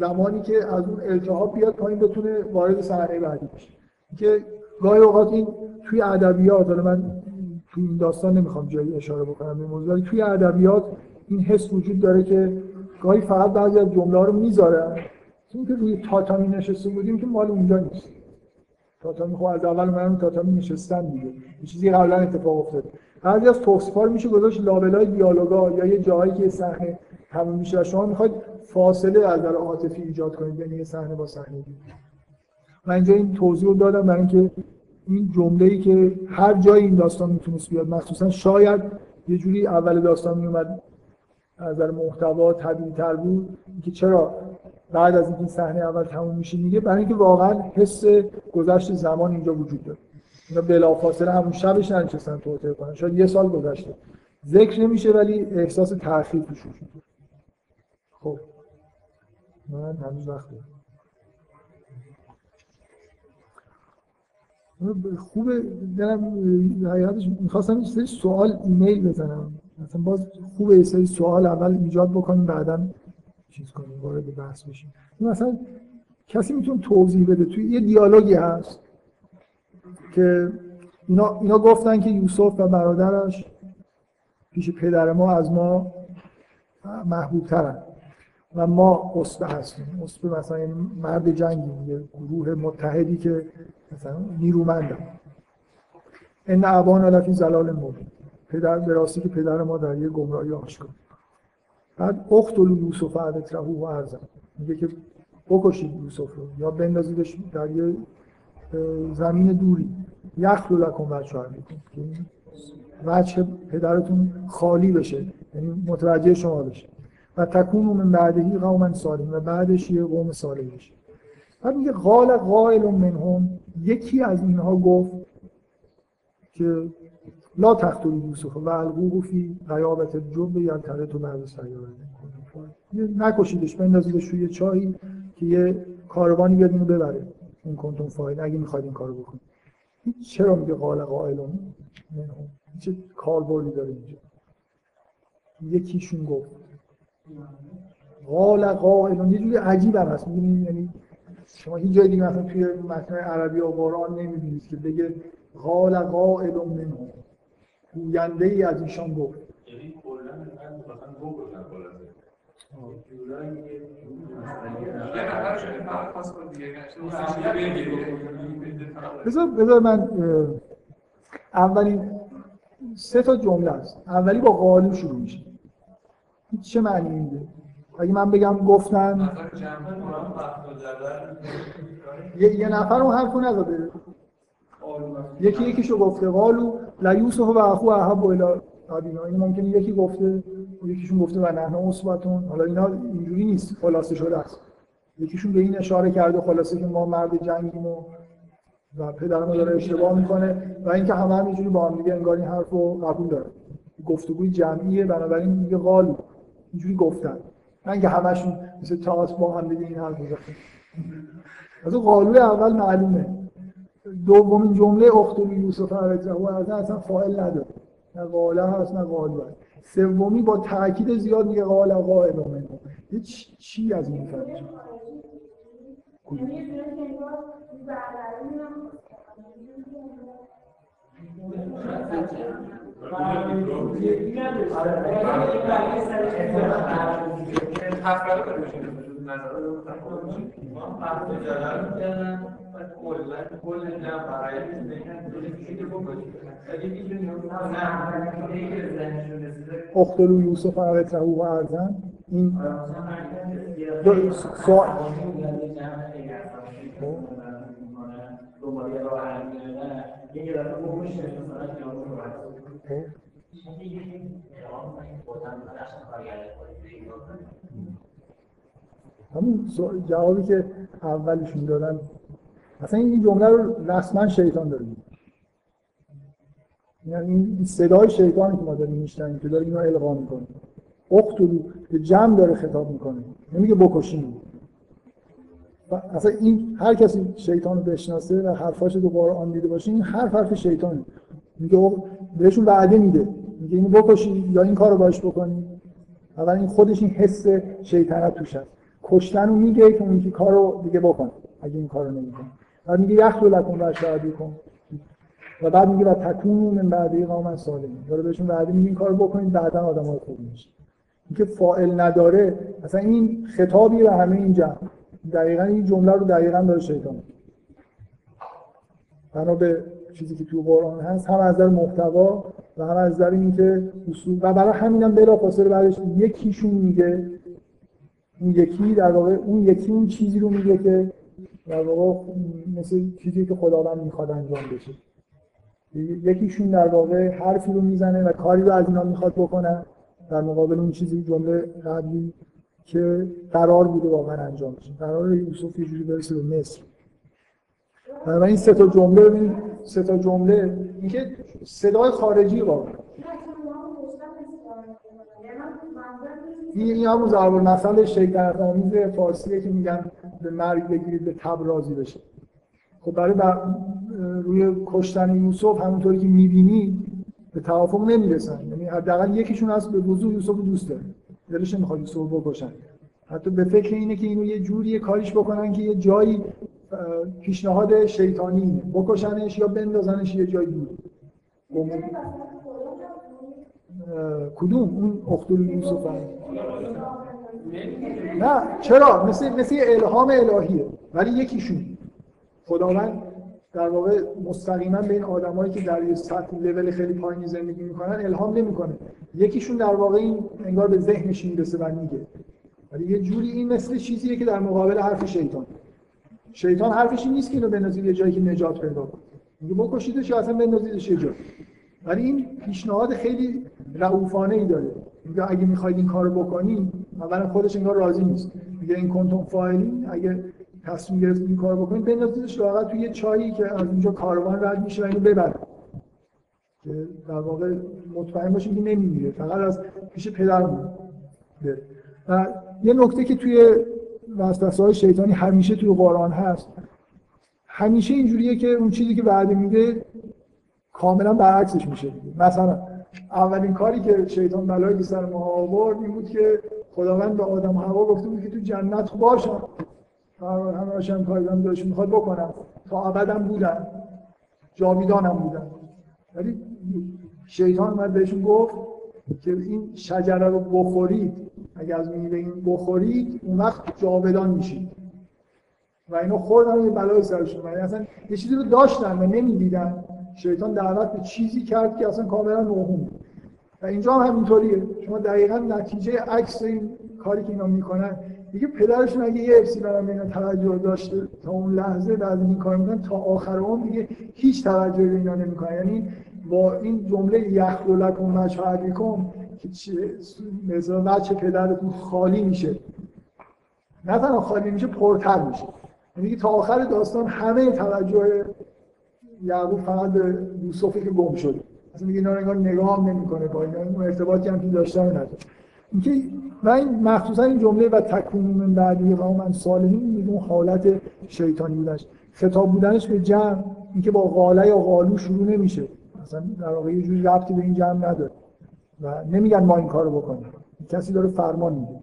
زمانی که از اون التهاب بیاد پایین بتونه وارد صحنه بعدی بشه. که گاهی اوقات این توی ادبیات حالا من توی این داستان نمی‌خوام جایی اشاره بکنم به موضوع توی ادبیات این حس وجود داره که گاهی فقط بعضی از جمله رو می‌ذارن چون که روی تاتامی نشسته بودیم که مال اونجا نیست. تاتامی خب از اول من تاتامی نشستن دیگه. یه چیزی قبلا اتفاق افتاده بعضی از توصیفا میشه گذاشت لابلای دیالوگا یا یه جایی که صحنه تموم میشه و شما می‌خواید فاصله از در عاطفی ایجاد کنید بین یه صحنه با صحنه من اینجا این توضیح رو دادم برای اینکه این جمله ای که هر جای این داستان می‌تونست بیاد مخصوصا شاید یه جوری اول داستان میومد نظر محتوا طبیعی تر بود. که چرا بعد از اینکه صحنه اول تموم میشه میگه برای اینکه واقعا حس گذشت زمان اینجا وجود داره. اینا بلافاصله همون شبش ننشستن توطئه کنن شاید یه سال گذشته. ذکر نمیشه ولی احساس تأخیر توش وجود خب. من هنوز وقت خوبه. دلم حقیقتش می‌خواستم یه سوال ایمیل بزنم. مثلا باز خوبه یه سوال اول ایجاد بکنیم بعدا چیز کنیم وارد بحث بشیم. مثلا کسی می‌تونه توضیح بده؟ توی یه دیالوگی هست که اینا, اینا گفتن که یوسف و برادرش پیش پدر ما از ما محبوب ترن و ما اصبه هستیم. اصبه مثلا یعنی مرد جنگی یه گروه متحدی که مثلا نیرومندن. ان ابانا لفی زلال مبین. پدر به راستی که پدر ما در یه گمراهی آشکار بعد اختلو یوسف رهو و ارزم میگه که بکشید یوسف رو. یا بندازیدش در یه زمین دوری. یخلو لکن بچه که وجه پدرتون خالی بشه. یعنی متوجه شما بشه. و تکون من بعدهی قوما سالم و بعدش یه قوم صالح بشه بعد میگه قال قائل منهم. یکی از اینها گفت که لا تقتلوا یوسف. و القوه فی غیابت الجب یلتقط تو بعد سیاره. نکشیدش بندازیدش توی چاهی که یه کاروانی بیاد اینو ببره. این کنتون فایل. اگه می‌خواید این کارو بکنید. چرا میگه قال قائل منهم چه کاربردی داره اینجا؟ یکیشون گفت. قال قائل یه جوری عجیب هم هست. یعنی شما هیچ جای دیگه مثلا توی متن عربی و قرآن نمی‌بینید که بگه قال قائل منهم گوینده ای از ایشان گفت. یعنی بذار بذار من اولین سه تا جمله است. اولی با قالو شروع میشه. چه معنی میده؟ اگه من بگم گفتن یه, یه نفر اون حرفو نزده. یکی یکیشو گفته قالو. لا یوسف و اخو احب الی این ممکنه یکی گفته یکیشون گفته و نحنا اصبتون. حالا اینا اینجوری نیست خلاصه شده است. یکیشون به این اشاره کرده خلاصه که ما مرد جنگیم و و پدرم داره اشتباه می‌کنه و اینکه همه هم اینجوری با هم دیگه انگار این حرفو قبول داره گفتگوی جمعیه بنابراین میگه قالو اینجوری گفتن. نه اینکه همشون مثل تاس با هم دیگه این حرف زدن. از قالوی اول معلومه. دومین جمله اختو یوسف علیه و اصلا فاعل نداره. نه قاله هست نه قالو هست سومی با تاکید زیاد میگه قال قائل منه هیچ چی از این فرق؟ اختلو یوسف علیه و ارزن این همون جوابی که اولشون دادن اصلا این جمله رو رسما شیطان داره یعنی این صدای شیطانی که ما داریم میشنیم که داره اینو القا می‌کنه. اقتلو به جمع داره خطاب می‌کنه. نمیگه بکشیم. اصلا این هر کسی شیطان رو بشناسه و حرفاش رو قرآن دیده باشه این هر حرف شیطانه. میگه بهشون وعده میده. میگه اینو بکشی یا این کارو باش بکنی. اول این خودش این حس شیطنت توش هست. کشتن رو میگه که اون کارو دیگه بکن اگه این کارو نمی‌کنه. بعد میگه یخلو لکن و شهادی کن و بعد میگه و تکون من بعدی قوم سالمی داره بهشون وعده میگه این کارو بکنید بعدا آدمای خوب میشه. اینکه فاعل نداره اصلا این خطابی به همه این جمع. دقیقا این جمله رو دقیقا داره شیطان بنا به چیزی که تو قرآن هست هم از نظر محتوا و هم از نظر اینکه اصول. و برای همینم بلا فاصله بعدش یکیشون میگه. اون یکی در واقع اون یکی اون چیزی رو میگه که در واقع مثل چیزی که خداوند می‌خواد انجام بشه. یکیشون در واقع حرفی رو می‌زنه و کاری رو از اینا می‌خواد بکنه. در مقابل اون چیزی جمله قبلی که قرار بوده واقعا انجام بشه. قرار یوسف یه جوری برسه به مصر. و این سه تا جمله ببین سه تا جمله. اینکه صدای خارجی واقعا. این این همون ضرب المثل شیطنت آمیز فارسیه که میگن به مرگ بگیرید به تب راضی بشه. خب برای بر... روی کشتن یوسف همونطوری که می‌بینی به توافق نمی‌رسن. یعنی حداقل یکیشون هست به وضوح یوسف دوست داره. دلش نمی‌خواد یوسف بکشن. حتی به فکر اینه که اینو یه جوری کاریش بکنن که یه جایی پیشنهاد شیطانی بکشنش یا بندازنش یه جایی دور. کدوم اون اختول یوسف هم. نه چرا؟ مثل مثل الهام الهیه ولی یکیشون. خداوند در واقع مستقیما به این آدمایی که در یه سطح لول خیلی پایینی زندگی می‌کنن الهام نمی‌کنه. یکیشون در واقع این انگار به ذهنش می‌رسه و میگه. ولی یه جوری این مثل چیزیه که در مقابل حرف شیطان. شیطان حرفش این نیست که اینو بندازید یه جایی که نجات پیدا کنه. میگه بکشیدش یا اصلا بندازیدش یه جایی ولی این پیشنهاد خیلی رعوفانه ای داره. میگه اگه می‌خواید این کارو بکنی اولا خودش انگار راضی نیست. میگه این کنتون فایلی اگه تصمیم گرفتید این کارو بکنید بندازیدش واقعا توی یه چایی که از اونجا کاروان رد میشه و اینو ببره. که در واقع مطمئن باشید که نمیمیره فقط از پیش پدر بره و یه نکته که توی وسوسه های شیطانی همیشه توی قرآن هست همیشه اینجوریه که اون چیزی که وعده میده کاملا برعکسش میشه مثلا اولین کاری که شیطان بلایی سر ما آورد این بود که خداوند به آدم هوا گفته بود که تو جنت باشن همه هاشم کاری داشت می‌خواد بکنم. تا ابدم بودن جاویدانم بودن ولی شیطان اومد بهشون گفت که این شجره رو بخورید. اگر از میوه این بخورید اون وقت جاودان میشید. و اینو خوردن یه بلای سرشون. یعنی اصلا یه چیزی رو داشتن و نمی‌دیدن. شیطان دعوت به چیزی کرد که اصلا کاملا نوهوم و اینجا هم همینطوریه. شما دقیقا نتیجه عکس این کاری که اینا می‌کنن دیگه پدرشون اگه یه اپسیلون هم اینا توجه داشته تا اون لحظه بعد این کار می‌کنن تا آخر اون دیگه هیچ توجه به اینا نمی‌کنن. یعنی با این جمله یخلو لکم مشهدیکم که مثلا بچه پدرتون خالی میشه. نه تنها خالی میشه پرتر میشه. یعنی تا آخر داستان همه توجه یعقوب فقط به یوسفی که گم شده اصلا میگه اینا نگاه هم نمی‌کنه با اینا. اون ارتباطی هم که داشتن نداره. اینکه این مخصوصا این جمله و تکون من بعدی و من صالحین میگه اون حالت شیطانی بودنش. خطاب بودنش به جمع اینکه با قاله یا قالو شروع نمیشه. مثلا در واقع یه جوری ربطی به این جمع نداره. و نمیگن ما این کارو بکنیم. کسی داره فرمان میده.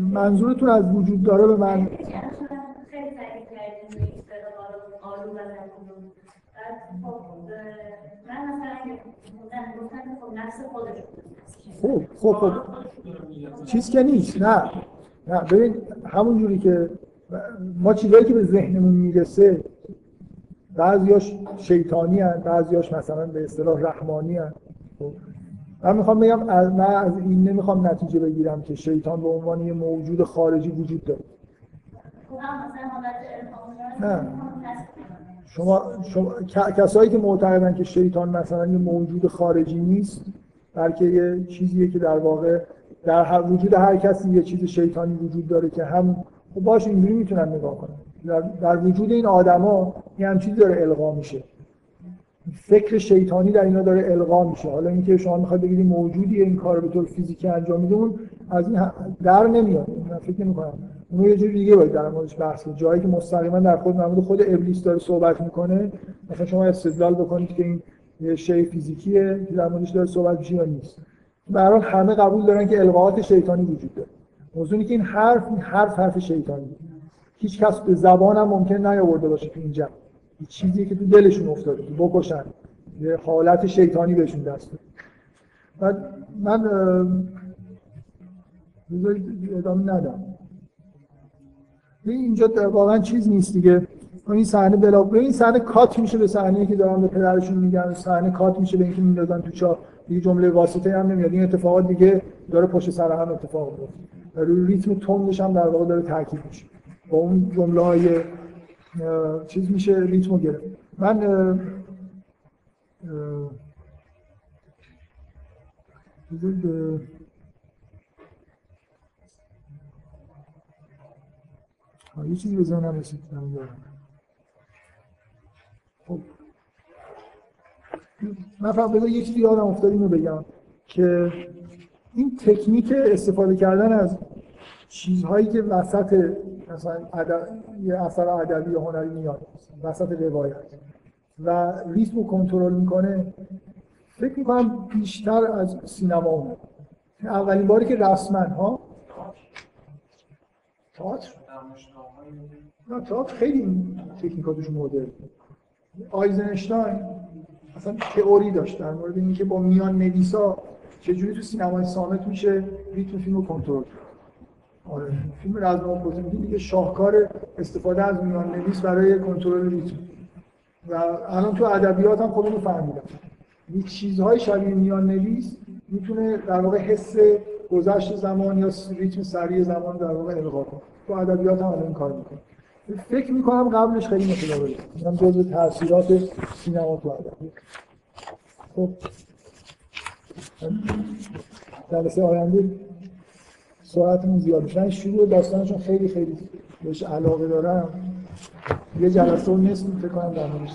منظورتون از وجود داره به من؟ خب خب خب. چیز که نیست نه نه. ببین همون جوری که ما چیزایی که به ذهنمون می‌رسه بعضیاش شیطانی هن بعضیاش مثلا به اصطلاح رحمانی خب. من می‌خوام بگم از من از این نمی‌خوام نتیجه بگیرم که شیطان به عنوان یه موجود خارجی وجود داره. نه. شما, شما کسایی که معتقدن که شیطان مثلا یه موجود خارجی نیست بلکه یه چیزیه که در واقع در هر وجود هر کسی یه چیز شیطانی وجود داره که هم خب باشه اینجوری می‌تونن نگاه کنن. در, در وجود این آدما یه هم چیزی داره القا میشه. فکر شیطانی در اینا داره القا میشه. حالا اینکه شما می‌خواد بگید موجودی این کار به طور فیزیکی انجام میده اون از این در نمیاد. من فکر نمی‌کنم. اون یه جوری دیگه باید در موردش بحث جایی که مستقیما در خود مورد خود ابلیس داره صحبت می‌کنه مثلا شما استدلال بکنید که این یه شی فیزیکیه که در موردش داره صحبت میشه یا نیست. به همه قبول دارن که القاءات شیطانی وجود داره. موضوعی که این حرف این حرف حرف شیطانی. هیچ کس به زبانم ممکن نیاورده باشه تو این چیزی که تو دلشون افتاده که بکشن. یه حالت شیطانی بهشون دست بعد من ادامه ندم. اینجا واقعا چیز نیست دیگه. این صحنه بلا این صحنه کات میشه به صحنه که دارن به پدرشون میگن. صحنه کات میشه به اینکه میندازن تو چا. دیگه جمله واسطه هم نمیاد. این اتفاقات دیگه داره پشت سر هم اتفاق میفته روی ریتم تندش هم در واقع داره تاکید میشه. با اون جمله های چیز میشه ریتمو گرفت. من یه چیزی به ذهنم رسید خب. من فقط بذار یه چیزی یادم افتاد اینو بگم که این تکنیک استفاده کردن از چیزهایی که وسط مثلا یه اثر ادبی یا هنری میاد وسط روایت. و ریتم رو کنترل می‌کنه. فکر می‌کنم بیشتر از سینما اومد. اولین باری که رسما ها تئاتر؟ نه تئاتر خیلی تکنیکاتش مدرن. آیزنشتاین مثلا تئوری داشت در مورد اینکه با میان نویسا چجوری تو سینمای صامت میشه ریتم فیلم رو کنترل آره. فیلم رزمناو پوتمکین دیگه شاهکار استفاده از میان نویس برای کنترل ریتم. و الان تو ادبیات هم خودمون فهمیدم. این چیزهای شبیه میان نویس می‌تونه در واقع حس گذشت زمان یا ریتم سریع زمان در واقع القا کنه. تو ادبیات هم الان کار می‌کنه. فکر می‌کنم قبلش خیلی متداوله اینم جزء تاثیرات سینما تو ادبیات. خب. جلسه آینده. سرعتمون زیاد میشه. یعنی شروع داستانشون خیلی خیلی بهش علاقه دارم. یه جلسه و نصف فکر کنم در موردش